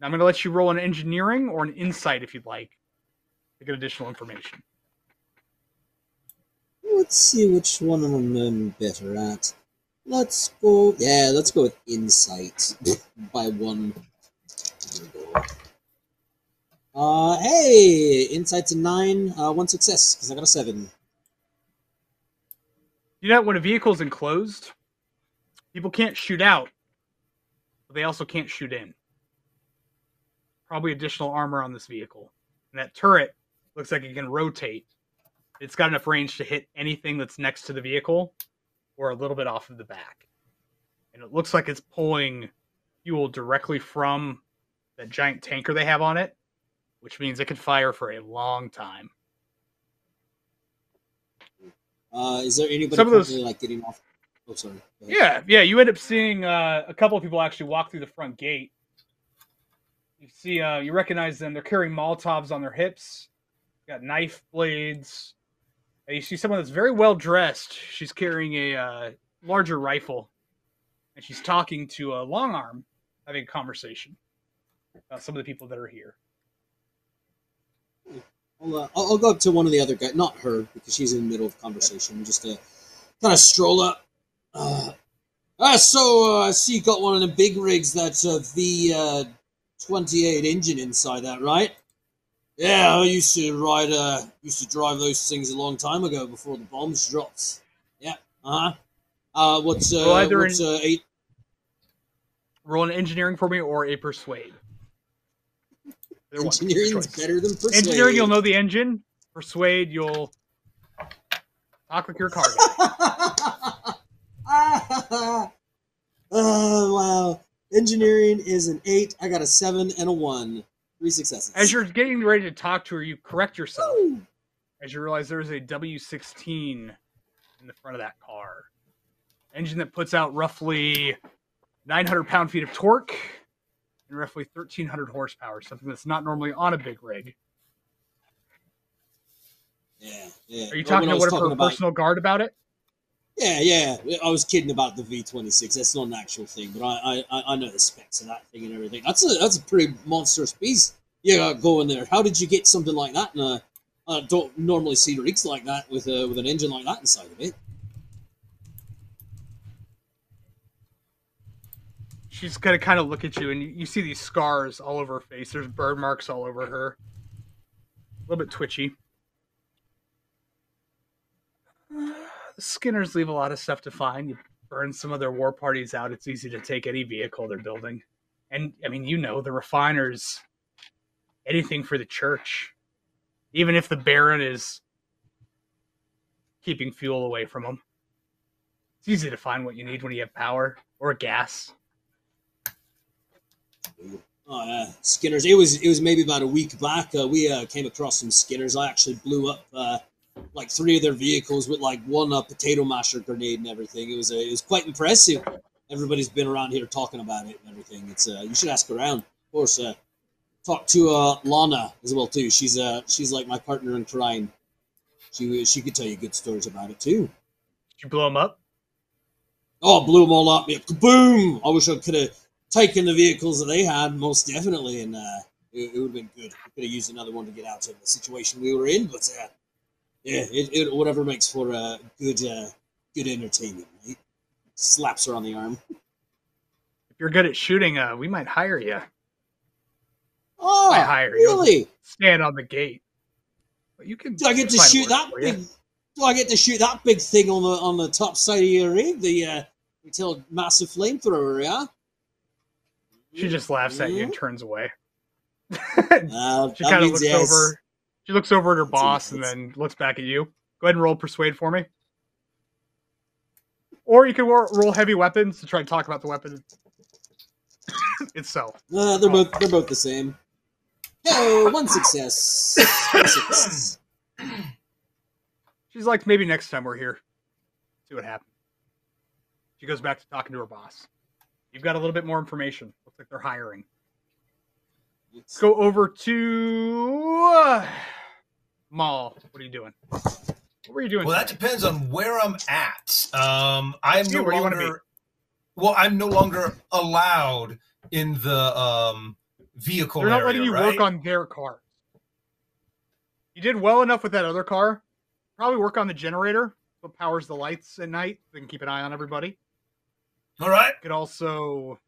Now I'm going to let you roll an engineering or an insight if you'd like to get additional information. Let's see which one I'm better at. Let's go. Yeah, let's go with insight <laughs> by one. Uh, hey, insight's a nine. Uh, one success because I got a seven. You know, when a vehicle's enclosed, people can't shoot out, but they also can't shoot in. Probably additional armor on this vehicle. And that turret looks like it can rotate. It's got enough range to hit anything that's next to the vehicle or a little bit off of the back. And it looks like it's pulling fuel directly from that giant tanker they have on it, which means it could fire for a long time. Uh, is there anybody Some of those- like getting off? Oh, sorry. Yeah, yeah. You end up seeing uh, a couple of people actually walk through the front gate. You see, uh, you recognize them. They're carrying Molotovs on their hips. Got knife blades. And you see someone that's very well dressed. She's carrying a uh, larger rifle, and she's talking to a long arm, having a conversation about some of the people that are here. I'll, uh, I'll, I'll go up to one of the other guys, not her because she's in the middle of conversation. Just to kind of stroll up. Uh, uh, so uh, I see you got one of the big rigs that's a V uh, twenty eight engine inside that, right? Yeah, I used to ride. Uh, used to drive those things a long time ago before the bombs dropped. Yeah. Uh huh. Uh, what's uh, Well, either what's uh, eight? Roll an engineering for me or a persuade. Engineering's better than persuade. Engineering, you'll know the engine. Persuade, you'll talk like your car <laughs> guy. <laughs> oh wow! Engineering is an eight. I got a seven and a one. Three successes. As you're getting ready to talk to her, you correct yourself Woo! as you realize there's a W16 in the front of that car. Engine that puts out roughly 900 pound feet of torque and roughly 1300 horsepower, something that's not normally on a big rig. Yeah, yeah. Are you talking to one of her personal guard about it? Yeah, yeah. I was kidding about the V twenty six. That's not an actual thing, but I, I I know the specs of that thing and everything. That's a that's a pretty monstrous beast. you got going there. How did you get something like that? And uh, I don't normally see rigs like that with a with an engine like that inside of it. She's gonna kind of look at you, and you, you see these scars all over her face. There's burn marks all over her. A little bit twitchy. Skinners leave a lot of stuff to find. You burn some of their war parties out. It's easy to take any vehicle they're building. And I mean, you know, the refiners, anything for the church, even if the Baron is keeping fuel away from them. It's easy to find what you need when you have power or gas. Oh, uh, Skinners. It was it was maybe about a week back. Uh, we uh, came across some Skinners. I actually blew up uh, like three of their vehicles with like one uh, potato masher grenade and everything. It was uh, it was quite impressive. Everybody's been around here talking about it and everything. It's uh, you should ask around. Of course, uh, talk to uh, Lana as well too. She's uh she's like my partner in crime. She she could tell you good stories about it too. Did you blow them up? Oh, blew them all up. Yeah, kaboom! I wish I could have taken the vehicles that they had, most definitely, and uh, it, it would have been good. We could have used another one to get out of the situation we were in, but uh, yeah, it, it whatever makes for uh, good uh, good entertainment. Right? Slaps her on the arm. If you're good at shooting, uh, we might hire you. Oh, I hire you. really? Stand on the gate. But you can. Do I get to shoot that big? Do I get to shoot that big thing on the on the top side of your rig? The uh, little massive flamethrower, yeah. She just laughs at you and Mhm. turns away. <laughs> Uh, She kind of looks yes. over. She looks over at her That's boss and then looks back at you. Go ahead and roll persuade for me. Or you can ro- roll heavy weapons to try to talk about the weapon <coughs> itself. Uh, they're both they're both the same. Oh, one success. One success. <coughs> She's like, maybe next time we're here. See what happens. She goes back to talking to her boss. You've got a little bit more information. Looks like they're hiring. Let's go over to uh, Maul. What are you doing? What were you doing? Well, that depends on where I'm at. Um, I'm no where do you wanna longer. Well, I'm no longer allowed in the um, vehicle. They're not area, letting you right? work on their cars. You did well enough with that other car. Probably work on the generator. What powers the lights at night? They can keep an eye on everybody. All right. Could also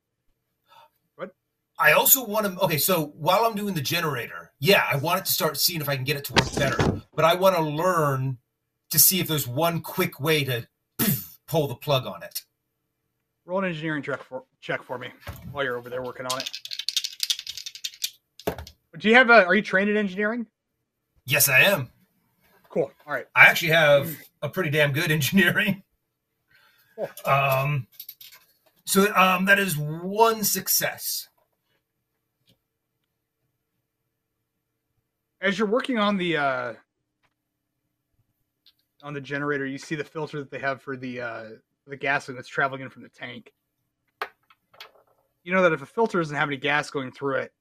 I also want to. Okay, so while I'm doing the generator, yeah, I want it to start seeing if I can get it to work better. But I want to learn to see if there's one quick way to pull the plug on it. roll an engineering check for check for me while you're over there working on it. Do you have a? Are you trained in engineering? Yes, I am. Cool. All right. I actually have a pretty damn good <laughs> engineering. Um, so um, that is one success. As you're working on the uh, on the generator, you see the filter that they have for the uh, the gasoline that's traveling in from the tank. You know that if a filter doesn't have any gas going through it,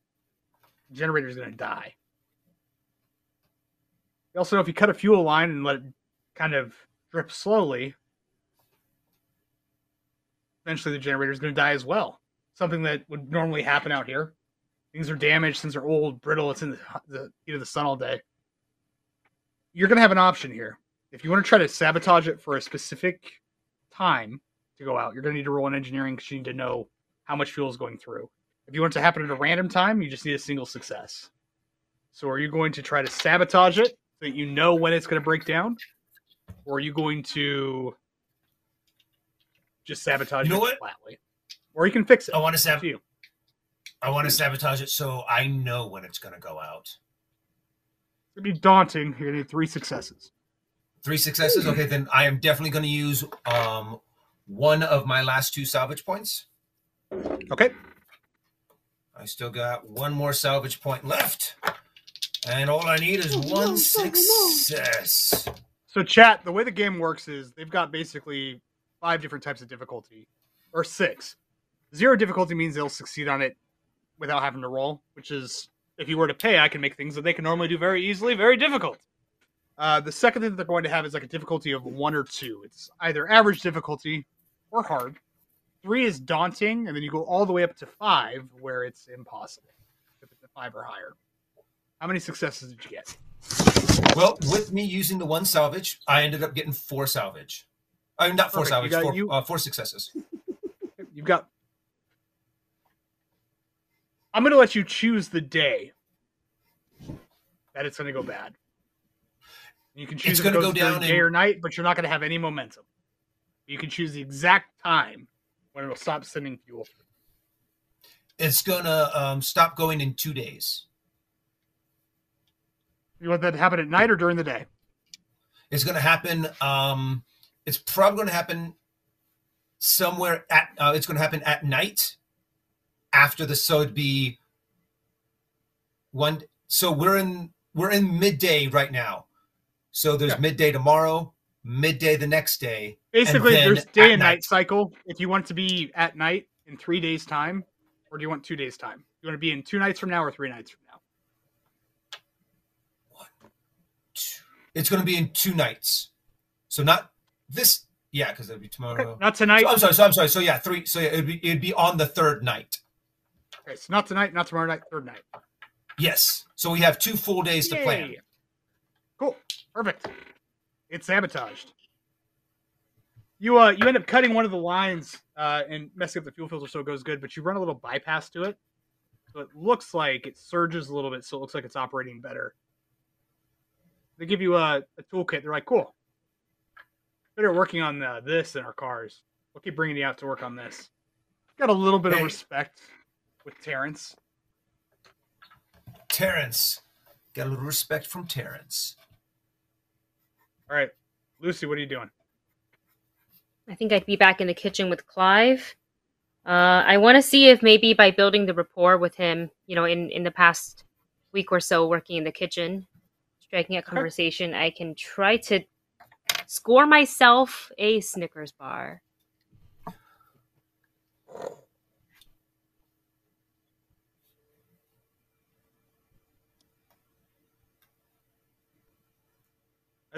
the generator's going to die. You also know if you cut a fuel line and let it kind of drip slowly, eventually the generator is going to die as well. Something that would normally happen out here. Things are damaged, things are old, brittle. It's in the, the heat of the sun all day. You're going to have an option here. If you want to try to sabotage it for a specific time to go out, you're going to need to roll an engineering because you need to know how much fuel is going through. If you want it to happen at a random time, you just need a single success. So, are you going to try to sabotage it so that you know when it's going to break down, or are you going to just sabotage You know it what? flatly? Or you can fix it. I want to Up sab- you. I want to sabotage it so I know when it's going to go out. It'd be daunting. You're gonna need three successes. Three successes. Okay, then I am definitely going to use um, one of my last two salvage points. Okay. I still got one more salvage point left, and all I need is one success. So, chat. The way the game works is they've got basically five different types of difficulty, or six. Zero difficulty means they'll succeed on it without having to roll, which is if you were to pay, I can make things that they can normally do very easily very difficult. Uh, the second thing that they're going to have is like a difficulty of one or two. It's either average difficulty or hard. Three is daunting, and then you go all the way up to five, where it's impossible if it's a five or higher. How many successes did you get? Well, with me using the one salvage, I ended up getting four salvage. I mean, not four Perfect. salvage, got- four, you- uh, four successes. <laughs> You've got. I'm going to let you choose the day that it's going to go bad. You can choose It's it gonna go down day in- or night, but you're not going to have any momentum. You can choose the exact time when it'll stop sending fuel. It's gonna um, stop going in two days. You want that to happen at night or during the day? It's gonna happen. Um, it's probably gonna happen somewhere at. Uh, it's gonna happen at night after the. So it'd be one. So we're in we're in midday right now. So there's Yeah. midday tomorrow, midday the next day. Basically, then there's day and night night. cycle. If you want to be at night in three days' time, or do you want two days' time? You want to be in two nights from now or three nights from now? It's going to be in two nights. So not this. Yeah, because it'll be tomorrow. Okay, not tonight. So I'm sorry. So I'm sorry. So yeah, three. So yeah, it'd be it'd be on the third night. Okay, so not tonight, not tomorrow night, third night. Yes. So we have two full days to plan. Cool. Perfect. It's sabotaged. You uh you end up cutting one of the lines uh and messing up the fuel filter so it goes good, but you run a little bypass to it. So it looks like it surges a little bit, so it looks like it's operating better. They give you a, a toolkit. They're like, cool. Better working on uh, this in our cars. We'll keep bringing you out to work on this. Got a little bit of respect with Terrence. Terrence, got a little respect from Terrence. All right, Lucy, what are you doing? I think I'd be back in the kitchen with Clive. Uh, I want to see if maybe by building the rapport with him, you know, in, in the past week or so working in the kitchen, striking a conversation, I can try to score myself a Snickers bar.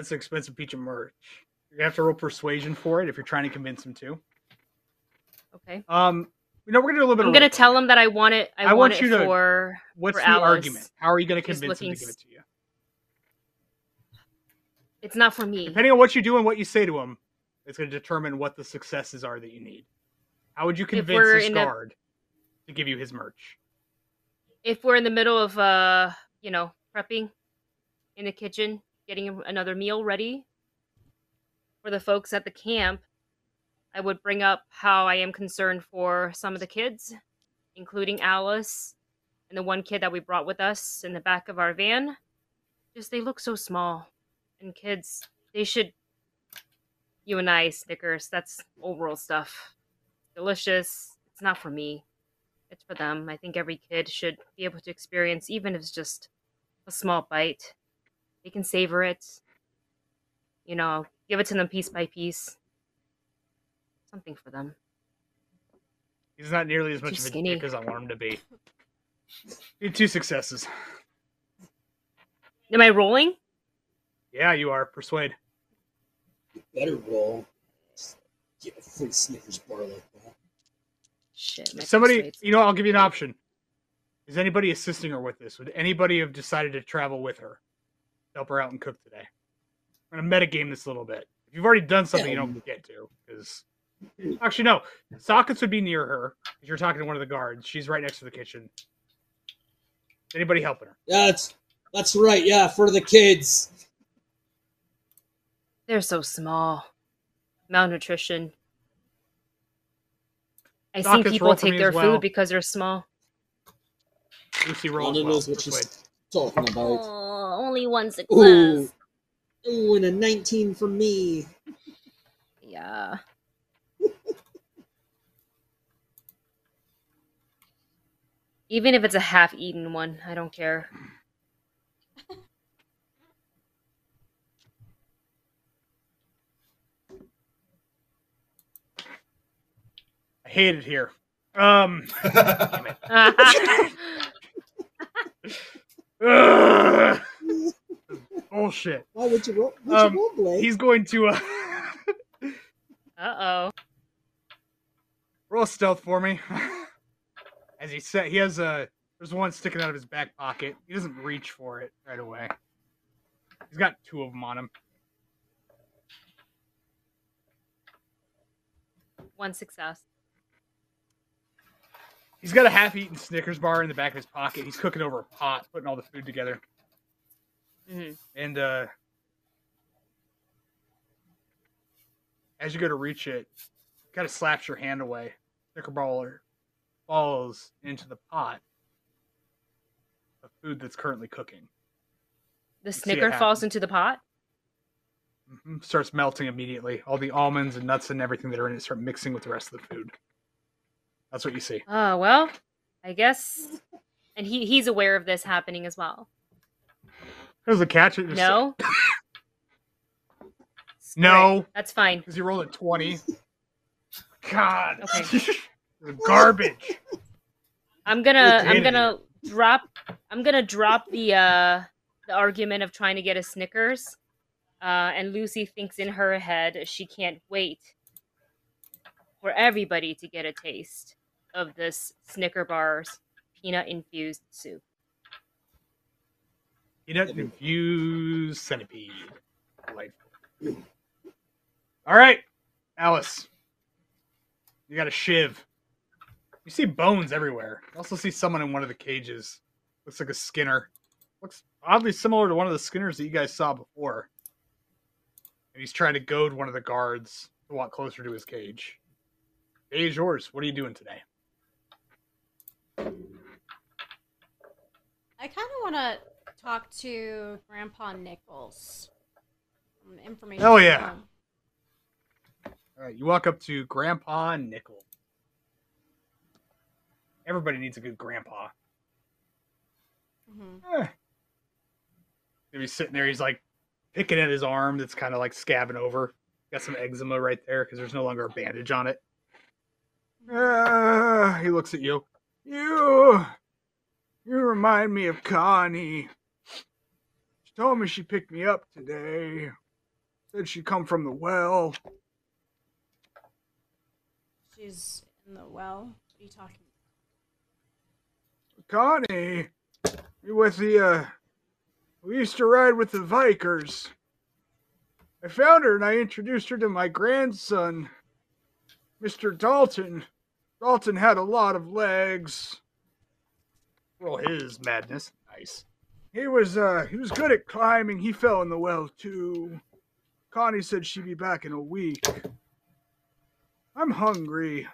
That's an expensive piece of merch. You have to roll persuasion for it if you're trying to convince him to. Okay. Um, you know, we're gonna do a little bit. Of. I'm gonna tell him that I want it. I, I want, want it you to- for. What's for the Alice. argument? How are you gonna convince him to give it to you? It's not for me. Depending on what you do and what you say to him, it's gonna determine what the successes are that you need. How would you convince this guard to give you his merch? if we're in the middle of uh you know prepping in the kitchen getting another meal ready for the folks at the camp i would bring up how i am concerned for some of the kids including alice and the one kid that we brought with us in the back of our van. Just they look so small. And kids they should you and i snickers that's old world stuff. Delicious. It's not for me. It's for them. I think every kid should be able to experience, even if it's just a small bite. They can savor it. You know, give it to them piece by piece. Something for them. He's not nearly as Too much of a skinny. dick as I want him to be. <laughs> You two successes. Am I rolling? Yeah, you are. Persuade. You better roll. Get a free Snickers bar like that. Shit. Somebody, you know, I'll give you an option. Is anybody assisting her with this? Would anybody have decided to travel with her, help her out and cook today? I'm gonna metagame this a little bit. If you've already done something, you don't get to because actually no, Sockets would be near her. If you're talking to one of the guards, she's right next to the kitchen. Anybody helping her? Yeah, that's that's right. Yeah, for the kids. They're so small. Malnutrition. I think Sockets people take their well. food because they're small. Lucy rolls well. knows what she's Persuade. talking about. Only one success. Ooh. Ooh, and a 19 for me. Yeah. <laughs> Even if it's a half eaten one, I don't care. I hate it here. Um, <laughs> <laughs> ugh. Bullshit. Why would you roll? Would Um, you roll, Blake? He's going to uh, <laughs> Uh oh. roll stealth for me. <laughs> As he said, he has a. There's one sticking out of his back pocket. He doesn't reach for it right away. He's got two of them on him. One success. He's got a half-eaten Snickers bar in the back of his pocket. He's cooking over a pot, putting all the food together. Hmm And uh as you go to reach it, it kind of slaps your hand away. Snicker bar falls into the pot of food that's currently cooking. The Snicker falls into the pot. Mhm. Starts melting immediately. All the almonds and nuts and everything that are in it start mixing with the rest of the food. That's what you see. Oh well, I guess. And he he's aware of this happening as well. There's a catch. it No. <coughs> No. That's fine. Because he rolled a 20. God. Okay. <laughs> Garbage. I'm gonna I'm gonna drop I'm gonna drop the uh the argument of trying to get a Snickers. Uh, and Lucy thinks in her head she can't wait for everybody to get a taste of this Snicker bars peanut infused soup. Peanut infused centipede. Delightful. All right, Alice. You got a shiv. You see bones everywhere. You also see someone in one of the cages. Looks like a Skinner. Looks oddly similar to one of the Skinners that you guys saw before. And he's trying to goad one of the guards to walk closer to his cage. Day is yours. What are you doing today? I kind of want to talk to Grandpa Nichols. Um, Information. Oh yeah. All right, you walk up to Grandpa Nichols. Everybody needs a good grandpa. Mhm. Eh. He's sitting there. He's like picking at his arm that's kind of like scabbing over. Got some eczema right there because there's no longer a bandage on it. Uh, he looks at you. You, you remind me of Connie. She told me she picked me up today. Said she come from the well. She's in the well. What are you talking Connie, you with the, uh, we used to ride with the Vikers. I found her and I introduced her to my grandson, Mr. Dalton. Dalton had a lot of legs. Well, his madness. Nice. He was, uh, he was good at climbing. He fell in the well, too. Connie said she'd be back in a week. I'm hungry.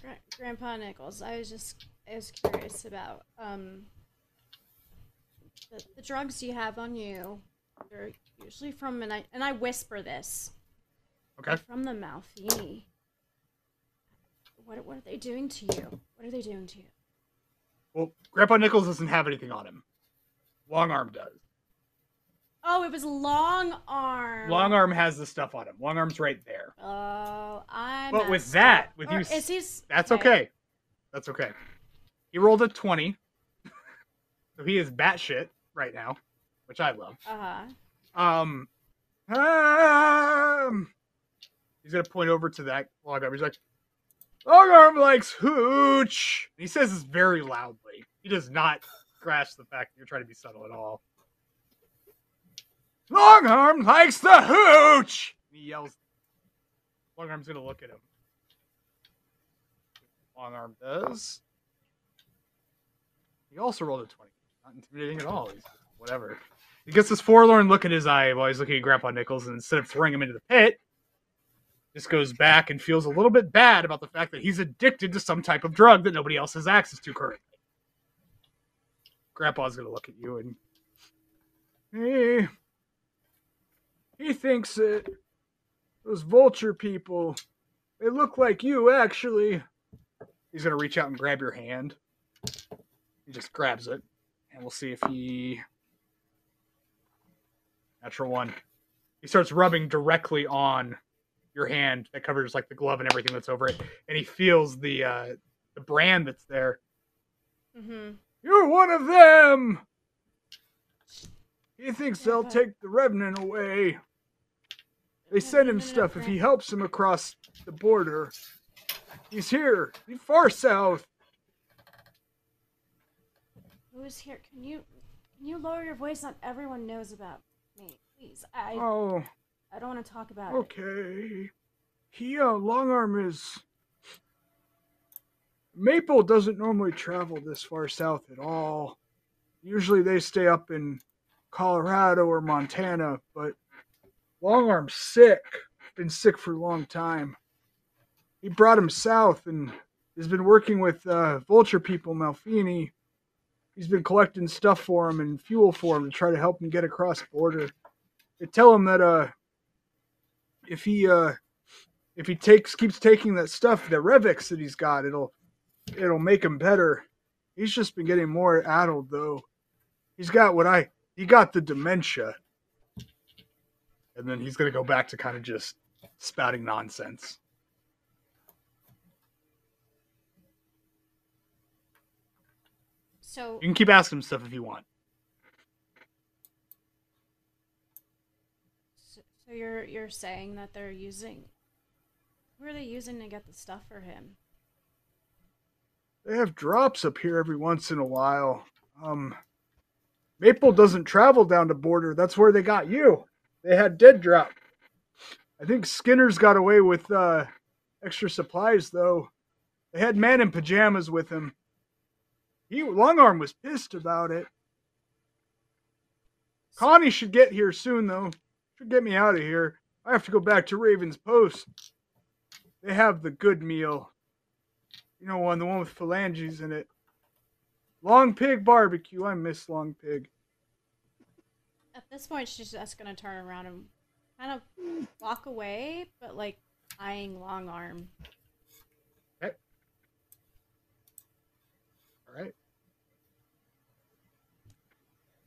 Gra- Grandpa Nichols, I was just I was curious about um the, the drugs you have on you. They're usually from and I and I whisper this. Okay. They're from the Malfini. What what are they doing to you? What are they doing to you? Well, Grandpa Nichols doesn't have anything on him. Long Arm does. Oh, it was long arm. Long Arm has the stuff on him. Long Arm's right there. Oh, I. But with that, with Or you, is he's that's okay. That's okay. He rolled a twenty, <laughs> so he is batshit right now, which I love. Uh huh. Um, um, he's gonna point over to that arm. He's like, "Long arm likes hooch." He says this very loudly. He does not grasp the fact that you're trying to be subtle at all. Long arm likes the hooch. He yells. Long arm's gonna look at him. Long arm does. He also rolled a twenty. Not intimidating at all. He's whatever. He gets this forlorn look in his eye while he's looking at Grandpa Nichols, and instead of throwing him into the pit, just goes back and feels a little bit bad about the fact that he's addicted to some type of drug that nobody else has access to currently. Grandpa's gonna look at you and he he thinks that those vulture people they look like you actually. He's gonna reach out and grab your hand. He just grabs it, and we'll see if he Natural one. He starts rubbing directly on your hand that covers like the glove and everything that's over it, and he feels the uh, the brand that's there. Mm-hmm. You're one of them. He thinks they'll Yeah. take the revenant away. They send him stuff if he helps them across the border. He's here, he's far south. Who is here? Can you can you lower your voice? Not everyone knows about me. Please, I Oh, I don't want to talk about it. okay. He, uh, long arm is. Maple doesn't normally travel this far south at all. Usually they stay up in Colorado or Montana, but Long Arm's sick. Been sick for a long time. he brought him south and has been working with uh, Vulture people, Malfini. He's been collecting stuff for him and fuel for him to try to help him get across the border. They tell him that uh, if he uh, if he takes keeps taking that stuff, the Revix that he's got, it'll it'll make him better. He's just been getting more addled though. He's got what I he got the dementia. And then he's gonna go back to kind of just spouting nonsense. So You can keep asking him stuff if you want. So, you're you're saying that they're using who are they using to get the stuff for him? They have drops up here every once in a while. Um Maple doesn't travel down to border. That's where they got you. They had dead drop. I think Skinner's got away with uh extra supplies though. They had man in pajamas with him. He Longarm was pissed about it. Connie should get here soon though. Should get me out of here. I have to go back to Raven's Post. They have the good meal. You know one, the one with phalanges in it. Long pig barbecue. I miss long pig. At this point, she's just gonna turn around and kind of walk away, but like eyeing long arm. All right.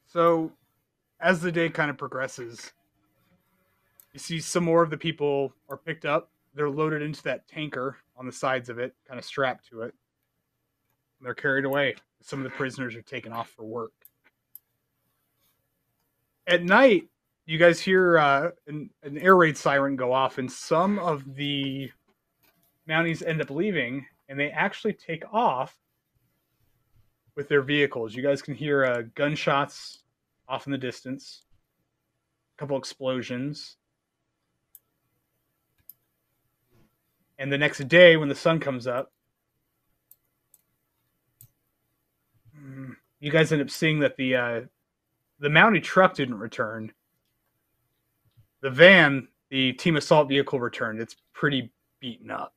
So, as the day kind of progresses, see some more of the people are picked up. They're loaded into that tanker on the sides of it, kind of strapped to it. And they're carried away. Some of the prisoners are taken off for work. At night, you guys hear uh, an, an air raid siren go off, and some of the Mounties end up leaving, and they actually take off with their vehicles. You guys can hear uh, gunshots off in the distance, a couple explosions. And the next day, when the sun comes up, mm, you guys end up seeing that the uh, the mounted truck didn't return. The van, the team assault vehicle, returned. It's pretty beaten up.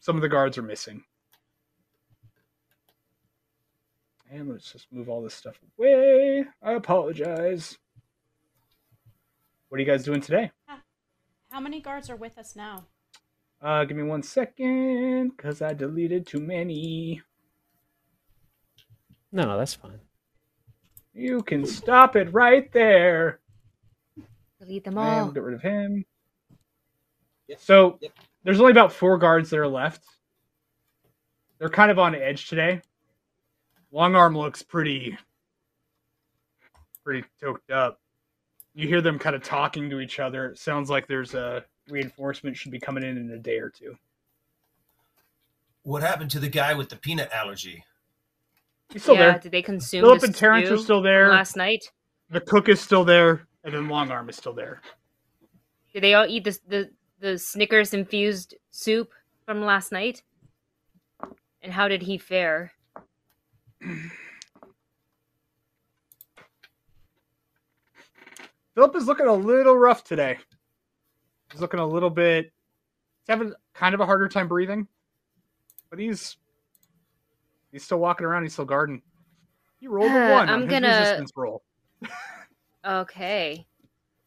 Some of the guards are missing. And let's just move all this stuff away. I apologize. What are you guys doing today? How many guards are with us now? Uh, give me one second, because I deleted too many. No, no, that's fine. You can stop it right there. Delete them all. we'll get rid of him. Yep. So Yep. there's only about four guards that are left. They're kind of on edge today. Long arm looks pretty pretty toked up. You hear them kind of talking to each other. It sounds like there's a reinforcement should be coming in in a day or two. What happened to the guy with the peanut allergy? He's still yeah, there. did they consume Philip and Terrence are still there. last night? The cook is still there, and then Long Arm is still there. Did they all eat the the, the Snickers infused soup from last night? And how did he fare? <clears throat> Philip is looking a little rough today. He's looking a little bit. He's having kind of a harder time breathing, but he's he's still walking around. He's still guarding. He rolled a Uh, one I'm on gonna- resistance roll. Okay.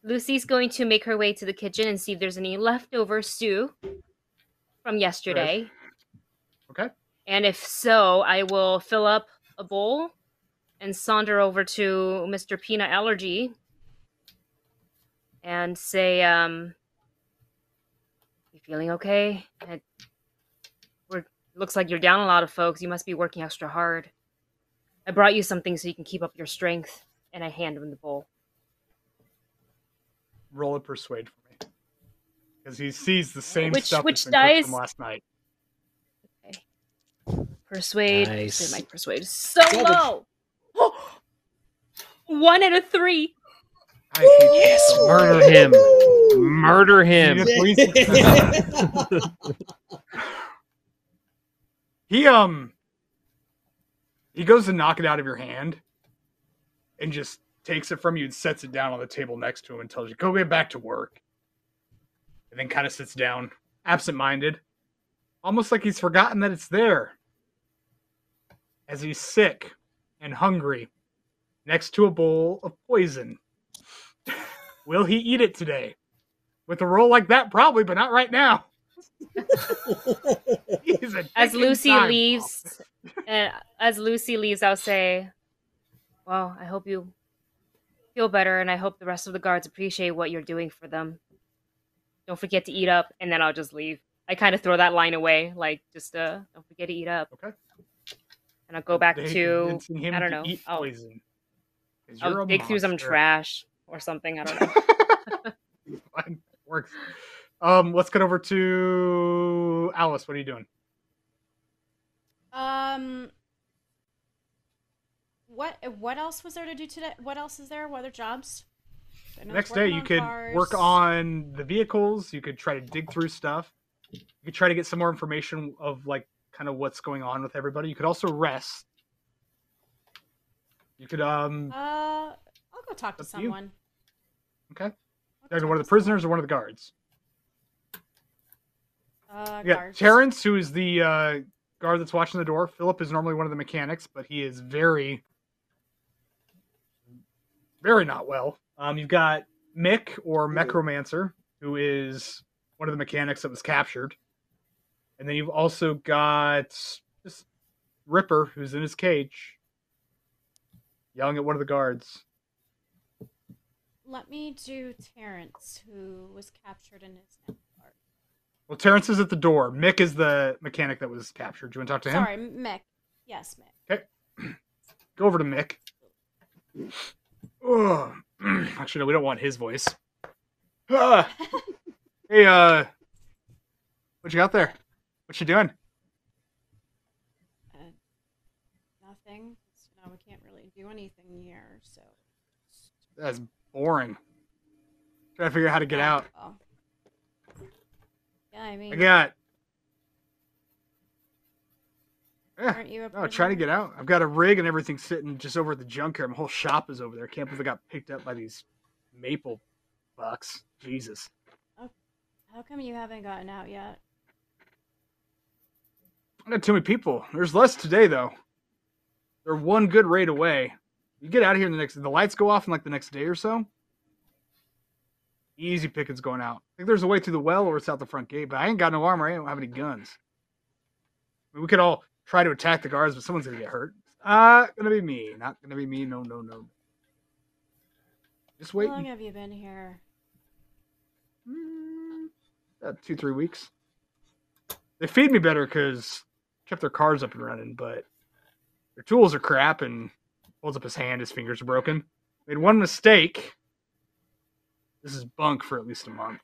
Lucy's going to make her way to the kitchen and see if there's any leftover stew from yesterday. Okay. And if so, I will fill up a bowl and saunter over to Mr. Peanut Allergy and say, um, you feeling okay? It, looks like you're down a lot of folks. You must be working extra hard. I brought you something so you can keep up your strength. And I hand him the bowl. Roll a persuade for me, because he sees the same Which- stuff which that's been cooked dice? from last night. Persuade. Nice. My persuade is so Garbage. low. <gasps> One out of three. I hate Yes, so murder him. Murder him. <laughs> He um he goes to knock it out of your hand and just takes it from you and sets it down on the table next to him and tells you, go get back to work. And then kind of sits down absent-minded, almost like he's forgotten that it's there. As he's sick and hungry, next to a bowl of poison. Will he eat it today? With a roll like that, probably, but not right now. <laughs> As Lucy time leaves, uh, as Lucy leaves, I'll say, "Well, I hope you feel better, and I hope the rest of the guards appreciate what you're doing for them. Don't forget to eat up." And then I'll just leave. I kind of throw that line away, like just uh, don't forget to eat up. Okay. And I'll go back They to I don't know. Eat I'll- poison. 'Cause you're I'll dig through some trash or something. I don't know. <laughs> Fine, works. Um, let's get over to Alice. What are you doing? Um. What what else was there to do today? What else is there? What other jobs? Next day, you could cars. work on the vehicles. You could try to dig through stuff. You could try to get some more information of like kind of what's going on with everybody. You could also rest. You could um Uh, I'll go talk to Up to you. someone. okay. I'll Either one of the prisoners or one of the guards. someone. Uh, You got guards. Terrence, who is the uh, guard that's watching the door. Philip is normally one of the mechanics, but he is very, very not well. Um, you've got Mick or Mechromancer, who is one of the mechanics that was captured, and then you've also got just Ripper, who's in his cage, yelling at one of the guards. Let me do Terrence, who was captured in his neck guard. Well, Terrence is at the door. Mick is the mechanic that was captured. Do you want to talk to him? Sorry, Mick. Yes, Mick. Okay. <clears throat> Go over to Mick. Ugh. <clears throat> Actually, no, we don't want his voice. Ah. <laughs> hey, uh, what you got there? What you doing? Uh, nothing. No, we can't really do anything here, so. That's boring. Trying to figure out how to get out. Oh. Yeah, I mean, I got. Yeah, aren't you a trying to get out. I've got a rig and everything sitting just over at the junkyard. My whole shop is over there. Can't believe I got picked up by these maple bucks. Jesus. Oh, How come you haven't gotten out yet? I got too many people. There's less today though. They're one good raid away. You get out of here in the next. The lights go off in like the next day or so. Easy pickings going out. I think there's a way through the well or it's out the front gate, but I ain't got no armor. I don't have any guns. I mean, we could all try to attack the guards, but someone's gonna get hurt. Uh, gonna be me. Not gonna be me. No, no, no. Just wait. How long have you been here? Mm, about two, three weeks. They feed me better because kept their cars up and running, but their tools are crap. And holds up his hand, his fingers are broken. Made one mistake. This is bunk for at least a month.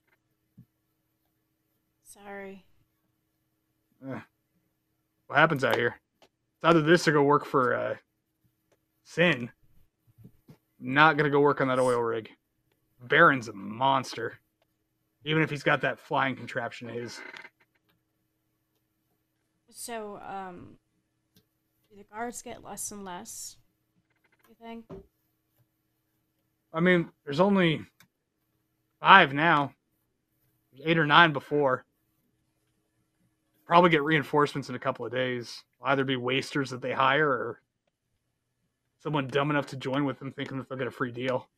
Sorry. Eh. What happens out here? It's either this or go work for uh, Sin. Not gonna go work on that oil rig. Baron's a monster. Even if he's got that flying contraption of his. So, um, do the guards get less and less? I mean, there's only five now. There's eight or nine before. Probably get reinforcements in a couple of days. Either be wasters that they hire or someone dumb enough to join with them thinking that they'll get a free deal.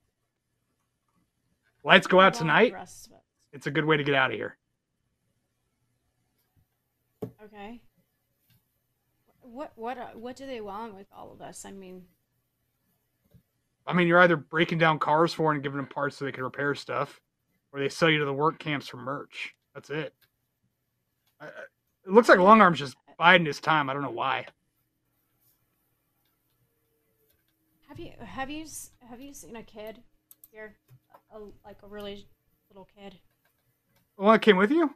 Lights go out tonight. the rest of us? It's a good way to get out of here. Okay. What what what do they want with all of us? I mean, I mean, you're either breaking down cars for and giving them parts so they can repair stuff, or they sell you to the work camps for merch. That's it. I, it looks like Long Arm's just biding his time. I don't know why. have you have you have you seen a kid here, a, like a really little kid? The one that came with you?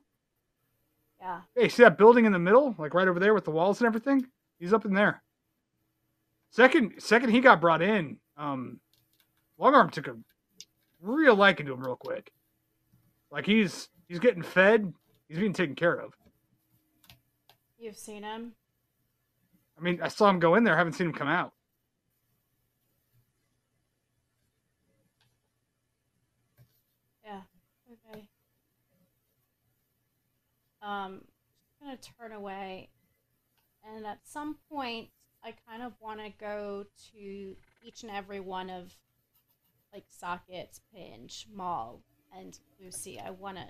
Yeah. Hey, see that building in the middle, like right over there with the walls and everything? He's up in there. Second, second he got brought in, um, Longarm took a real liking to him real quick. Like he's he's getting fed, he's being taken care of. You've seen him? I mean, I saw him go in there, I haven't seen him come out. Yeah. Okay. um, I'm gonna turn away, and at some point, I kind of want to go to each and every one of like Sockets, Pinch, Maul, and Lucy. I want to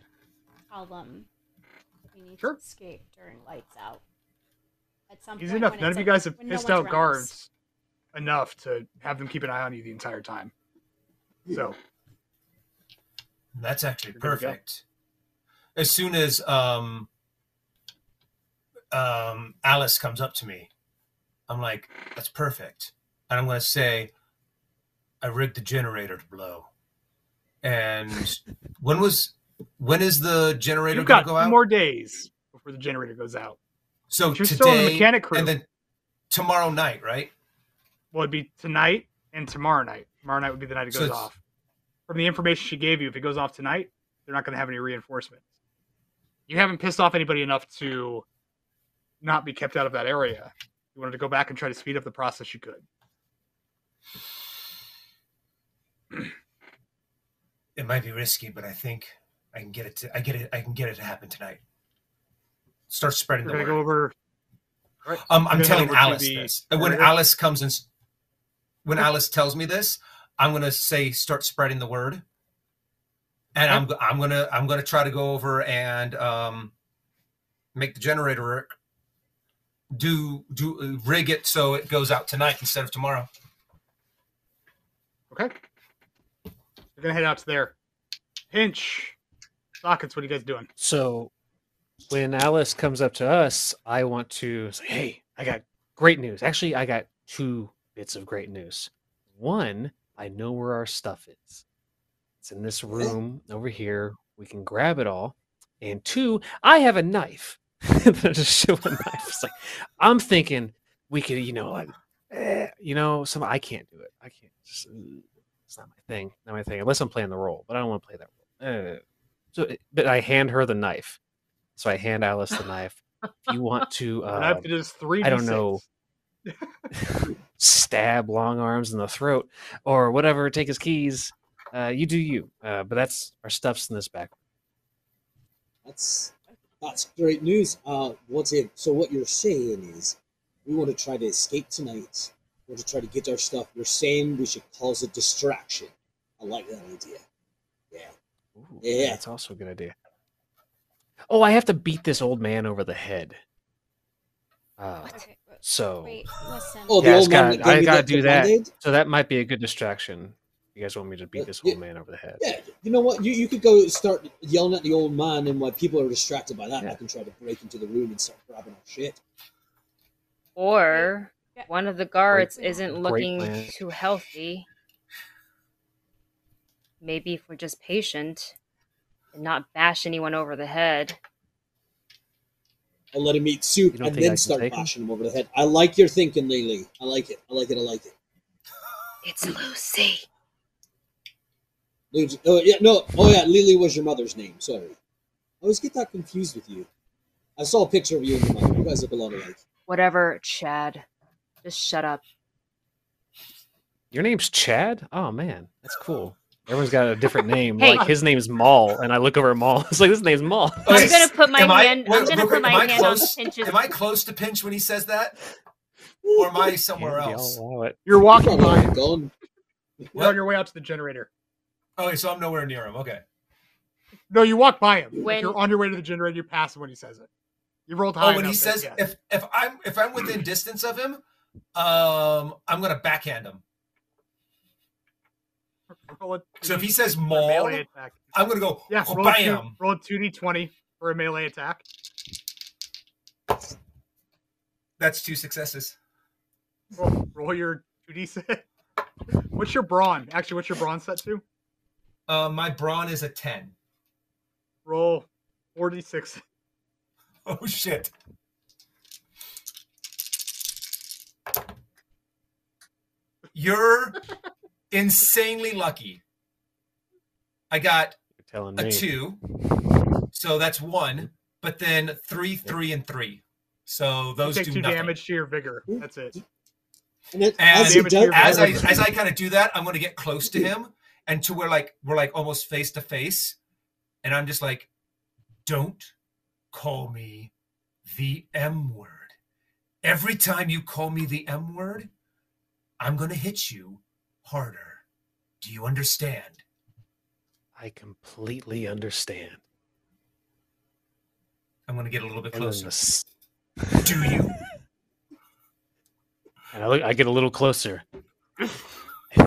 tell them we need Sure. to escape during lights out. At some Easy point enough. None it's, of you guys have when no pissed one's out around guards enough to have them keep an eye on you the entire time. So That's actually You're good to go. perfect. As soon as um, um, Alice comes up to me, I'm like, "That's perfect," and I'm going to say, "I rigged the generator to blow." And <laughs> when was when is the generator going to go out? more days before the generator goes out. so You're still in the today mechanic crew. and then tomorrow night, right? Well, it'd be tonight and tomorrow night. Tomorrow night would be the night it goes it's- off. From the information she gave you, if it goes off tonight, they're not going to have any reinforcements. You haven't pissed off anybody enough to not be kept out of that area. You wanted to go back and try to speed up the process, you could. It might be risky, but I think I can get it. To, I get it. I can get it to happen tonight. Start spreading We're the going to word. go over. All right. Um, I'm telling over Alice the this. And when generator. Alice comes and s- when Alice tells me this, I'm gonna say start spreading the word, and I'm I'm gonna I'm gonna try to go over and um, make the generator work. Do do uh, rig it so it goes out tonight instead of tomorrow. Okay. We're going to head out to there. Pinch. Sockets, what are you guys doing? So when Alice comes up to us, I want to say, "Hey, I got great news. Actually, I got two bits of great news. One, I know where our stuff is. It's in this room over here. We can grab it all. And two, I have a knife. <laughs> Just show a knife. It's like I'm thinking we could, you know, like, eh, you know, some I can't do it. I can't. Just, it's not my thing. Not my thing. Unless I'm playing the role, but I don't want to play that role. Uh, so, but I hand her the knife. So I hand Alice the knife. If you want to, The knife uh, that is three. I don't know. <laughs> stab long arms in the throat or whatever, take his keys. Uh, you do you. Uh, but that's our stuff's in this back. That's that's great news. Uh, what's it? So what you're saying is, we want to try to escape tonight. We want to try to get our stuff. You're saying we should cause a distraction. I like that idea. Yeah. Ooh, Yeah. That's also a good idea. Oh, I have to beat this old man over the head. Uh, Okay, but so wait, listen. Oh, the Yeah, old man got- that gave I me gotta do that. Band-Aid? so that might be a good distraction. You guys want me to beat Uh, this yeah. old man over the head? Yeah, you know what? You, you could go start yelling at the old man, and while people are distracted by that, Yeah. I can try to break into the room and start grabbing our shit. Or Yeah. One of the guards Great- isn't looking plan. too healthy. Maybe if we're just patient and not bash anyone over the head. I'll let him eat soup and think I then start take him? bashing him over the head. I like your thinking, Lily. I like it. I like it. I like it. It's Lucy. Lily- Oh yeah, no. Oh yeah, Lily was your mother's name. Sorry, I always get that confused with you. I saw a picture of you and your mother. You guys look a lot alike. Whatever, Chad. Just shut up. Your name's Chad? Oh man, that's cool. Everyone's got a different <laughs> name. Hey. Like his name's Maul, and I look over at Maul. <laughs> It's like this name's Maul. I'm gonna put my am I- hand. wait, I'm gonna real put my am I hand close? on Pinch's. Am I close to Pinch when he says that, or am I somewhere Yeah, else? I'll allow it. You're walking Probably by all him. gone. You're What? on your way out to the generator. Okay, so I'm nowhere near him. Okay. No, you walk by him. When- If you're on your way to the generator, you pass him when he says it. You rolled oh, high. Oh, when he enough that- says yeah. if if I'm if I'm within distance of him, um, I'm gonna backhand him. So if he says Maul. I'm gonna go Yeah, roll a, two, bam. roll 2d20 for a melee attack. That's two successes. Roll, roll your 2d6. <laughs> What's your brawn? Actually, what's your brawn set to? Uh, my brawn is a ten. Roll 46. <laughs> Oh shit. You're insanely lucky. I got You're telling a me. two, so that's one. But then three, three, and three. So You those take do two nothing. damage to your vigor. That's it. And then And as he does, as I as I kind of do that, I'm going to get close to him and to where like we're like almost face to face, and I'm just like, don't call me the M word. Every time you call me the M word, I'm going to hit you harder. Do you understand? I completely understand. I'm going to get a little bit closer. the Do you? <laughs> And I, look, I get a little closer. I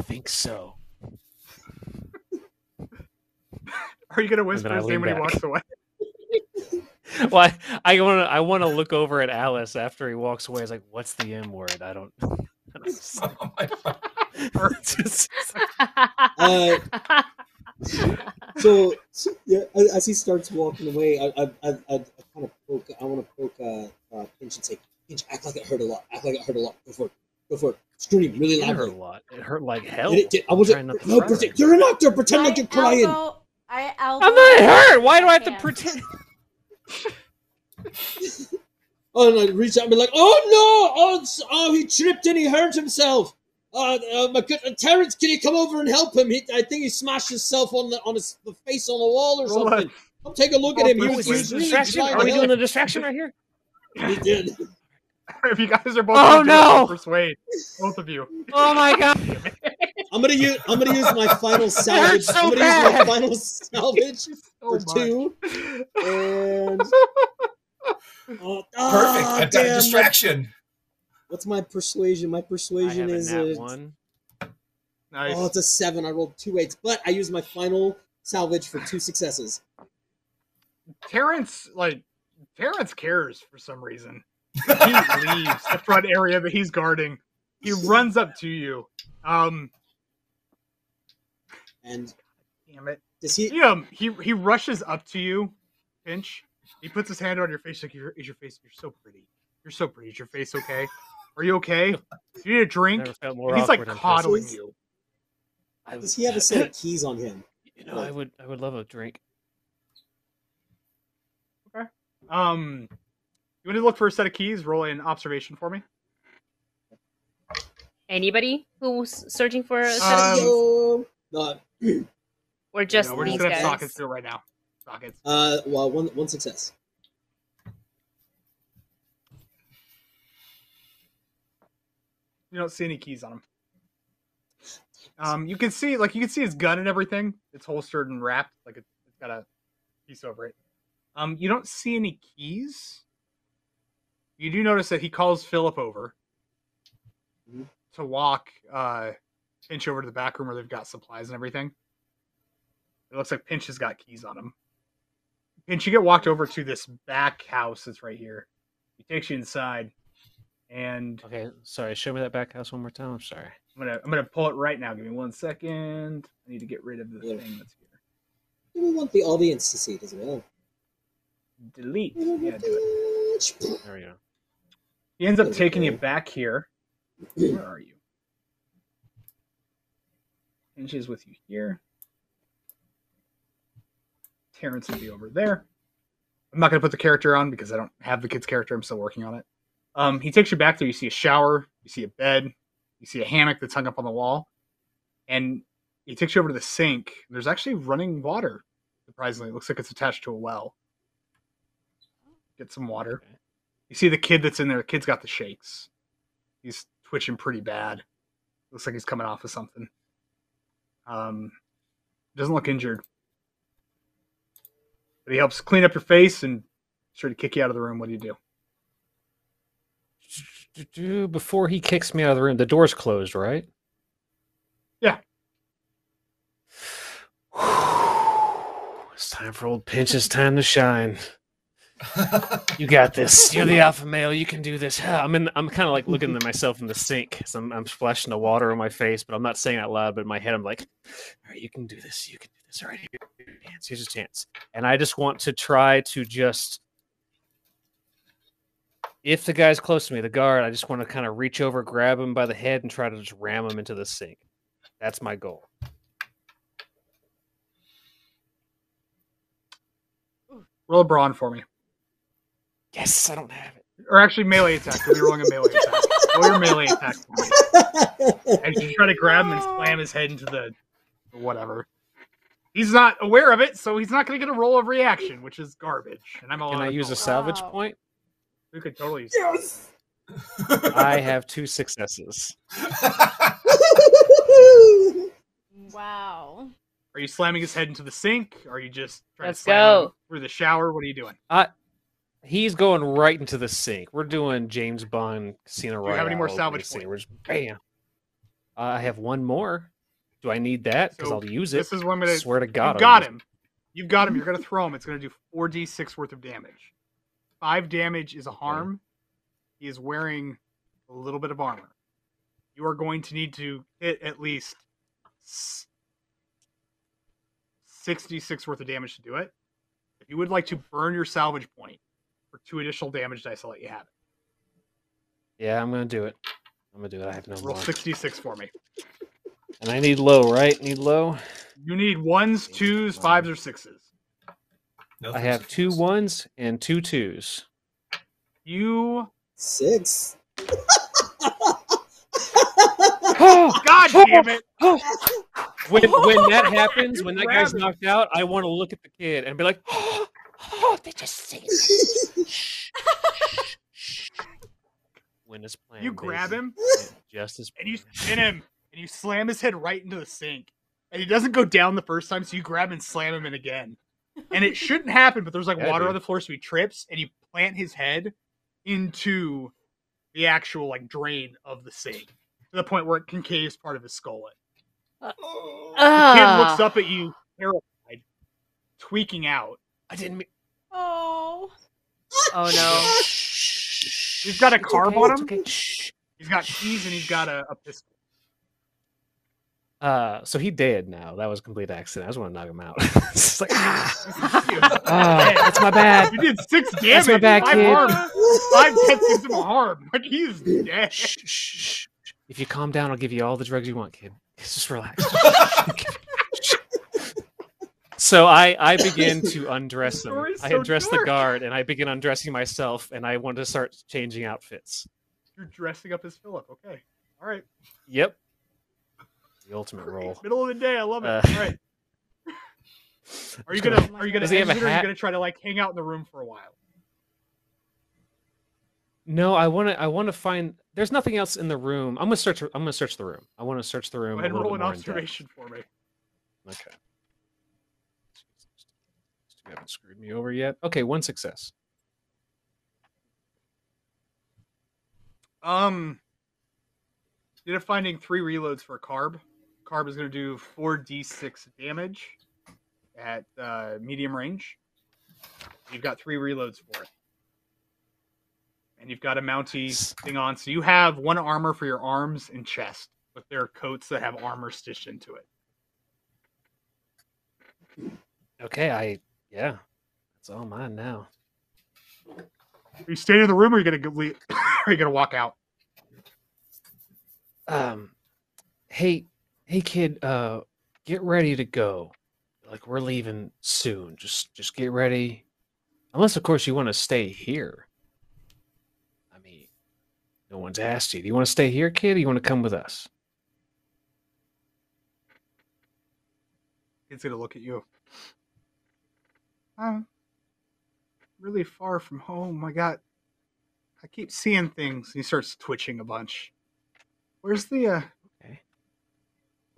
think so. <laughs> Are you gonna whisper his name when he walks away? <laughs> Well, I want to. I want to look over at Alice after he walks away. It's like, what's the M word? I don't. I don't <laughs> Oh my God. <laughs> Uh, <laughs> so, so, yeah, as as he starts walking away, I I, I, I, I kind of poke. I want to poke uh, uh, Pinch and say, "Pinch, act like it hurt a lot. Act like it hurt a lot. Go for it. Go for it. Scream really loud. it hurt a lot. It hurt like hell. Did it- did- I was trying not to no, pretend, you're an actor. Pretend like you're crying. elbow- I elbow. I'm not hurt. Why do I have to pretend? Oh, and I reach out and be like, "Oh no! Oh, oh he tripped and he hurt himself. Uh, uh my good uh, Terrence, can you come over and help him? He, I think he smashed himself on the on his the face on the wall or Roll a- something. Come take a look at him. He was, Is he was really distraction? Are we to doing the distraction right here? <laughs> He did. <laughs> if you guys are both Oh, gonna do it, I'll no! persuade both of you. <laughs> Oh my god! I'm gonna use I'm gonna use my final salvage. so I'm gonna use bad. my final salvage Oh for my. two. And oh, Perfect. I've got a distraction. what's my persuasion? My I persuasion have a is a, one. Nice. oh, it's a seven. I rolled two eights, but I used my final salvage for two successes. Terrence, like Terrence cares for some reason. <laughs> He leaves the front area that he's guarding. He runs up to you. Um, And damn it. does he? He, um, he he rushes up to you, Pinch. He puts his hand on your face like, is your face? You're so pretty. You're so pretty. Is your face okay? Are you okay? <laughs> Do you need a drink?" More And he's like coddling person. you. I Does he have a <laughs> set of keys on him? You know, I would. I would love a drink. Okay. Um, you want to look for a set of keys? Roll an observation for me. Anybody who's searching for a set Um, of keys? Yo, not. <clears throat> or just no, we're these just gonna have guys? sockets do it right now. Uh, well, one one success. You don't see any keys on him. Um, you can see like you can see his gun and everything. It's holstered and wrapped, like it, it's got a piece over it. Um, you don't see any keys. You do notice that he calls Philip over Mhm. to walk uh Pinch over to the back room where they've got supplies and everything. It looks like Pinch has got keys on him. Pinch, she get walked over to this back house that's right here. He takes you inside, and Okay, sorry. Show me that back house one more time. I'm sorry. I'm gonna I'm gonna pull it right now. Give me one second. I need to get rid of the Yeah. thing that's here. We want the audience to see it as well. Delete. Yeah, do it. There we go. He ends up taking you back here. <clears throat> Where are you? And she's with you here. Terrence will be over there. I'm not gonna put the character on because I don't have the kid's character. I'm still working on it. Um, he takes you back there. You see a shower. You see a bed. You see a hammock that's hung up on the wall, and he takes you over to the sink. There's actually running water. Surprisingly, it looks like it's attached to a well. Get some water. You see the kid that's in there. The kid's got the shakes. He's twitching pretty bad. Looks like he's coming off of something. Um, doesn't look injured. He helps clean up your face and try to kick you out of the room. What do you do? Before he kicks me out of the room, the door's closed, right? Yeah. <sighs> It's time for old Pinch. It's time to shine. <laughs> You got this. You're the alpha male. You can do this. <sighs> I'm in. I'm kind of like looking at myself in the sink. So I'm, I'm splashing the water on my face, but I'm not saying out loud. But in my head, I'm like, "All right, you can do this. You can do this. All right, here, here's your chance. Here's your chance." And I just want to try to just, if the guy's close to me, the guard, I just want to kind of reach over, grab him by the head, and try to just ram him into the sink. That's my goal. Roll a brawn for me. Yes, I don't have it. Or actually, melee attack. We'll be rolling a melee attack. <laughs> Roll your melee attack for me. <laughs> And you try to grab him and slam his head into the whatever. He's not aware of it, so he's not going to get a roll of reaction, which is garbage. And I'm all Can I use a salvage Wow. point? We could totally use Yes. I have two successes. <laughs> Wow. Are you slamming his head into the sink? Are you just trying Let's to slam him go. through the shower? What are you doing? He's going right into the sink. We're doing James Bond Casino Royale. Do you have any more Royale salvage opening points? We're just bam. I have one more. Do I need that? Because So, I'll use it. This is what I'm going to. Swear to God, You've I'll got him. You've got him. You're going to throw him. It's going to do 4d6 worth of damage. Five damage is a harm. He is wearing a little bit of armor. You are going to need to hit at least 66 worth of damage to do it. If you would like to burn your salvage point for two additional damage dice, I'll let you have it. Yeah, I'm gonna do it. I'm gonna do it. I have no Roll 66 for me. And I need low, right? Need low. You need ones, twos, fives, or sixes. No I have two success. ones and two twos. You. Six. <laughs> God damn it! when when that <laughs> happens, when that guy's knocked out, I want to look at the kid and be like, <gasps> "Oh, they just sing." it." Shh, shh, shh. When it's playing, You grab him just as and you spin him and you slam his head right into the sink. And he doesn't go down the first time, so you grab and slam him in again. And it shouldn't <laughs> happen, but there's like Yeah, water dude. on the floor, so he trips and you plant his head into the actual like drain of the sink to the point where it concaves part of his skull. In. Uh, the kid looks up at you, terrified, tweaking out. I didn't mean. Oh. Oh no. He's got a It's carb okay, on him. okay. He's got keys and he's got a, a pistol. Uh, so he dead now. That was a complete accident. I just want to knock him out. <laughs> it's like, ah, Dude, ah, that's my bad. You did six damage. That's my bad, five kid. harm. Five deaths gives him a harm. <laughs> Like he's dead. Shh, shh, shh. If you calm down, I'll give you all the drugs you want, kid. Just relax. <laughs> so I I begin to undress him. story's I so undress the guard and I begin undressing myself and I want to start changing outfits. You're dressing up as Philip. Okay. All right. Yep. The ultimate role. Middle of the day. I love it. Uh, All right. <laughs> Are you gonna Are you gonna Does he have a exit or are you gonna try to like hang out in the room for a while? No, I want to. I want to find. There's nothing else in the room. I'm gonna search. I'm gonna search the room. I want to search the room. Go ahead and roll an more in depth. observation for me. Okay. You haven't screwed me over yet. Okay, one success. Um, you end up finding three reloads for a carb. Carb is going to do four d6 damage at uh, medium range. You've got three reloads for it, and you've got a mounty thing on. So you have one armor for your arms and chest, but there are coats that have armor stitched into it. Okay, I yeah, that's all mine now. Are you staying in the room, or are you going to Are <coughs> you going to walk out? Um, hey, hey, kid, uh, get ready to go. Like we're leaving soon. Just just get ready. Unless, of course, you want to stay here. I mean, no one's asked you. Do you want to stay here, kid? Or you want to come with us? Going to look at you. I'm really far from home. I got. I keep seeing things. He starts twitching a bunch. Where's the uh.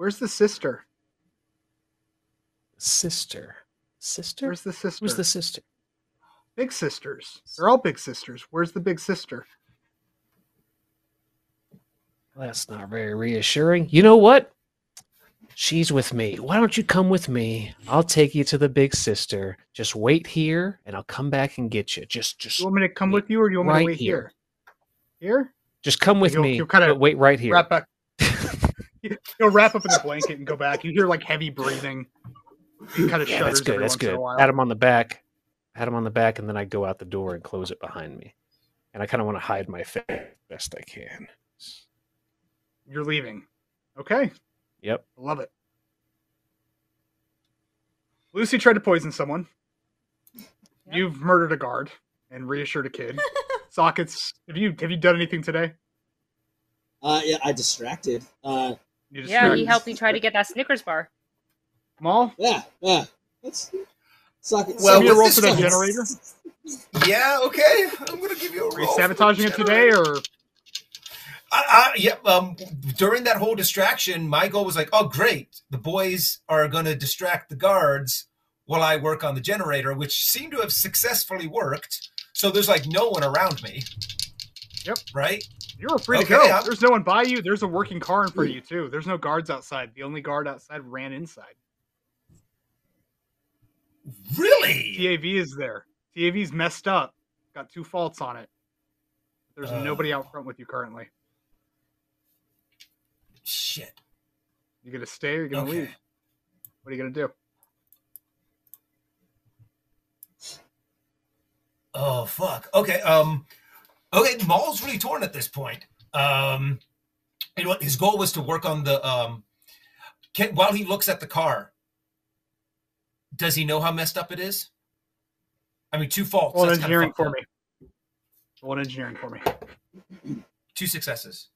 Where's the sister? Sister, sister. Where's the sister? Who's the sister? big sisters? They're all big sisters. Where's the big sister? That's not very reassuring. You know what? She's with me. Why don't you come with me? I'll take you to the big sister. Just wait here, and I'll come back and get you. Just, just, you want me to come with you, or do you want me to wait here? Here? just come with You'll- me. you'll kinda wait right here. Back. He'll wrap up in a blanket and go back. You hear like heavy breathing. He kind of yeah, shudders that's good. That's good. a while. Had him on the back. Had him on the back, and then I go out the door and close it behind me. And I kind of want to hide my face best I can. You're leaving. Okay. Yep. Love it. Lucy tried to poison someone. You've murdered a guard and reassured a kid. <laughs> Sockets. Have you have you done anything today? Uh, yeah, I distracted. Uh, You Yeah, he helped me try to get that Snickers bar. Maul, Yeah, yeah. Let's suck it. Well, give me a roll for that generator. Yeah, okay. I'm gonna give you a Are you sabotaging it today, or I, I, yeah, um, during that whole distraction, my goal was like, oh, great. The boys are going to distract the guards while I work on the generator, which seemed to have successfully worked. So there's like no one around me. Yep. Right? you were free Okay, to go? I'm- There's no one by you. There's a working car in front of you too. There's no guards outside. The only guard outside ran inside. Really? TAV is there. TAV's messed up. Got two faults on it. There's Uh. nobody out front with you currently. Shit. You gonna stay or you gonna Okay. leave? What are you gonna do? Oh fuck. Okay. Um. Okay. Maul's really torn at this point. Um. You know what? His goal was to work on the um. Can, while he looks at the car, does he know how messed up it is? I mean, two faults. One that's kinda engineering for me. Roll engineering for me. Two successes.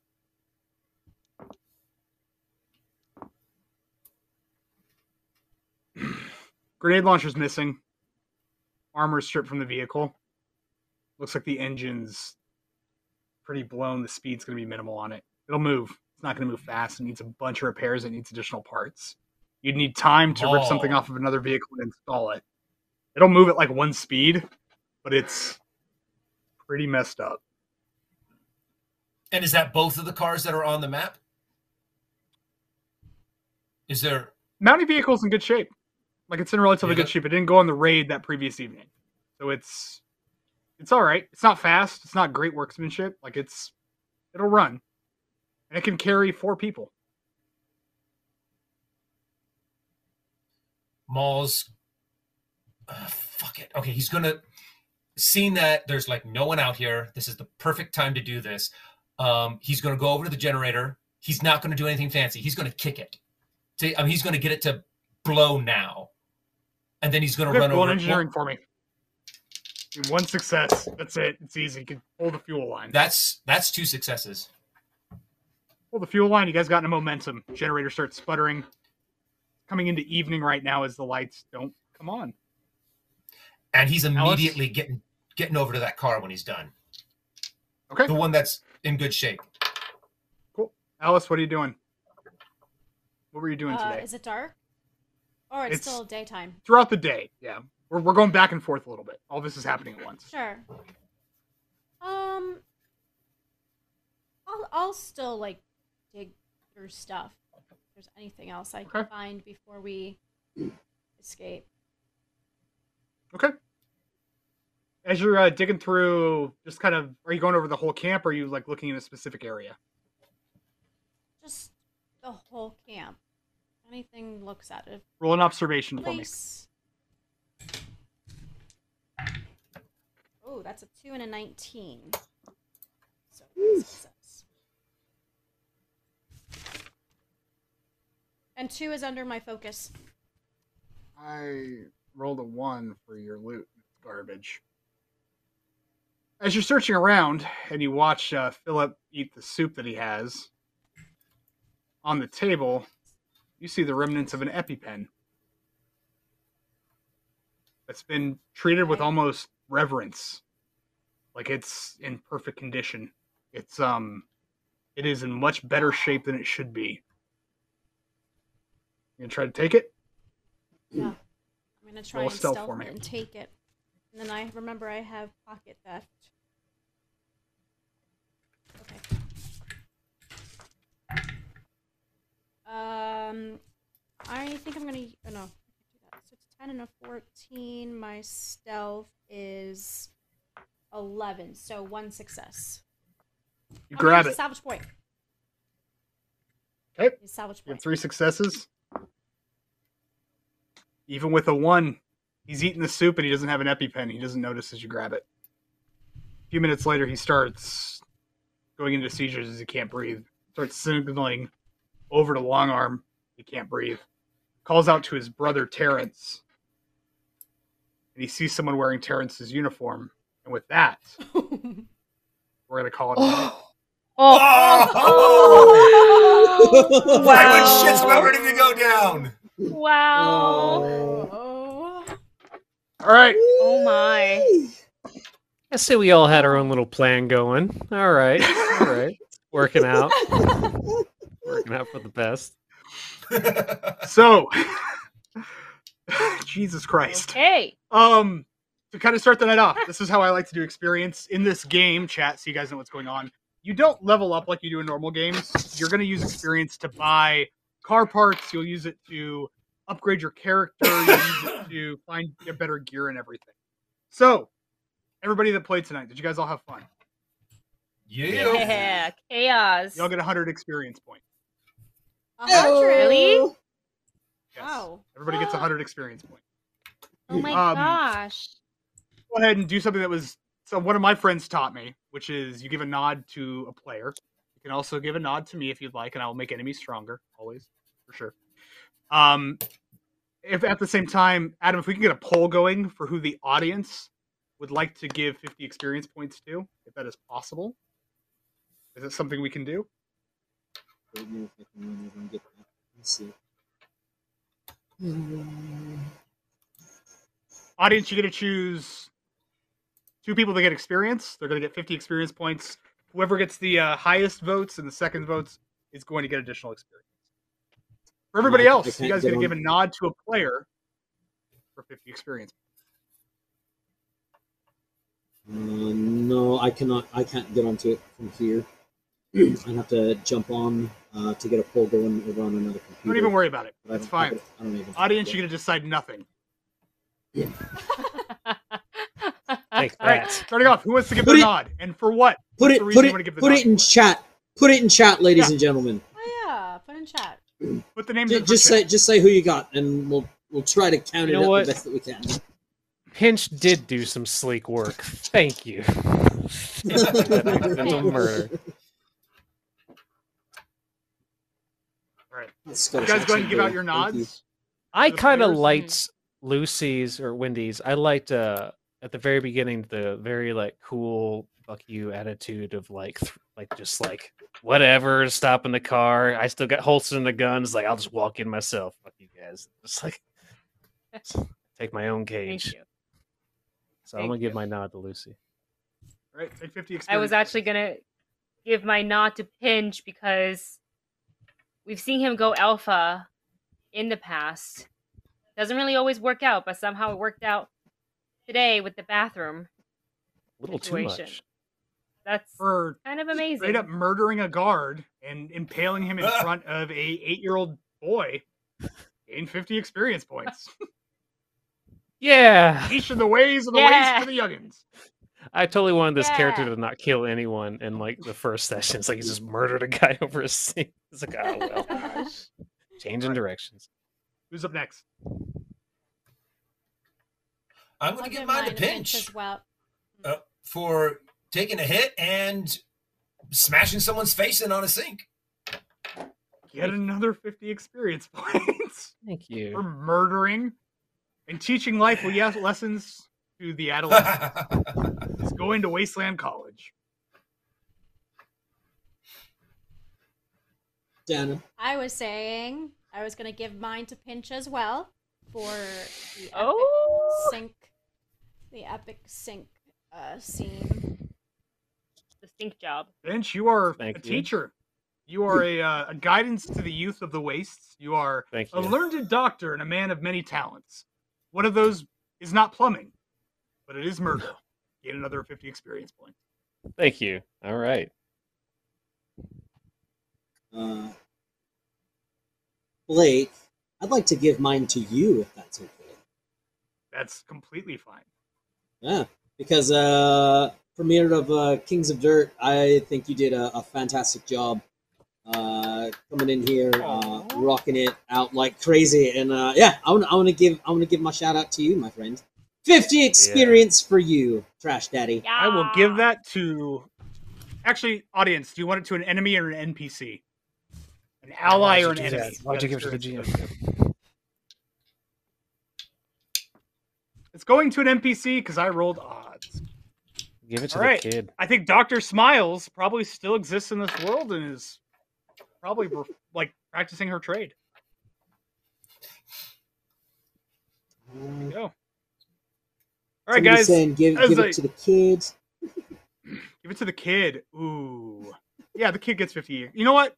Grenade launcher's missing. Armor stripped from the vehicle. Looks like the engine's pretty blown. The speed's going to be minimal on it. It'll move. It's not going to move fast. It needs a bunch of repairs. It needs additional parts. You'd need time to rip something Oh. off of another vehicle and install it. It'll move at like one speed, but it's pretty messed up. And is that both of the cars that are on the map? Is there? Mounting vehicle's in good shape. Like it's in relatively Yeah. good shape. It didn't go on the raid that previous evening, so it's it's all right. It's not fast. It's not great workmanship. Like it's it'll run, and it can carry four people. Maul's. Uh, fuck it. Okay, he's gonna. Seeing that there's like no one out here, this is the perfect time to do this. Um, he's gonna go over to the generator. He's not gonna do anything fancy. He's gonna kick it. To, I mean, he's gonna get it to blow now, and then he's gonna run over. engineering for me. One success. That's it. It's easy. You can pull the fuel line. That's that's two successes. Pull the fuel line. You guys got no momentum. Generator starts sputtering. Coming into evening right now as the lights don't come on. and he's Alice? immediately getting getting over to that car when he's done. Okay. The one that's in good shape. Cool. Alice, what are you doing? What were you doing Uh, today? is it dark? Or it's, It's- still daytime? Throughout the day, yeah. We're, we're going back and forth a little bit. All this is happening at once. Sure. Um, I'll I'll still like dig through stuff. If there's anything else I can Okay. find before we escape. Okay. As you're uh, digging through, just kind of, are you going over the whole camp or are you like looking in a specific area? Just the whole camp. Anything looks at it. Roll an observation for me. Place. Oh, that's a two and a nineteen. So success. And two is under my focus. I rolled a one for your loot. It's garbage. As you're searching around and you watch uh, Philip eat the soup that he has on the table, you see the remnants of an EpiPen that's been treated with almost reverence, like it's in perfect condition. It's um, it is in much better shape than it should be. You gonna try to take it? Yeah. I'm gonna try Roll and stealth stealth for me. and take it. And then I remember I have pocket theft. Okay. Um, I think I'm gonna. Oh no, I can't do that. So it's ten and a fourteen. My stealth is eleven, so one success. You Oh, grab it's a it. Salvage point. Okay. It's salvage have three successes. Even with a one, he's eating the soup and he doesn't have an EpiPen. He doesn't notice as you grab it. A few minutes later, he starts going into seizures as he can't breathe. Starts signaling over to Long Arm. He can't breathe. Calls out to his brother Terrence. And he sees someone wearing Terrence's uniform. And with that, <laughs> we're going to call it a night. Oh, Oh! Wow. Shit's about ready to go down. Wow. Oh. All right. Oh my. I say we all had our own little plan going. All right, all right, working out, working out for the best. So, <laughs> Jesus Christ. Okay. Um, to kind of start the night off, this is how I like to do experience in this game chat, so you guys know what's going on. You don't level up like you do in normal games. You're going to use experience to buy car parts. You'll use it to upgrade your character. You'll use it <coughs> to find get better gear and everything. So, everybody that played tonight, did you guys all have fun? yeah. Yeah. Chaos. Y'all get 100 experience points. A hundred. Really? Yes. Wow. Everybody gets 100 experience points. Oh my Um, gosh. Go ahead and do something that was so one of my friends taught me, which is you give a nod to a player. You can also give a nod to me if you'd like, and I will make enemies stronger, always, for sure. Um, if at the same time, Adam, if we can get a poll going for who the audience would like to give 50 experience points to, if that is possible, is it something we can do? Audience, you get to choose two people that get experience. They're going to get 50 experience points. Whoever gets the uh, highest votes and the second votes is going to get additional experience. For everybody I- I else, you guys get going to give a nod to a player for 50 experience. Uh, no, I cannot. I can't get onto it from here. <clears throat> I have to jump on uh, to get a poll going over on another computer. Don't even worry about it. but I That's don't fine. I don't even. Audience, you're going to decide nothing. <laughs> Take All right, starting off, who wants to give Put their it- nod? And for what? Put What's it. Put it. give Put it in for? chat. Put it in chat, ladies Yeah. and gentlemen. Oh yeah, put in chat. Put the names J- in for just chat. say. Just say who you got, and we'll we'll try to count You it up what? the best that we can. Pinch did do some sleek work. Thank you. <laughs> Accidental murder. All right. You guys go ahead and give out your Thank you. nods. I kind of liked Lucy's or Wendy's. I liked uh at the very beginning the very like cool fuck you attitude of like th- like just like whatever, stop in the car. I still got holster in the guns. Like I'll just walk in myself. Fuck you guys. <laughs> Just like take my own Thank cage. you. So I'm gonna give my nod to Lucy. All right, take 50 experience. I was actually gonna give my nod to Pinch because we've seen him go alpha in the past. Doesn't really always work out, but somehow it worked out today with the bathroom. A little too much. That's for kind of amazing. straight up murdering a guard and impaling him in <laughs> front of a eight-year-old boy. Gain 50 experience points. <laughs> Yeah. Each of the ways of the Yeah. ways for the youngins. I totally wanted this character to not kill anyone in like the first session. It's like he just murdered a guy <laughs> over a sink. It's like, oh well. Gosh. Changing directions. Who's up next? I'm going I'll to give give mine mine a a pinch pinch as well. uh, for taking a hit and smashing someone's face in on a sink. Get another 50 experience <laughs> points Thank you. for murdering and teaching life lessons to the adolescent. <laughs> is going to Wasteland College. Dana. I was saying I was gonna give mine to Pinch as well for the epic Oh. Sync, the epic sink uh, scene. The stink job. Pinch, you are Thank a you. teacher. You are a, uh, a guidance to the youth of the wastes. You are Thank a you. learned doctor and a man of many talents. One of those is not plumbing, but it is murder. Gain another 50 experience points. Thank you. All right. Uh, Blake, I'd like to give mine to you if that's okay. That's completely fine. Yeah, because uh, premiere of uh, Kings of Dirt, I think you did a, a fantastic job uh, coming in here, uh, rocking it out like crazy, and uh, yeah, I want I want to give I want to give my shout out to you, my friend. Fifty experience for you, Trash Daddy. Yeah. I will give that to. Actually, audience, do you want it to an enemy or an NPC? An ally or you an enemy? Why'd you give it to the GM? It's going to an NPC because I rolled odds. Give it to All the right. kid. I think Doctor Smiles probably still exists in this world and is probably like practicing her trade. Go. All right, somebody guys. saying give, give I- it to the kids. <laughs> Give it to the kid. Ooh. Yeah, the kid gets 50 years. You know what?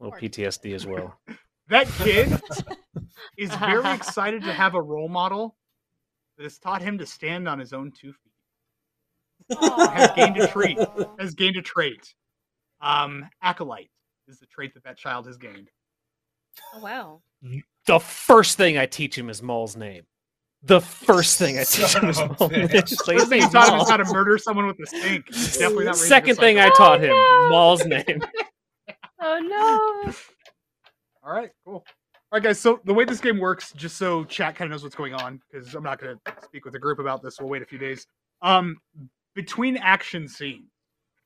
A little PTSD as well. <laughs> That kid <laughs> is <laughs> very excited to have a role model that has taught him to stand on his own two feet. Has gained a trait. Has gained a trait. Um, acolyte is the trait that that child has gained. Oh, wow. The first thing I teach him is Maul's name. The first thing I teach him is <laughs> of Maul's name. Just like, First thing he "His taught him is how to murder someone with a stink. He's definitely not Second thing I taught him, Oh, no. Maul's name. <laughs> Oh, no. All right, cool. All right, guys. So the way this game works, just so chat kind of knows what's going on, because I'm not going to speak with the group about this. We'll wait a few days. Um, between action scenes,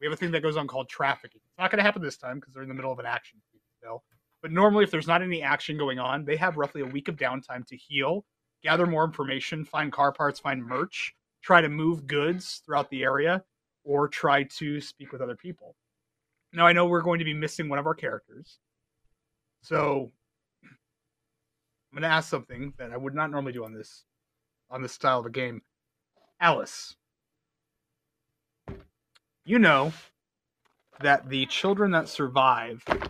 we have a thing that goes on called trafficking. It's not going to happen this time because they're in the middle of an action scene. But normally, if there's not any action going on, they have roughly a week of downtime to heal, gather more information, find car parts, find merch, try to move goods throughout the area, or try to speak with other people. Now, I know we're going to be missing one of our characters. So I'm going to ask something that I would not normally do on this on this style of a game. Alice, you know that the children that survive and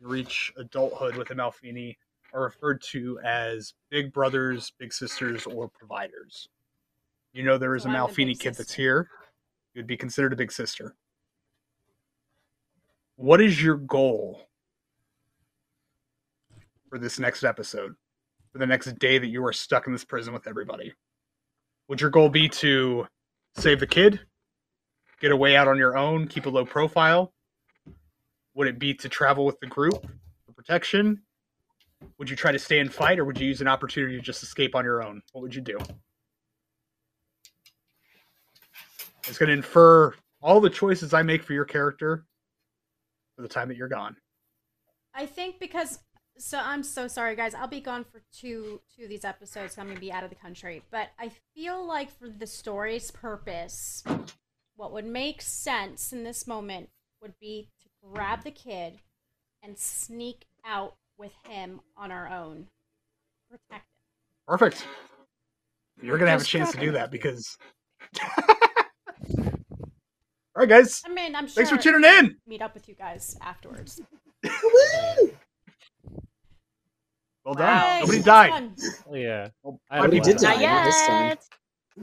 reach adulthood with a Malfini are referred to as big brothers, big sisters, or providers. You know there is So a Malfini kid that's here. You'd be considered a big sister. What is your goal for this next episode? For the next day that you are stuck in this prison with everybody? Would your goal be to save the kid? Get away out on your own, keep a low profile? Would it be to travel with the group for protection? Would you try to stay and fight, or would you use an opportunity to just escape on your own? What would you do? It's going to infer all the choices I make for your character for the time that you're gone. I think because so I'm so sorry guys. I'll be gone for two two of these episodes. I'm gonna be out of the country. But I feel like for the story's purpose, what would make sense in this moment would be to grab the kid and sneak out with him on our own. Protect him. Perfect. You're going to have a chance to do that because. <laughs> all right, guys. I mean, I'm sure Thanks for tuning in. meet up with you guys afterwards. <laughs> Well done. Yay, Nobody died. Oh, yeah. Well, I Nobody did die. Not this time.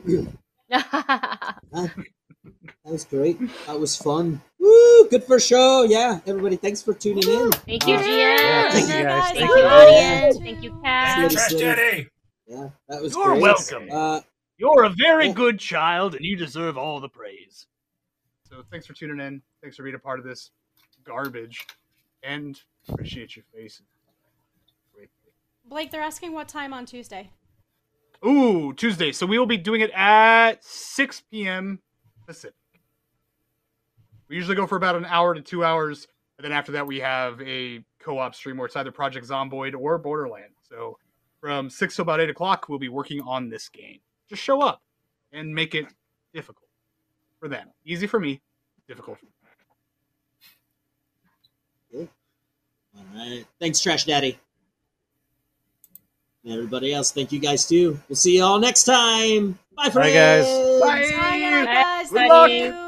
yet. <laughs> That was great. That was fun. Woo! Good for show. Yeah, everybody, thanks for tuning in. Thank you, Uh, GM. Yeah, thank you, guys. Thank Thank you, you. audience. Thank you, Thank Kat. you, Trash Daddy. Yeah, that was You're great. welcome. Uh, You're a very Yeah. good child, and you deserve all the praise. So thanks for tuning in. Thanks for being a part of this garbage, and appreciate your faces. Greatly. Blake, they're asking what time on Tuesday. Ooh, Tuesday. So we will be doing it at 6 p.m. Pacific. We usually go for about an hour to two hours, and then after that we have a co-op stream where it's either Project Zomboid or Borderland. So from six to about eight o'clock, we'll be working on this game. Just show up and make it difficult for them. Easy for me, difficult. For them. all right. Thanks, Trash Daddy. And everybody else, thank you guys too. We'll see you all next time. Bye, Bye, guys. friends. Bye. Bye, guys. Good Thank luck. you.